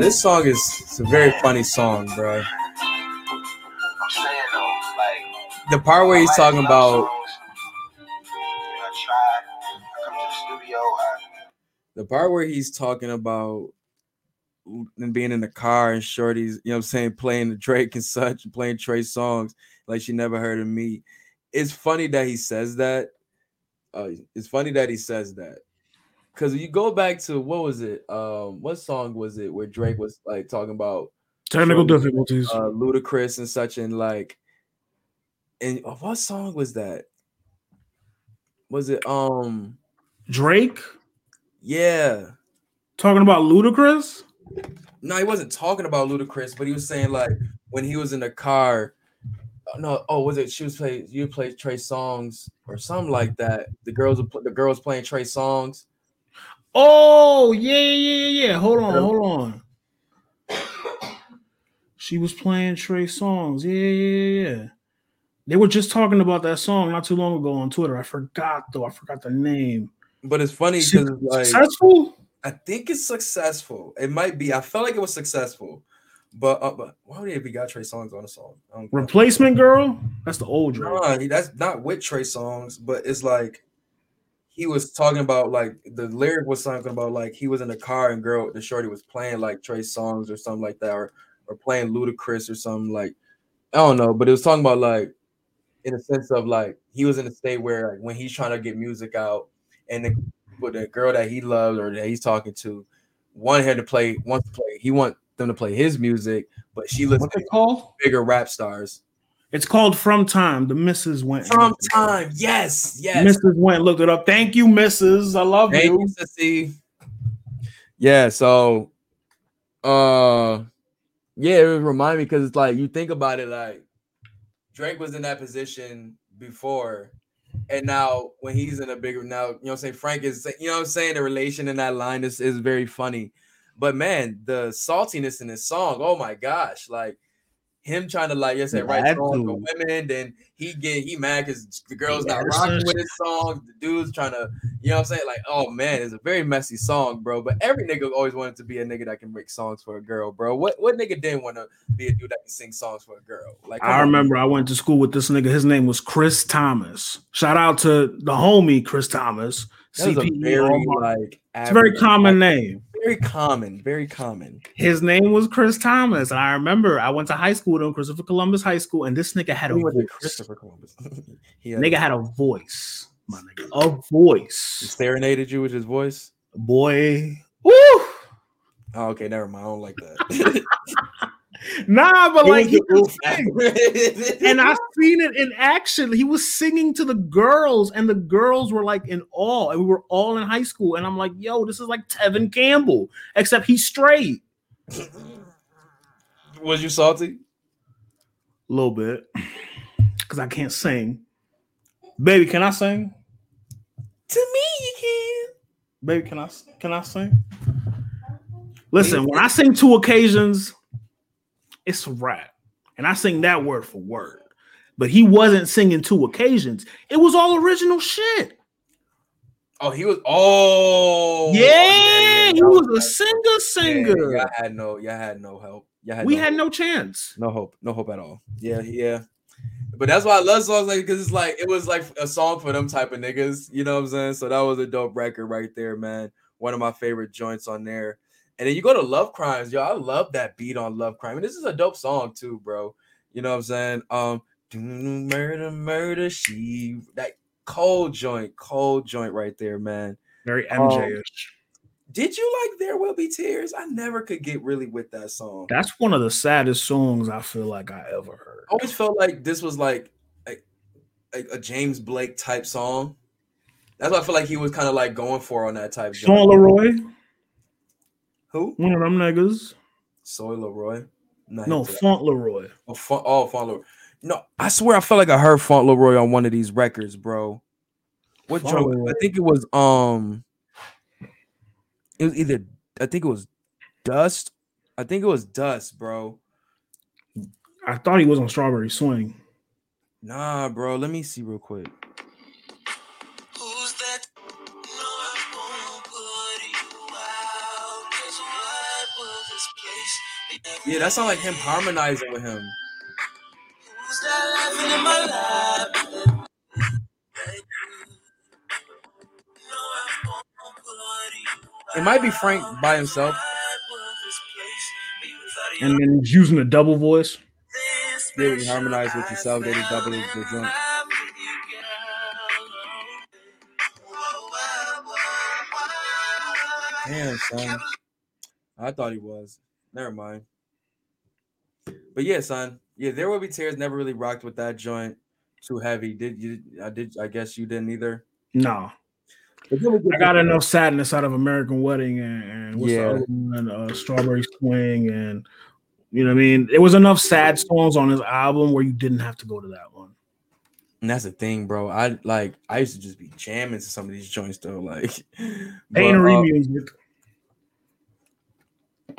This song is it's a very funny song, bro. I'm saying though, like The part where he's talking about I tried. I come to the studio. I, the part where he's talking about and being in the car and shorties, you know what I'm saying, playing the Drake and such, playing Trey Songz like she never heard of me. It's funny that he says that. Uh, it's funny that he says that. Cause you go back to what was it? Um, what song was it where Drake was like talking about Technical difficulties. uh Ludacris and such and like and uh, what song was that? Was it um Drake yeah. talking about Ludacris. No, he wasn't talking about Ludacris, but he was saying like when he was in the car. uh, No, oh, was it she was playing? You played Trey Songz or something like that. The girls, the girls playing Trey Songz. Oh yeah, yeah, yeah, yeah. Hold on, hold on. She was playing Trey Songz. Yeah, yeah, yeah. They were just talking about that song not too long ago on Twitter. I forgot though. I forgot the name. But it's funny because like Successful? I think it's successful. It might be. I felt like it was successful, but uh, but why would he have got Trey Songz on a song? Replacement girl? That's the old Drake. Nah, that's not with Trey Songz, but it's like he was talking about like the lyric was something about like he was in the car and girl the shorty was playing like Trey Songz or something like that, or or playing Ludacris or something like I don't know, but it was talking about like in a sense of like he was in a state where like when he's trying to get music out and the with the girl that he loves or that he's talking to want him to play wants to play he want them to play his music, but she listens to bigger rap stars. It's called From Time. The Misses went. From looked it up. time, yes, yes. Mrs. went and looked it up. Thank you, Mrs. I love Thank you. you, Sissy. Yeah, so uh yeah, it remind me because it's like you think about it like Drake was in that position before, and now when he's in a bigger now, you know what I'm saying? Frank is you know what I'm saying, the relation in that line is, is very funny. But man, the saltiness in this song, oh my gosh, like him trying to like yes, write Had songs for women, then he get he mad because the girl's not rocking with his song. the dude's trying to you know what I'm saying? Like, oh man, it's a very messy song, bro. But every nigga always wanted to be a nigga that can make songs for a girl, bro. What what nigga didn't want to be a dude that can sing songs for a girl? Like, I on. remember I went to school with this nigga. His name was Chris Thomas. Shout out to the homie Chris Thomas. That was a very like it's a very common name. Very common, very common. His name was Chris Thomas. And I remember I went to high school with him, Christopher Columbus High School, and this nigga had a He went to voice. Christopher Columbus. had Nigga had a voice, my nigga. A voice. He serenaded you with his voice. Boy. Woo! Oh, okay, never mind. I don't like that. Nah, but It like was he the oof could and I seen it in action. He was singing to the girls, and the girls were like in awe, and we were all in high school. And I'm like, yo, this is like Tevin Campbell, except he's straight. was you salty? A little bit, because I can't sing. Baby, can I sing? To me, you can. Baby, can I can I sing? Listen, when I sing two occasions, it's a rap. And I sing that word for word. But he wasn't singing two occasions. It was all original shit. Oh, he was. Oh, yeah, he that was a that- singer yeah, singer. Y'all had no, y'all had no help. Y'all had we no had no chance. no hope, no hope at all. Yeah, yeah. But that's why I love songs like because it's like it was like a song for them type of niggas. You know what I'm saying? So that was a dope record right there, man. One of my favorite joints on there. And then you go to Love Crimes, yo. I love that beat on Love Crime. And this is a dope song too, bro. You know what I'm saying? Um, murder, murder, she that cold joint, cold joint right there, man. Very Um, MJ-ish. Did you like There Will Be Tears? I never could get really with that song. That's one of the saddest songs I feel like I ever heard. I always felt like this was like a, a, a James Blake type song. That's what I feel like he was kind of like going for on that type. Sean joint. Leroy, Who? one of them niggas. Soy Leroy. No. Fauntleroy. Oh, Font, oh, Fauntleroy. No, I swear I felt like I heard Fauntleroy on one of these records, bro. What joint? I think it was um. It was either I think it was Dust. I think it was Dust, bro. I thought he was on Strawberry Swing. Nah, bro. Let me see real quick. Yeah, that sounds like him harmonizing with him. Who's that laughing in my lap? No, I won't put you It might be Frank by himself. And then he's using a double voice. Yeah, he you harmonize with yourself, they just double the joint. Damn, son. I thought he was. Never mind. But yeah, son. Yeah, there will be tears. Never really rocked with that joint. Too heavy. Did you? I did. I guess you didn't either. No. But then we get I got enough sadness out of American Wedding and, and what's Yeah. the? Uh, Strawberry Swing and you know what I mean. It was enough sad songs on his album where you didn't have to go to that one. And that's the thing, bro. I like. I used to just be jamming to some of these joints though. Like, Paintery uh, music.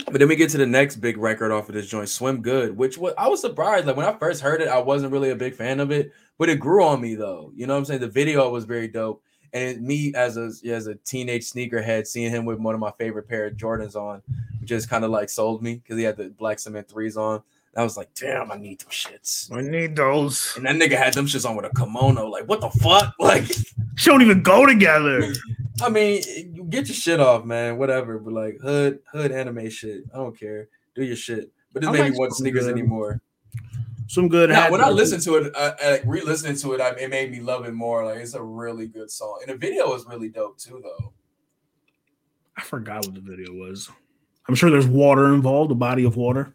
But then we get to the next big record off of this joint, Swim Good, which was I was surprised. Like when I first heard it, I wasn't really a big fan of it, but it grew on me though. You know what I'm saying? The video was very dope. And me as a as a teenage sneakerhead, seeing him with one of my favorite pair of Jordans on, just kind of like sold me because he had the black cement threes on. I was like, damn, I need those shits. I need those. And that nigga had them shits on with a kimono. Like, what the fuck? Like, She don't even go together. I mean, you get your shit off, man. Whatever. But like hood, hood anime shit. I don't care. Do your shit. But this I made like me want sneakers good- anymore. Some good. Now, had- when I listened to it, uh, uh, re-listening to it, I, it made me love it more. Like it's a really good song, and the video is really dope too, though. I forgot what the video was. I'm sure there's water involved, a body of water.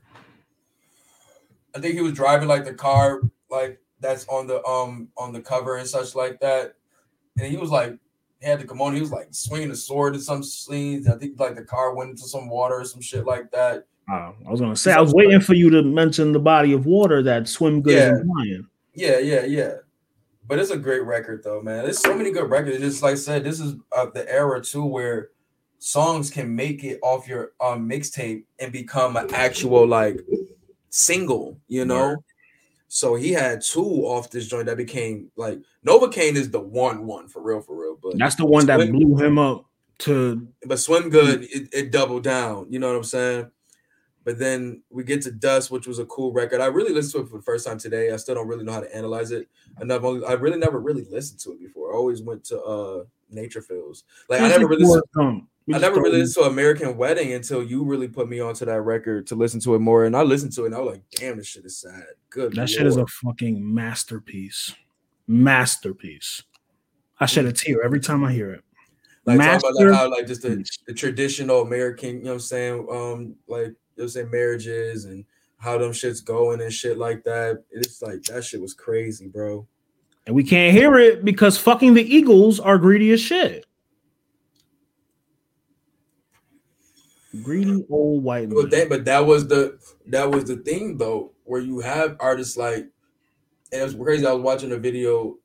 I think he was driving like the car, like that's on the um on the cover and such like that, and he was like he had the kimono. He was like swinging a sword in some scenes. I think like the car went into some water or some shit like that. Uh, I was gonna say I was waiting for you to mention the body of water that swim good Yeah. implying. Yeah, yeah, yeah. But it's a great record though, man. There's so many good records. Just like I said, this is uh, the era too where songs can make it off your um mixtape and become an actual like single, you know. So he had two off this joint that became like Novacane is the one one for real, for real. But That's the one that blew him up to but Swim Good, it, it doubled down. You know what I'm saying? But then we get to Dust, which was a cool record. I really listened to it for the first time today. I still don't really know how to analyze it. I've only, I really never really listened to it before. I always went to uh Nature Feels. Like I never really, listened, I never really listened to American Wedding until you really put me onto that record to listen to it more. And I listened to it and I was like, damn, this shit is sad. Good. That shit is a fucking masterpiece. Masterpiece. I shed a tear every time I hear it. like talk about like how like just the, the traditional American, you know what I'm saying? Um, like you know what I'm saying, marriages and how them shits going and shit like that. It's like that shit was crazy, bro. And we can't hear it because fucking the Eagles are greedy as shit. Greedy old white But man. that, but that was the that was the thing though, where you have artists like, and it was crazy. I was watching a video,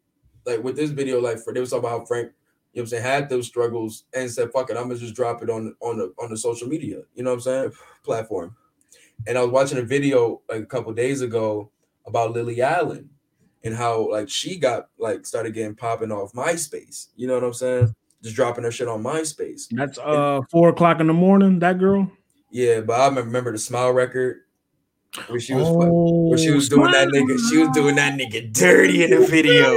like with this video, like for they was talking about how Frank, you know what I'm saying, had those struggles and said, "Fuck it, I'm gonna just drop it on on the on the social media," you know what I'm saying, platform. And I was watching a video like a couple days ago about Lily Allen and how like she got like started getting popping off MySpace. You know what I'm saying? Just dropping her shit on MySpace. That's uh four o'clock in the morning. That girl. Yeah, but I remember the Smile record where she was Oh, where she was doing that nigga. She was doing that nigga dirty in the video.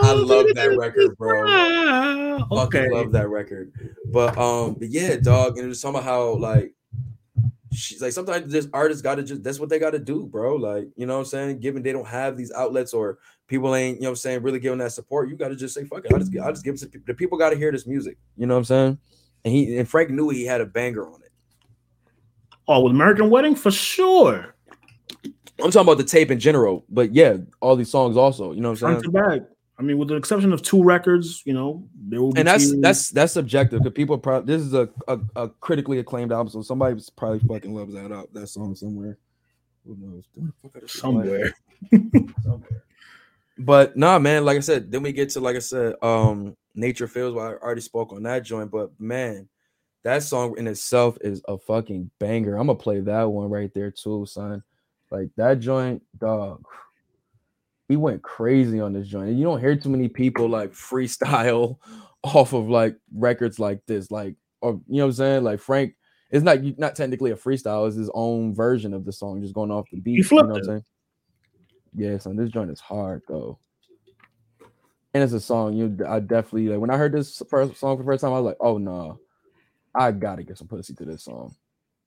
I love that record, bro. Fucking Okay. love that record. But um, but yeah, dog, and it was talking about how like she's like sometimes this artists gotta just that's what they gotta do, bro. Like, you know what I'm saying? Given they don't have these outlets or people ain't, you know what I'm saying, really giving that support, you gotta just say, fuck it. I just I just give it to people. The people gotta hear this music. You know what I'm saying? And he and Frank knew he had a banger on it. Oh, with American Wedding for sure. I'm talking about the tape in general, but yeah, all these songs also, you know what I'm Front saying? to back. I mean, with the exception of two records, you know, there will be and that's tears. that's that's subjective because people probably this is a, a a critically acclaimed album, so somebody probably fucking loves that out that song somewhere. Who knows? Where the fuck are the shit somewhere. somewhere. But nah, man. Like I said, then we get to like I said, um, Nature Feels. Well, I already spoke on that joint, but man, that song in itself is a fucking banger. I'm gonna play that one right there too, son. Like that joint, dog. He went crazy on this joint. And you don't hear too many people like freestyle off of like records like this, like or you know what I'm saying? Like Frank, it's not not technically a freestyle, it's his own version of the song, just going off the beat. you know flipped what I'm saying? Yeah, son, this joint is hard though. And it's a song you I definitely like when I heard this first song for the first time, I was like, oh no, I gotta get some pussy to this song.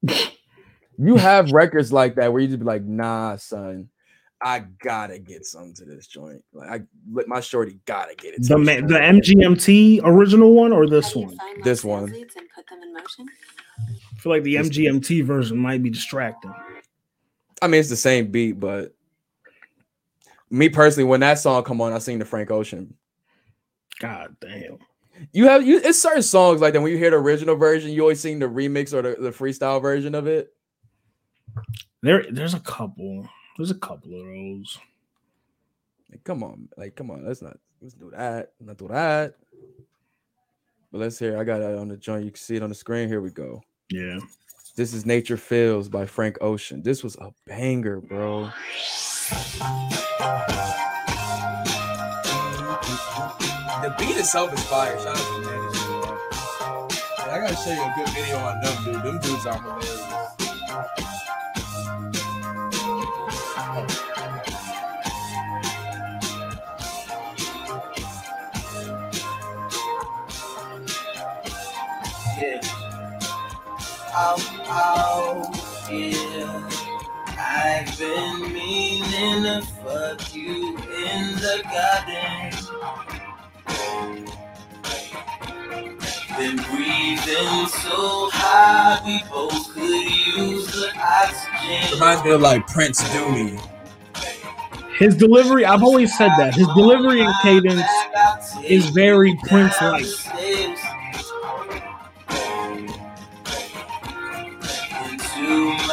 you have records like that where you just be like, nah, son, I gotta get some to this joint. Like I let my shorty gotta get it. to The ma- the MGMT original one or this one? This one. I feel like the MGMT version might be distracting. I mean, it's the same beat, but me personally, when that song come on, I sing the Frank Ocean. God damn. You have you it's certain songs like that when you hear the original version, you always sing the remix or the, the freestyle version of it. There, there's a couple. There's a couple of those. Like, come on, like, come on, let's not let's do that, not do that. But let's hear. I got it on the joint. You can see it on the screen. Here we go. Yeah. This is Nature Feels by Frank Ocean. This was a banger, bro. The beat itself is fire. Shout out to Nature. I gotta show you a good video on them, dude. Them dudes are hilarious. Oh, oh, yeah. I've been meaning to fuck you in the garden. Been breathing so high, we both could use the oxygen. Reminds me of like Prince Do Me. His delivery, I've always said that. His delivery and cadence is very Prince like.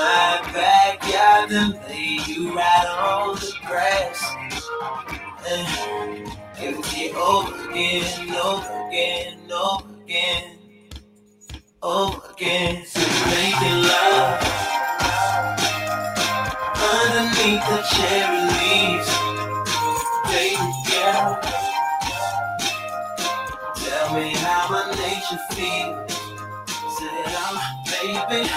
My backyard and lay you right on the grass. And it will get over again, over again, over again, over again. So making love underneath the cherry leaves. Baby tell me how my nature feels. Said I'm baby,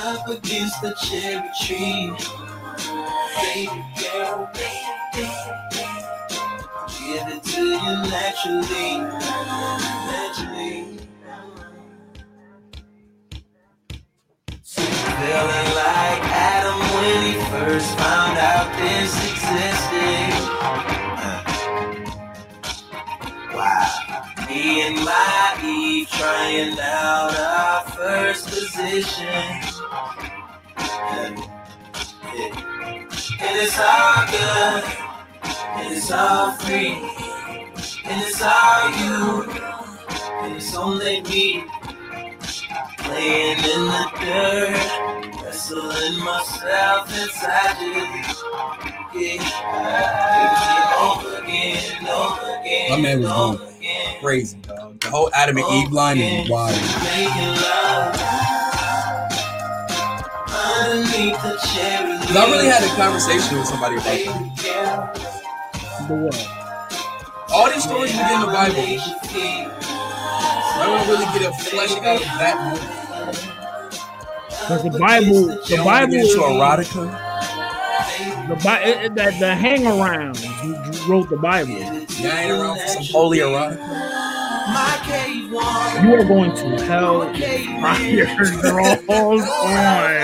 up against the cherry tree. Baby girl, give it to you naturally, naturally. Feeling like Adam when he first found out this existed. Wow. Me and my Eve trying out our first position. And, it's all good, and it's all free, and it's all you, and it's only me. Playing in the dirt, wrestling myself inside you. Yeah, over again, over again. My man was going again. crazy, dog. The whole Adam and Eve line is wild. 'Cause I really had a conversation with somebody about that. The what? All these stories we get in the Bible, I don't really get a fleshing out of that. Because the Bible, the Bible, is, into erotica. the that the hang around who wrote the Bible. You ain't around for some holy erotica. You are going to hell fire draws on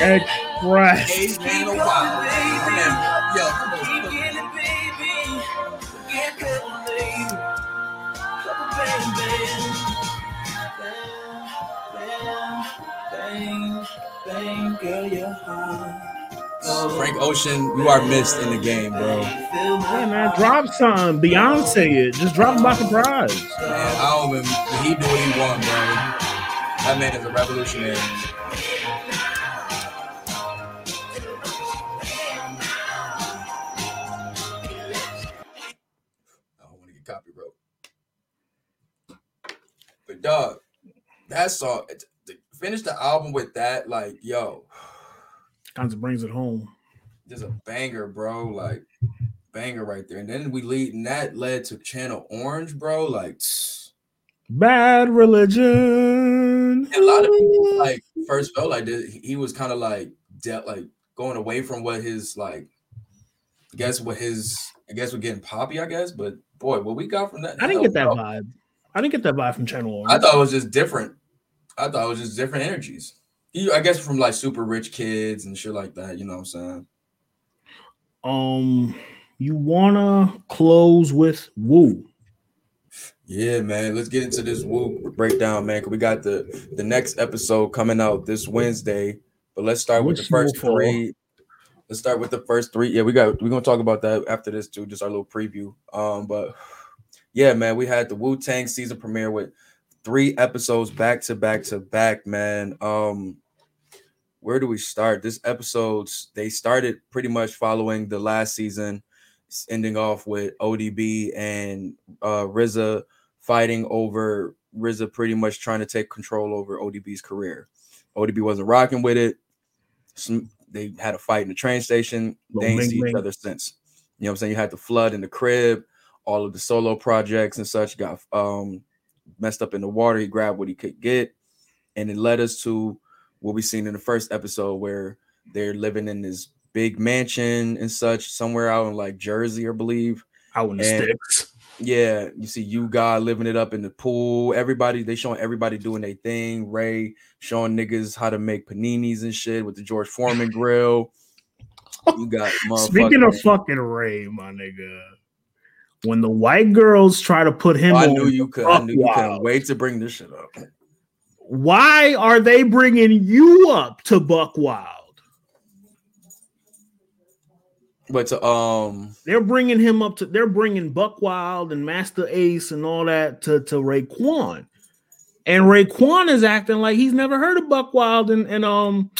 Express. Frank Ocean, you are missed in the game, bro. Yeah, man, drop some. Beyonce it. Just drop it by surprise. Man, I don't even. He do what he want, bro. That man is a revolutionary. I don't want to get. But dog, that song finish the album with that, like, yo, Kind of brings it home. Just a banger, bro. Like banger right there. And then we lead, and that led to Channel Orange, bro. Like Bad religion. a lot of people like first felt like this, he was kind of like de- like going away from what his like I guess what his I guess we're getting poppy, I guess. But boy, what we got from that, I didn't get that hell, vibe. I didn't get that vibe from Channel Orange. I thought it was just different. I thought it was just different energies. You, I guess from like super rich kids and shit like that. You know what I'm saying? um, you wanna close with Wu? Yeah, man. Let's get into this Wu breakdown, man. 'cause we got the the next episode coming out this Wednesday. But let's start with the first three. Let's start with the first three. Yeah, we got we're gonna talk about that after this too, just our little preview. Um, but yeah, man, we had the Wu Tang season premiere with three episodes back to back to back, man. Um, where do we start? This episodes they started pretty much following the last season, ending off with ODB and uh RZA fighting over RZA pretty much trying to take control over ODB's career. ODB wasn't rocking with it. Some, they had a fight in the train station. They ain't bing see each other since. You know what I'm saying? You had the flood in the crib, all of the solo projects and such got um messed up in the water. He grabbed what he could get, and it led us to what we seen in the first episode where they're living in this big mansion and such somewhere out in like Jersey, I believe. Out in the And- sticks. Yeah, you see U-God living it up in the pool. Everybody they showing everybody doing their thing. Ray showing niggas how to make paninis and shit with the George Foreman grill. You got Speaking of fucking Ray, my nigga, when the white girls try to put him, Oh, I knew you could. I knew you couldn't wait to bring this shit up. Why are they bringing you up to Buck Wild? But to um, They're bringing him up to. They're bringing Buck Wild and Masta Ace and all that to to Raekwon, and Raekwon is acting like he's never heard of Buck Wild and and um.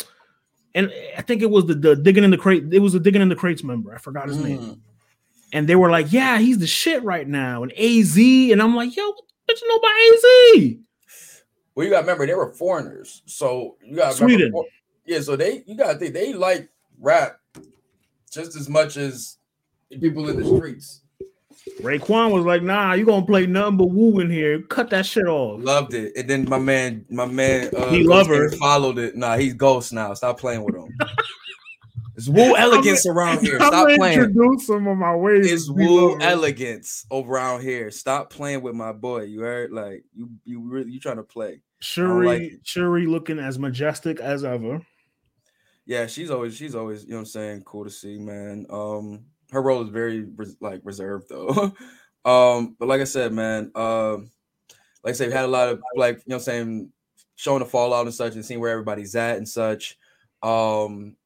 And I think it was the, the digging in the crate. It was the digging in the crates member. I forgot his name. mm, and they were like, "Yeah, he's the shit right now." And AZ, and I'm like, "Yo, what you know about AZ?" Well, you got to remember they were foreigners, so you got Sweden. Yeah, so they you got to think they like rap just as much as people in the streets. Raekwon was like, "Nah, you gonna play nothing but Wu in here. Cut that shit off." Loved it, and then my man, my man, uh, He Ghost love King followed it. Nah, he's ghost now. Stop playing with him. It's Wu elegance around here. I'm Stop playing. Introduce some of my ways. It's Wu elegance around here. Stop playing with my boy. You heard? Like you, you really, you trying to play? Shuri, like. Shuri looking as majestic as ever. Yeah, she's always, she's always, you know what I'm saying? Cool to see, man. Um, her role is very like reserved though. um, but like I said, man, um, like I said, we had a lot of like, you know what I'm saying, showing the fallout and such and seeing where everybody's at and such. Um,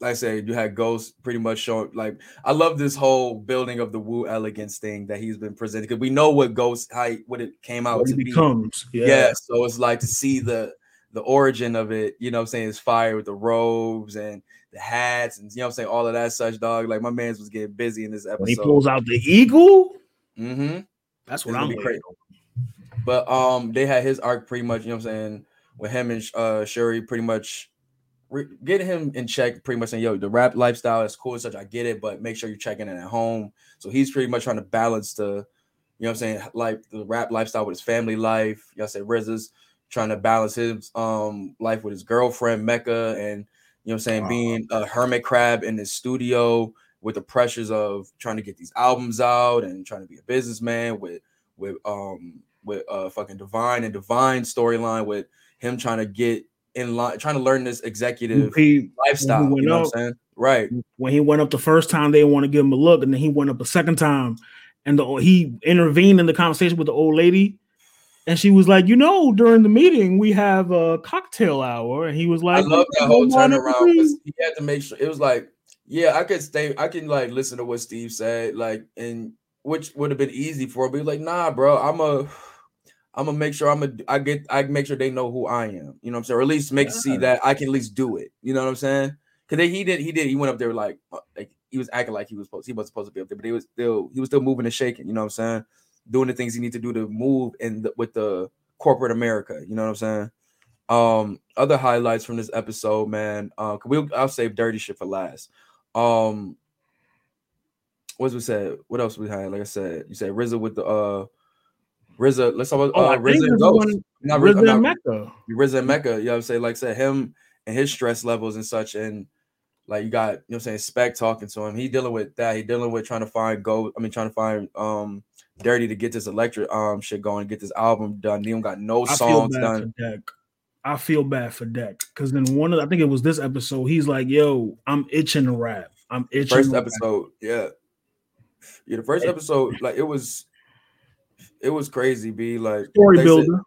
like I said, you had Ghost pretty much showing like I love this whole building of the Wu elegance thing that he's been presenting because we know what Ghost how he- what it came out What to he be. becomes. Yeah. Yeah. so it's like to see the the origin of it, you know what I'm saying, is fire with the robes and the hats and you know what I'm saying, all of that such dog. Like my man's was getting busy in this When he pulls out the eagle, mm-hmm. that's what gonna I'm be waiting crazy. But um they had his arc pretty much, you know what I'm saying, with him and uh Shuri pretty much re- getting him in check, pretty much saying, yo, the rap lifestyle is cool and such. I get it, but make sure you're checking in at home. So he's pretty much trying to balance the, you know what I'm saying, like the rap lifestyle with his family life. Y'all say RZA's trying to balance his um life with his girlfriend Mecca and you know what I'm saying, being a hermit crab in his studio with the pressures of trying to get these albums out and trying to be a businessman with with um with uh fucking divine and divine storyline with him trying to get in line trying to learn this executive He- lifestyle he you know went what i'm saying? Right. when he went up the first time, they didn't want to give him a look, and then he went up the second time, and the, he intervened in the conversation with the old lady, and she was like, "You know, during the meeting we have a cocktail hour," and he was i like, love that whole turnaround he had to make sure it was like yeah i could stay i can like listen to what steve said like and which would have been easy for him but like nah bro i'm a I'm gonna make sure I'm gonna I get I make sure they know who I am. You know what I'm saying? Or at least make see that I can at least do it. You know what I'm saying? Because he did he did he went up there like uh, like he was acting like he was supposed he wasn't supposed to be up there, but he was still he was still moving and shaking. You know what I'm saying? Doing the things he need to do to move and with the corporate America. You know what I'm saying? Um, other highlights from this episode, man. Uh, we I'll save dirty shit for last. Um, what's we said? What else we had? Like I said, you said RZA with the uh RZA. Let's talk about Oh, uh, RZA and Ghost. Not RZA RZA, and Mecca. RZA and Mecca. You know what I'm saying? Like I said, him and his stress levels and such, and like you got you know what I'm saying Spec talking to him. He dealing with that. He dealing with trying to find go. I mean, trying to find um Dirty to get this electric um shit going, get this album done. He don't got no I feel songs bad done. for Deck. I feel bad for Deck because then one of the, I think it was this episode. He's like, "Yo, I'm itching to rap. I'm itching." First to rap." episode, yeah, yeah. The first episode, like it was, it was crazy. Be like story builder.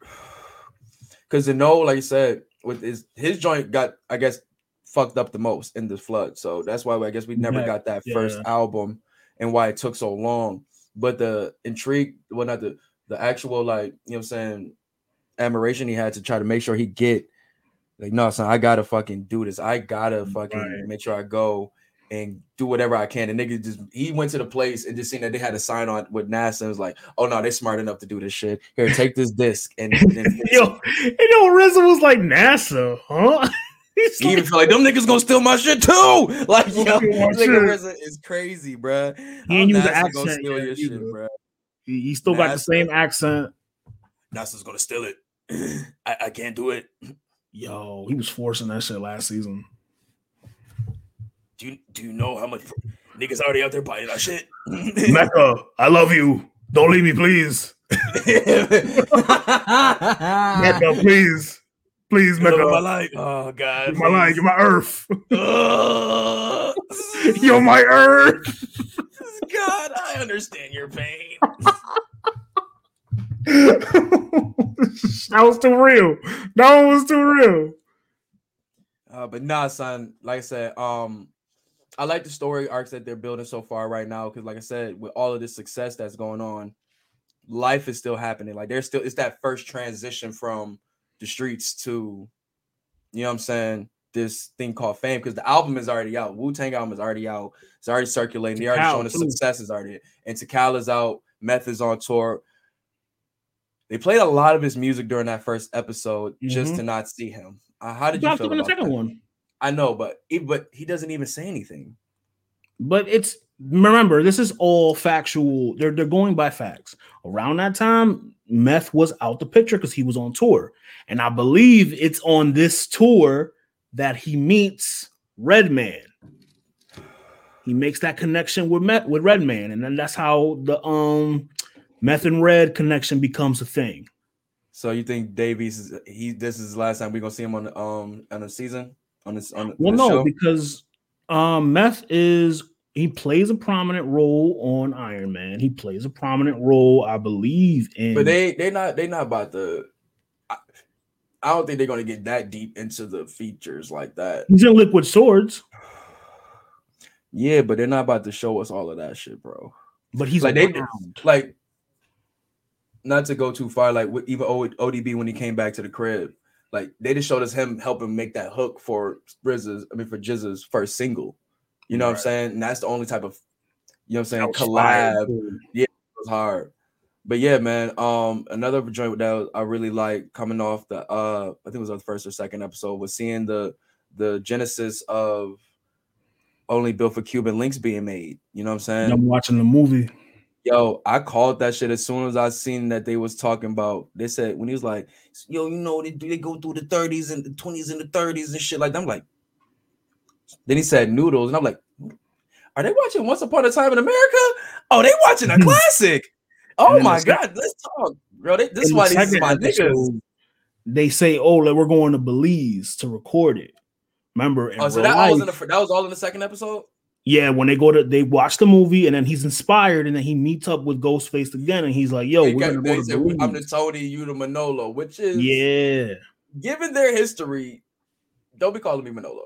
because you know, like you said, with his his joint got, I guess, fucked up the most in the flood. So that's why I guess we never Yeah, got that first album and why it took so long. But the intrigue, well, not the the actual like you know what I'm saying admiration he had to try to make sure he get like no son, I gotta fucking do this. I gotta mm, fucking Right. make sure I go and do whatever I can. And nigga just he went to the place and just seen that they had a sign on with NASA and was like, oh no, they smart enough to do this shit. Here, take this disc and, and fix it." Yo, you know, RZA was like NASA, huh? He's He even feel like them niggas gonna steal my shit too. Like yo, Gonna steal my this nigga. RZA is crazy, bruh. He ain't use the NASA gonna accent steal your shit, bruh. he, he still got the same accent. NASA's gonna steal it. I, I can't do it. Yo, he was forcing that shit last season. Do you do you know how much niggas already out there buying that shit? Mecca, I love you. Don't leave me, please. Mecca, please. Please, You know Mecca. my life. Oh god. You're my life. You're my earth. Ugh. You're my earth. God, I understand your pain. that was too real. That one was too real. Uh, but nah, son. Like I said, um, I like the story arcs that they're building so far right now. Because, like I said, with all of this success that's going on, life is still happening. Like there's still it's that first transition from the streets to, you know, what I'm saying this thing called fame. Because the album is already out. Wu Tang album is already out. It's already circulating. They already showing the success is already. And Tical is out. Meth is on tour. They played a lot of his music during that first episode just Mhm. to not see him. Uh, how did you Dropped feel in the about second that? one. I know, but he, but he doesn't even say anything. But it's remember, this is all factual. They're they're going by facts. Around that time, Meth was out the picture because he was on tour. And I believe it's on this tour that he meets Redman. He makes that connection with Meth with Redman, and then that's how the um Meth and Red connection becomes a thing. So you think Davies is he? This is the last time we're gonna see him on the um on the season on this on Well, the no, show. because um Meth is he plays a prominent role on Iron Man. He plays a prominent role, I believe, in But they they're not they're not about to. I, I don't think they're gonna get that deep into the features like that. he's in Liquid Swords, Yeah, but they're not about to show us all of that shit, bro. but he's like they like not to go too far. Like with even ODB when he came back to the crib, like they just showed us him helping make that hook for RZA's. I mean for Jizz's first single. You know what I'm saying? And that's the only type of you know what I'm saying That was fire, collab. Yeah, it was hard. But yeah, man. Um, another joint that I really like coming off the uh, I think it was the first or second episode was seeing the the genesis of only built for Cuban Linx being made. You know what I'm saying? I'm watching the movie. Yo, I called that shit as soon as I seen that they was talking about. They said when he was like, "Yo, you know they they go through the 30s and the 20s and the 30s and shit like that." I'm like, then he said noodles, and I'm like, are they watching Once Upon a Time in America? Oh, they watching a classic. Oh my god, let's talk, bro. They, this is the why these is my niggas. They say, "Oh, we're going to Belize to record it." Remember? Oh, so that all was in the that was all in the second episode. Yeah, when they go to they watch the movie and then he's inspired and then he meets up with Ghostface again and he's like, "Yo, we're gonna go to said, I'm the Tony, you the Manolo, which is Yeah, given their history, don't be calling me Manolo.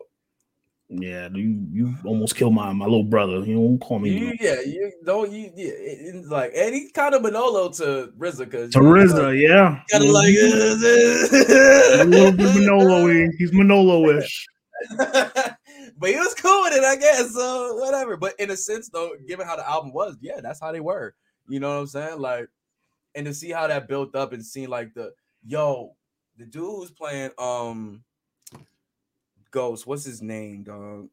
yeah. You you almost killed my my little brother. You don't call me You, yeah, you don't you yeah, it- it's like any kind of Manolo to RZA because to RZA. Yeah, Kind of like mm-hmm. a little bit Manolo. He's Manolo-ish. but he was cool with it, I guess. So whatever. But in a sense, though, given how the album was, yeah, that's how they were. You know what I'm saying? Like, and to see how that built up and seeing like the yo, the dude who's playing um Ghost, what's his name, dog?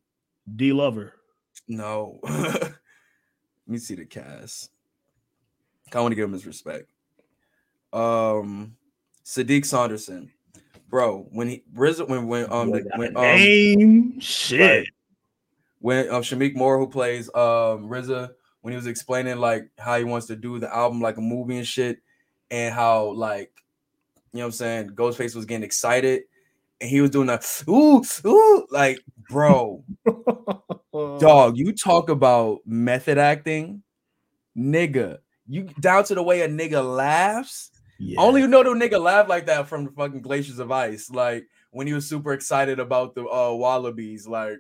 D Lover. No. Let me see the cast. I want to give him his respect. Um Siddiq Saunderson. Bro, when he RZA when when um the, when um Name shit. when um Shameik Moore who plays um RZA when he was explaining like how he wants to do the album like a movie and shit and how like you know what I'm saying Ghostface was getting excited and he was doing that ooh ooh like bro dog you talk about method acting nigga you down to the way a nigga laughs Yeah. I only know the nigga laugh like that from the fucking glaciers of ice like when he was super excited about the uh wallabies like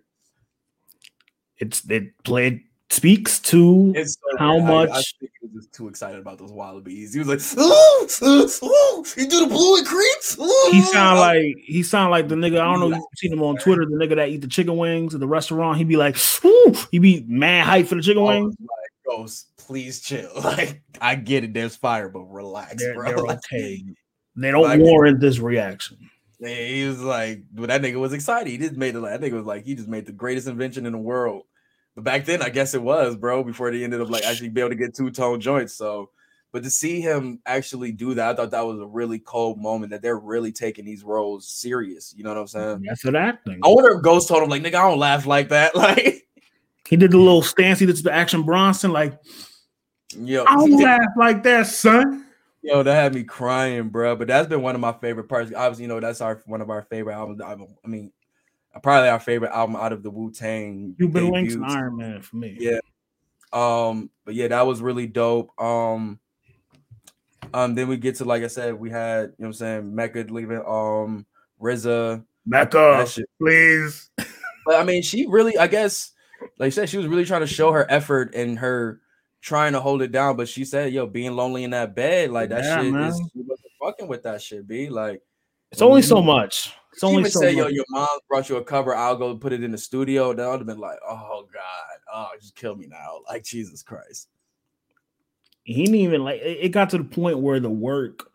it's it played speaks to It's so how weird. I- I, much think he was just too excited about those wallabies. He was like, "Ooh, ooh, ooh, you do the blue and creeps." Ooh." he sound like he sound like the nigga. I don't know if you've seen him on Twitter, the nigga that eat the chicken wings at the restaurant. He'd be like, Ooh, he be mad hype for the chicken wings. was like, Ghost, please chill. Like, I get it. There's fire, but relax, They're, bro. they're Like, okay. They don't Like- warrant this reaction. he was like, but that nigga was excited. He just made it. Like, that nigga was like, he just made the greatest invention in the world. But back then, I guess it was, bro. Before they ended up like actually be able to get two tone joints. So, but to see him actually do that, I thought that was a really cold moment. That they're really taking these roles serious. You know what I'm saying? Method acting. I wonder if Ghost told him like, nigga, I don't laugh like that. Like, He did the little stance. He did the action Bronson. Like, yo, I don't laugh like that, son. yo, that had me crying, bro. But that's been one of my favorite parts. Obviously, you know, that's our one of our favorite albums. I I mean, probably our favorite album out of the Wu Tang. Cuban Linx and Iron Man for me. Yeah. Um, but yeah, that was really dope. Um, um, then we get to like I said, we had you know what I'm saying Mecca leaving, um, RZA, Back that up, shit. please. But I mean, she really, I guess, like you said, she was really trying to show her effort and her trying to hold it down. But she said, "Yo, being lonely in that bed, like that Yeah, shit man. is she wasn't fucking with that shit." Be like, It's only so mm-hmm. much. It's only so said, much. "Yo, your mom brought you a cover. I'll go put it in the studio." That would have been like, "Oh God, oh, just kill me now!" Like Jesus Christ. he didn't even like it it got to the point where the work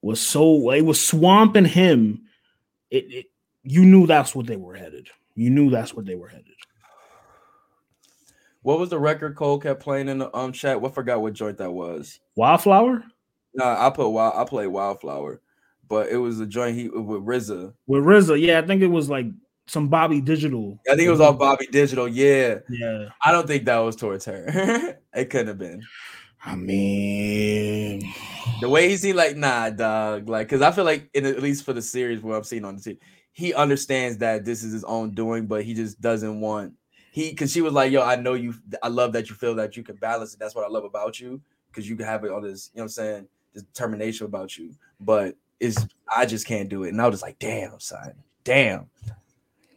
was so it was swamping him it, it you knew that's what they were headed you knew that's what they were headed What was the record Cole kept playing in the um chat? What forgot what joint that was? wildflower Nah, I put wild. I played Wildflower, but it was a joint he with RZA. with RZA yeah I think it was like some Bobby Digital I think it was all Bobby Digital. Yeah, yeah I don't think that was towards her. it couldn't have been. I mean The way he seemed like, nah, dog. Like, cause I feel like, in at least for the series, what I'm seeing on the team, he understands that this is his own doing, but he just doesn't want he. Cause she was like, "Yo, I know you. I love that you feel that you can balance it. That's what I love about you. Cause you can have all this, you know, what I'm saying, determination about you. But it's I just can't do it. And I was just like, damn, son, damn."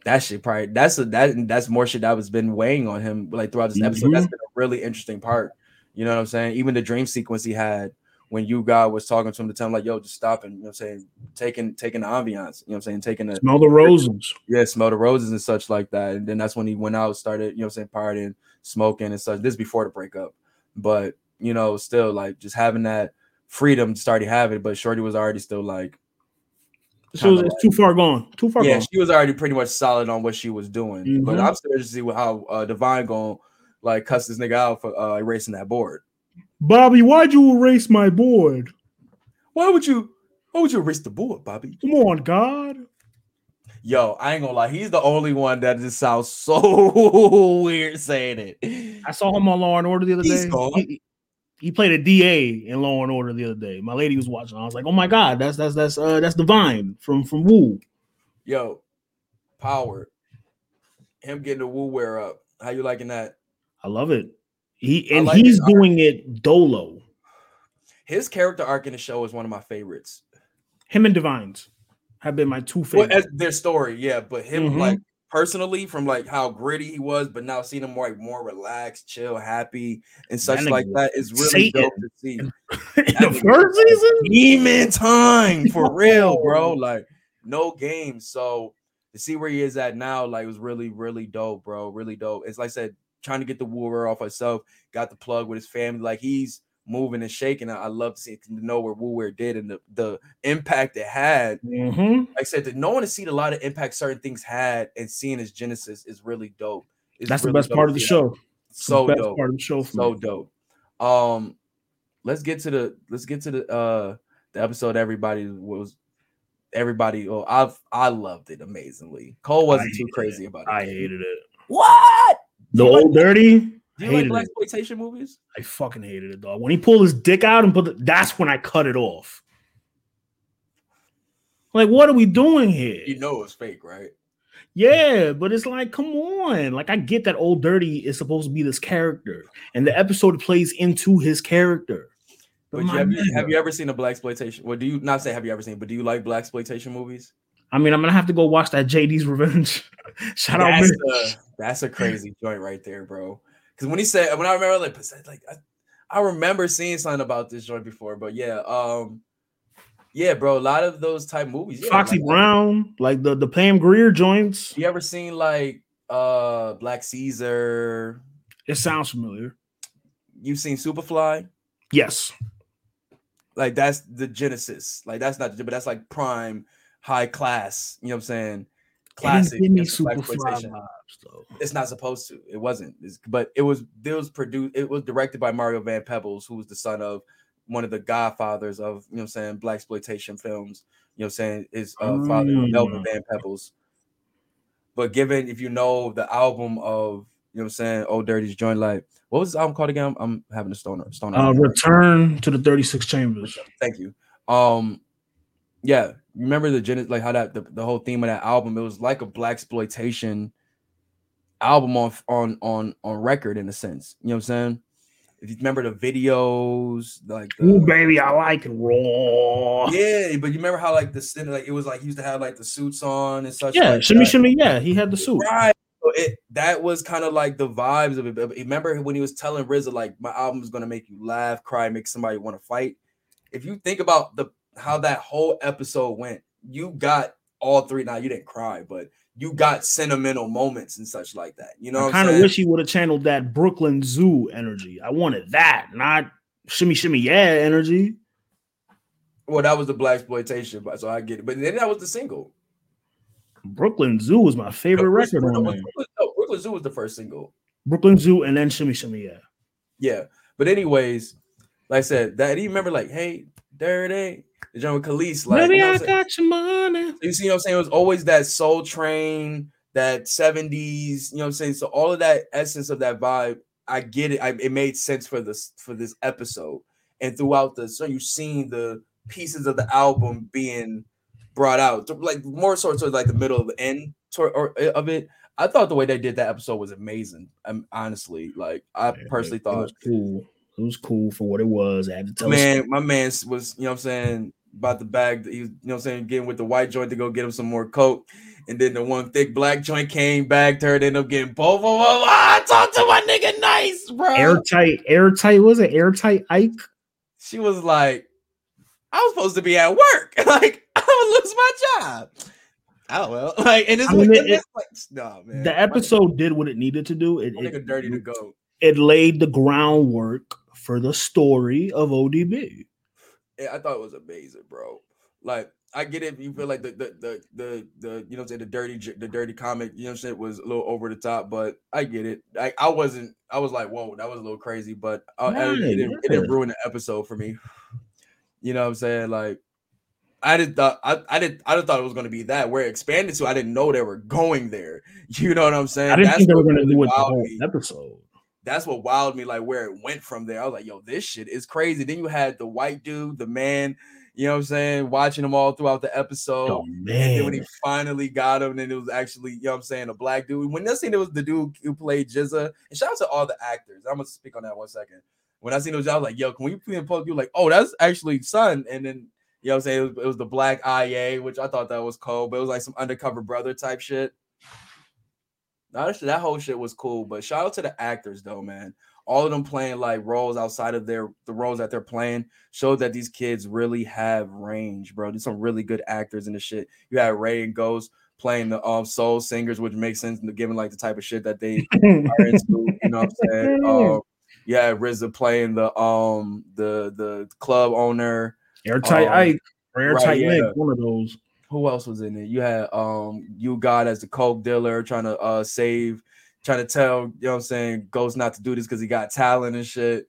That shit probably that's a, that that's more shit that was been weighing on him like throughout this episode. That's Mhm. been a really interesting part. You know what I'm saying? Even the dream sequence he had when U-God was talking to him to tell him like, yo, just stop and you know what I'm saying, taking taking the ambiance, you know what I'm saying, taking the smell the roses yeah, smell the roses and such like that. And then that's when he went out, started, you know what I'm saying, partying, smoking and such. This before the breakup. But you know, still like just having that freedom to start to have it. But Shorty was already still like so it's too far gone too far yeah, gone she was already pretty much solid on what she was doing. But Mhm. I'm still interested to see how uh, Divine going like cuss this nigga out for uh, erasing that board. Bobby why'd you erase my board Why would you? Why would you erase the board, Bobby? come on God Yo, I ain't gonna lie. He's the only one that just sounds so weird saying it. I saw him on Law and Order the other He's day. gone. He, he played a DA in Law and Order the other day. My lady was watching. I was like, "Oh my god, that's that's that's uh that's Divine from from Wu." Yo, power. Him getting the Wu Wear up. How you liking that? I love it. He and like he's doing it dolo. His character arc in the show is one of my favorites. Him and Divines have been my two Well, favorites. as their story, yeah, but him Mhm. like personally from like how gritty he was, but now seeing him more like more relaxed, chill, happy, and such like that is really Satan. dope to see. The first season, demon time for real, bro. Like no game. So to see where he is at now, like was really, really dope, bro. Really dope. It's like I said, trying to get the Wu Wear off herself, got the plug with his family. Like he's moving and shaking. I, I love to see to know where Wu Wear did and the, the impact it had. Mhm. Like I said, to knowing to see a lot of impact certain things had and seeing his genesis is really dope. It's That's the best part of the show. that. The So best dope. part of the show So me. dope. Um, let's get to the let's get to the uh the episode. Everybody was everybody. Oh, I've I loved it amazingly. Cole wasn't too crazy about it. I hated it. What? The You like- old dirty. Do you like black exploitation movies? I fucking hated it, dog. When he pulled his dick out and put the, that's when I cut it off. Like, what are we doing here? You know it's fake, right? Yeah, but it's like, come on. Like, I get that old dirty is supposed to be this character, and the episode plays into his character. But my you, have, you, have you ever seen a black exploitation? Well, do you not say have you ever seen? But do you like black exploitation movies? I mean, I'm gonna have to go watch that JD's Revenge. Shout out, That's Mitch. a, that's a crazy joint right there, bro. Because when he said, when I remember, like, like I, I remember seeing something about this joint before, but yeah, um, yeah, bro, a lot of those type movies. Yeah, Foxy like, Brown, like the the Pam Grier joints. You ever seen like uh Black Caesar? It sounds familiar. You've seen Superfly? Yes. Like that's the genesis. Like that's not, but that's like prime high class. You know what I'm saying? Classic. give me black Superfly exploitation. vibes. It's not supposed to. It wasn't. It's- but it was. It was produced. It was directed by Mario Van Peebles, who was the son of one of the godfathers of you know what I'm saying black exploitation films. You know what I'm saying his uh, father Melvin Mm. Van Peebles. But given if you know the album of you know what I'm saying Old Dirty's Joint Light, what was this album called again? I'm having a stoner. Stoner. Uh, moment right now. Return to the 36 Chambers. Thank you. Um, yeah, remember the gen like how that the, the whole theme of that album. It was like a black exploitation album on on on on record in a sense. You know what I'm saying? If you remember the videos, like the, Ooh, baby, I like it raw. yeah, but you remember how like the like it was like he used to have like the suits on and such. Yeah, like shimmy, that. shimmy. Yeah, he had the suit. Right. So it that was kind of like the vibes of it. But Remember when he was telling RZA like my album is gonna make you laugh, cry, make somebody want to fight. If you think about the how that whole episode went, you got all three. Now you didn't cry, but you got sentimental moments and such like that. You know, I kind of wish he would have channeled that Brooklyn Zoo energy. I wanted that, not shimmy, shimmy, yeah energy. well, that was the black exploitation, but so I get it. But then that was the single. Brooklyn Zoo was my favorite record on Brooklyn, there. Brooklyn, no, Brooklyn Zoo was the first single. Brooklyn Zoo and then shimmy, shimmy, yeah. Yeah. But anyways, like I said, that you remember like, hey, dirty, the joint with Kelis, like Baby, you know I I'm saying? got your money. you see what I'm saying? It was always that soul train, that 70s, you know what I'm saying? So all of that essence of that vibe, I get it. I, it made sense for this for this episode. And throughout the so you've seen the pieces of the album being brought out, like more sort of like the middle of the end tor- or, uh, of it. I thought the way they did that episode was amazing. Um, honestly, like I personally It thought was cool. It was cool for what it was. I had to tell us- man, my man was, you know what I'm saying, about the bag. He was, you know what I'm saying, getting with the white joint to go get him some more coke. And then the one thick black joint came back, turned ended up getting both of them. Ah, talk to my nigga nice, bro. airtight, airtight. Was it airtight Ike? She was like, I was supposed to be at work. like, I would lose my job. Oh well. Like, and it's I mean, like, it- it's like no man. The episode did what it needed to do. It, it, dirty to go. it laid the groundwork for the story of ODB. Yeah, I thought it was amazing, bro. Like, I get it. You feel like the the the the, the you know I'm saying the dirty the dirty comic, you know I'm saying, was a little over the top, but I get it. I, I wasn't. I was like, whoa, that was a little crazy, but uh, it, Right, didn't, it didn't ruin the episode for me. You know what I'm saying? Like, I didn't thought I, I didn't I did thought it was going to be that where it expanded to. I didn't know they were going there. You know what I'm saying? I didn't think they were going to do it the whole episode. That's what wowed me, like where it went from there. I was like, yo, this shit is crazy. Then you had the white dude, the man, you know what I'm saying, watching them all throughout the episode. Oh And then when he finally got him, then it was actually, you know what I'm saying, a black dude. When I seen it was the dude who played GZA, and shout out to all the actors. I'm gonna speak on that one second. When I seen those, I was like, yo, can we put in post? You're like, oh, that's actually son. And then you know what I'm saying, it was, it was the black IA, which I thought that was cool, but it was like some undercover brother type shit. No, that, that whole shit was cool, but shout out to the actors though, man. All of them playing like roles outside of their the roles that they're playing showed that these kids really have range, bro. There's some really good actors in the shit. You had Ray and Ghost playing the um soul singers, which makes sense given like the type of shit that they are into. You know what I'm saying? Um, Yeah, RZA playing the um the the club owner. Airtight Um, Ike, or airtight right, yeah. Nick, one of those. Who else was in it? You had um U-God as the coke dealer trying to uh save, trying to tell, you know what I'm saying, Ghost not to do this because he got talent and shit.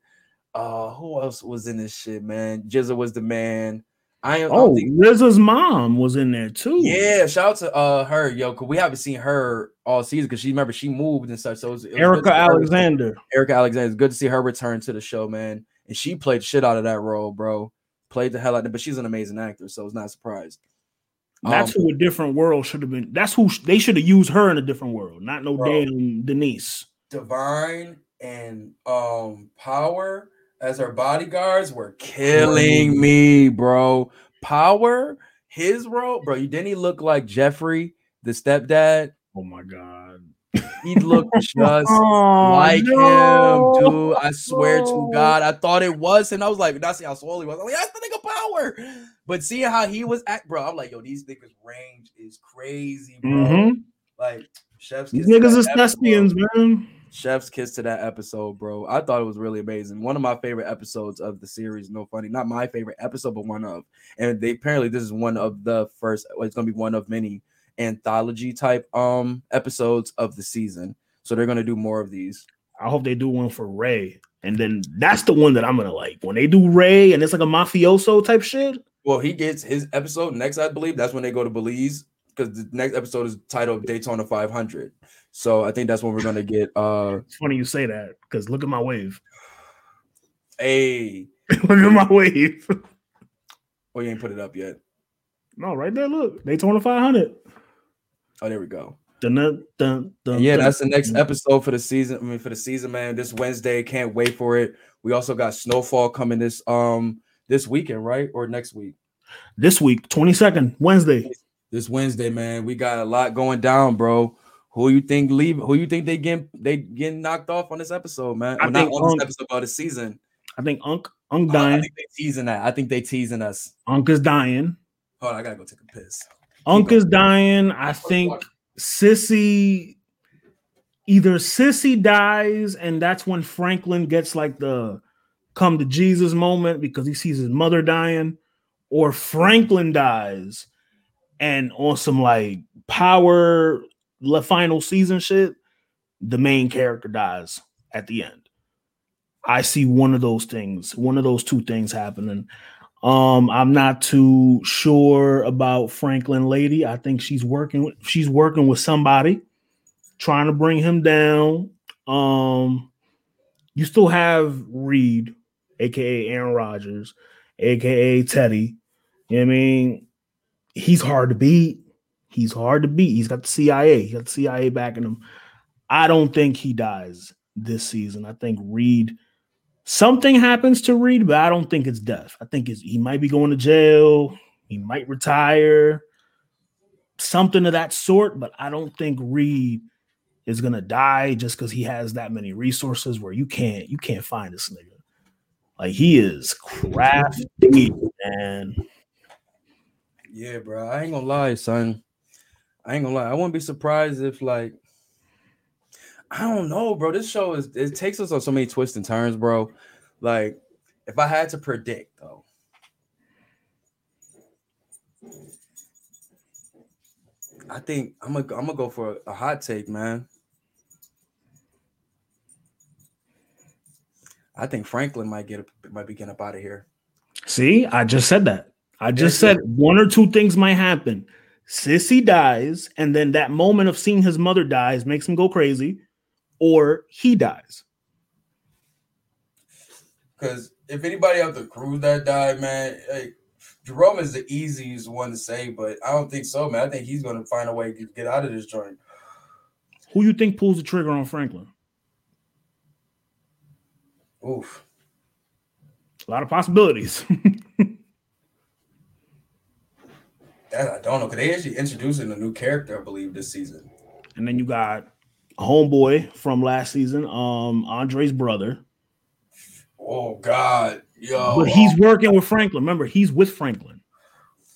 Uh who else was in this shit, man? GZA was the man. I am Oh, think- mom was in there too. yeah, shout out to uh her, yo, cause we haven't seen her all season because she remember she moved and such. So it was, it was Erika Alexander. Erika Alexander. It's good to see her return to the show, man. And she played shit out of that role, bro. Played the hell out of it, but she's an amazing actor, so it's not surprised. That's Um, who a different world should have been. That's who sh- they should have used her in a different world, not no Bro. damn Denise. Divine and um Power as her bodyguards were killing me, bro. Power, his role, bro. You didn't he look like Jeffrey, the stepdad? Oh my god. He looked just Oh, like no. him, dude. I swear to God, I thought it was him. I was like, that's how swole he was. I'm like, that's the nigga power. But seeing how he was at, bro, I'm like, yo, these niggas' range is crazy, bro. Mhm. Like, chef's These niggas is thespians, man. Chef's kiss to that episode, bro. I thought it was really amazing. One of my favorite episodes of the series. No funny, not my favorite episode, but one of. And they apparently this is one of the first. It's gonna be one of many anthology type um episodes of the season. So they're gonna do more of these. I hope they do one for Ray. And then that's the one that I'm gonna like. When they do Ray and it's like a mafioso type shit. Well, he gets his episode next, I believe. That's when they go to Belize because the next episode is titled Daytona 500. So I think that's when we're gonna get uh It's funny you say that because look at my wave. a. look at my wave. Oh, you ain't put it up yet. No, right there. Look, Daytona 500. Oh, there we go. Dun, dun, dun, yeah, that's the next episode for the season. I mean, for the season, man. This Wednesday, can't wait for it. We also got Snowfall coming this um this weekend, right? Or next week. This week, 22nd, Wednesday. This Wednesday, man. We got a lot going down, bro. Who you think leave? Who you think they get they getting knocked off on this episode, man? I Well, not think, on um, this episode, but the season. I think Unk Unk Uh, I dying. think they teasing that. I think they teasing us. Unk is dying. Hold on, I gotta go take a piss. Unk is dying. I think Cissy either Cissy dies, and that's when Franklin gets like the come to Jesus moment because he sees his mother dying, or Franklin dies and on some like power the final season shit, the main character dies at the end. I see one of those things, one of those two things happening. Um, I'm not too sure about Franklin Lady. I think she's working with she's working with somebody trying to bring him down. Um, you still have Reed, aka Aaron Rodgers, aka Teddy. You know I mean? He's hard to beat. He's hard to beat. He's got the CIA. He got the CIA backing him. I don't think he dies this season. I think Reed something happens to Reed, but I don't think it's death. I think he might be going to jail. He might retire, something of that sort. But I don't think Reed is gonna die just because he has that many resources where you can't you can't find this nigga. Like he is crafty, man. Yeah, bro. I ain't gonna lie, son. I ain't gonna lie. I wouldn't be surprised if like I don't know, bro. This show is it takes us on so many twists and turns, bro. Like, if I had to predict though. I think I'm gonna I'm gonna go for a hot take, man. I think Franklin might get might be getting up out of here. See, I just said that. I just said one or two things might happen. Cissy dies, and then that moment of seeing his mother dies makes him go crazy, or he dies. Because if anybody out the crew that died, man, hey, Jerome is the easiest one to say, but I don't think so, man. I think he's gonna find a way to get out of this joint. Who you think pulls the trigger on Franklin? Oof. A lot of possibilities. That I don't know. Cause they actually introducing a new character, I believe, this season. and then you got a homeboy from last season, um, Andre's brother. Oh God, yo. But he's working with Franklin. Remember, he's with Franklin.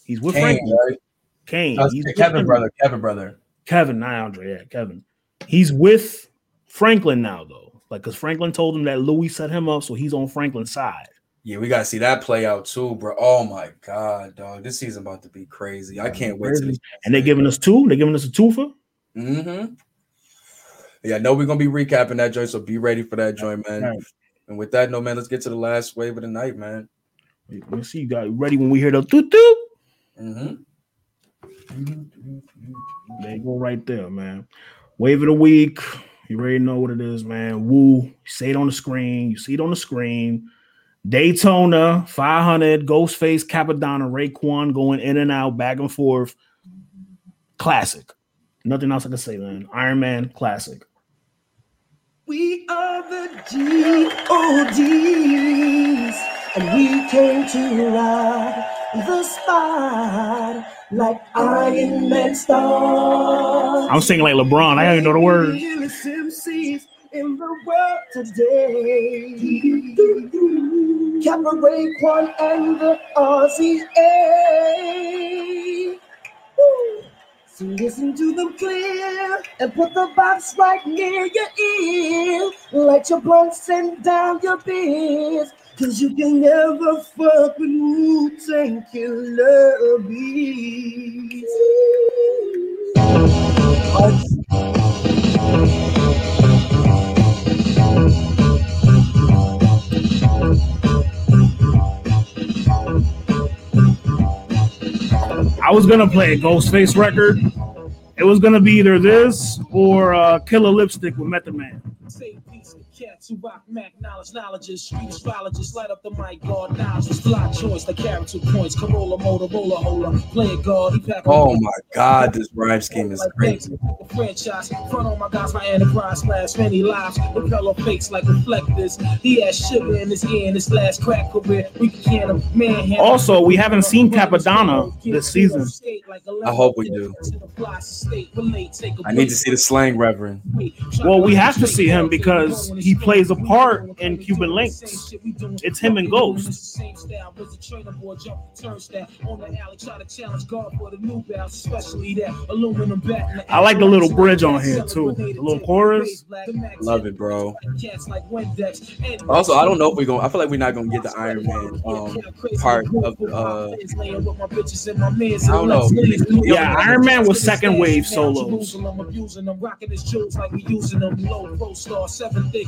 He's with Kane, Franklin. right? Kane. He's Kevin brother, Kevin brother. Kevin, not Andre. Yeah, Kevin. He's with Franklin now, though. Like, because Franklin told him that Louis set him up, so he's on Franklin's side. Yeah, we gotta see that play out too, bro. Oh my god, dog. This season about to be crazy. I can't wait to And they're giving us two. They're giving us a twofer. Mm-hmm. Yeah, I know we're gonna be recapping that joint, so be ready for that joint, man. Right. And with that, no man, let's get to the last wave of the night, man. Let me see you guys ready when we hear the toot toot. Mm-hmm. There you go, right there, man. Wave of the week. You already know what it is, man. Woo. You see it on the screen. You see it on the screen. Daytona 500, Ghostface, Cappadonna, Raekwon going in and out, back and forth. Classic. Nothing else I can say, man. Iron Man, classic. We are the G.O.Ds, and we came to rock the spot like Iron Man stars. I'm singing like LeBron. I don't even know the words. MCs in the world today. Kappa Raekwon and the RZA. So listen to them clear and put the box right near your ear. Let your blunts send down your beers. Cause you can never fuck with Wu Tang Killer Bees. I was gonna play a Ghostface record. It was gonna be either this or uh, Killer Lipstick with Method Man. Say peace to cats rock Mac knowledge, knowledges, street astrologists, light up the mic, guard knowledge, fly choice, the character points, Corolla, Motorola, holder, play it guard, he pack Oh my god, this rhyme scheme is crazy. The franchise, front on my guys, my enterprise, slash many lives, propeller fakes like reflectors. He has sugar in his ear in his last crack career. We can him, man. Also, we haven't seen Cappadonna this season. I hope we do. I need to see the slang reverend. Well, we have to see him because he plays a part in Cuban Linx. It's him and Ghost. I like the little bridge on here too. The little chorus. Love it, bro. Also, I don't know if we're gonna I feel like we're not gonna get the Iron Man um, part of uh. I don't know. Yeah, Iron Man was second wave solos. I'm abusing them, rocking his jewels like we using them. Low pro star, seven thick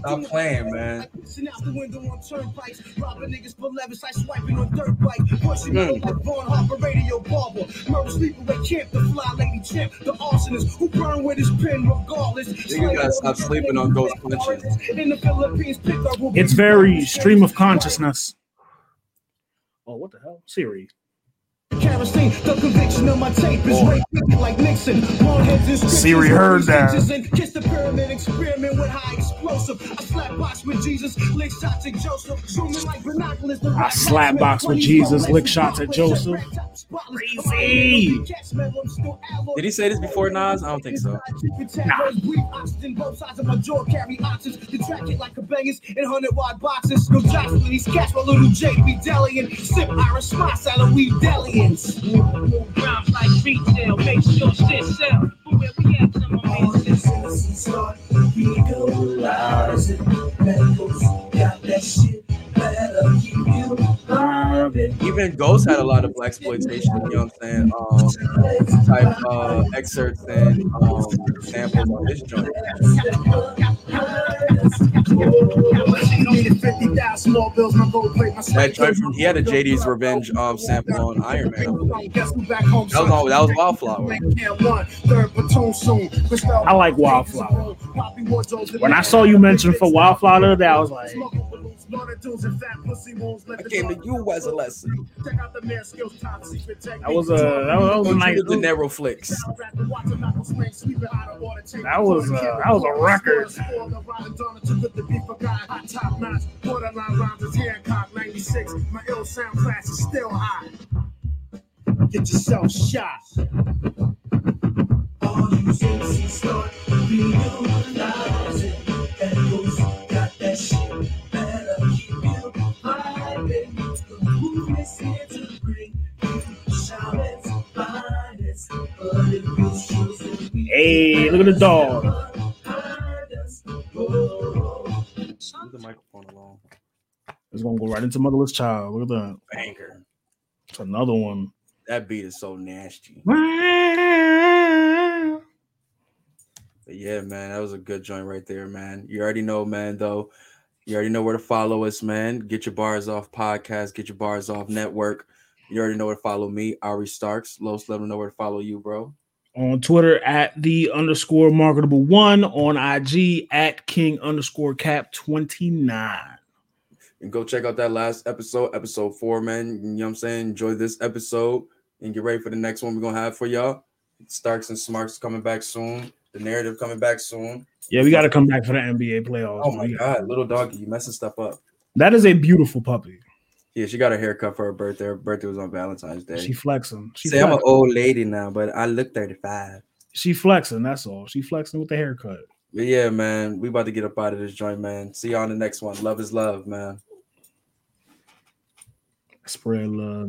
Stop playing, man. out the window on turnpikes, robbing niggas for levis, I swiping on dirt bike, pushing mm. like Vaughn Harper, radio barber, murder sleepaway camp, the fly lady champ, the arsonist who burn with his pen regardless. You gotta stop sleeping on ghost punches. In the Philippines, pick up It's very stream of consciousness. Oh, what the hell? Siri. Kerosene, the conviction of my tape is rape like Nixon. Long heads and scriptures, Siri heard that. And Kiss the pyramid, experiment with high explosive. I slap box with Jesus, lick shots at Joseph. Zooming like binoculars. I slap box with Jesus, lick shots at Joseph. Crazy. Did he say this before Nas? I don't think so. Nah. Both sides of my jaw carry options. The track it like a bangers in hundred wide boxes. No jostling these cats, my little JP Delian. Sip Irish spot salad, we Delians. Rhymes like retail, make sure shit sell. For we citizens start legalizing. Medicals got that shit. Even Ghost had a lot of black exploitation, you know what I'm saying? Um, type uh, excerpts and um, samples on this joint. Joint from he had a JD's Revenge um, sample on Iron Man. That was all, that was Wildflower. I like Wildflower. When I saw you mention for Wildflower that I was like, I came to you as a lesson. That was a that was, that was a nice. the De Niro flicks. That was uh, that was a record. My ill sound class is still high. Get yourself shot. All you MCs start realizing that those got that shit true. so we Hey, look at the dog. behind. Leave the microphone alone. It's gonna go right into Motherless Child. Look at that. Banger. It's another one. That beat is so nasty. But yeah, man, that was a good joint right there, man. You already know, man, though. You already know where to follow us, man. Get your bars off podcast, get your bars off network. You already know where to follow me, Ari Starks. Los, let them know where to follow you, bro. on Twitter at the underscore marketable one, on IG at king underscore cap 29. And go check out that last episode, episode four, man. You know what I'm saying? Enjoy this episode and get ready for the next one we're gonna have for y'all. Starks and Smarks coming back soon. The narrative coming back soon. Yeah, we got to come back for the NBA playoffs. Oh my god, little doggy, you messing stuff up. That is a beautiful puppy. Yeah, she got a haircut for her birthday. Her birthday was on Valentine's Day. She flexing. She Say I'm an old lady now, but I look 35. She flexing. That's all. She flexing with the haircut. But yeah, man, we about to get up out of this joint, man. See y'all on the next one. Love is love, man. Spread love.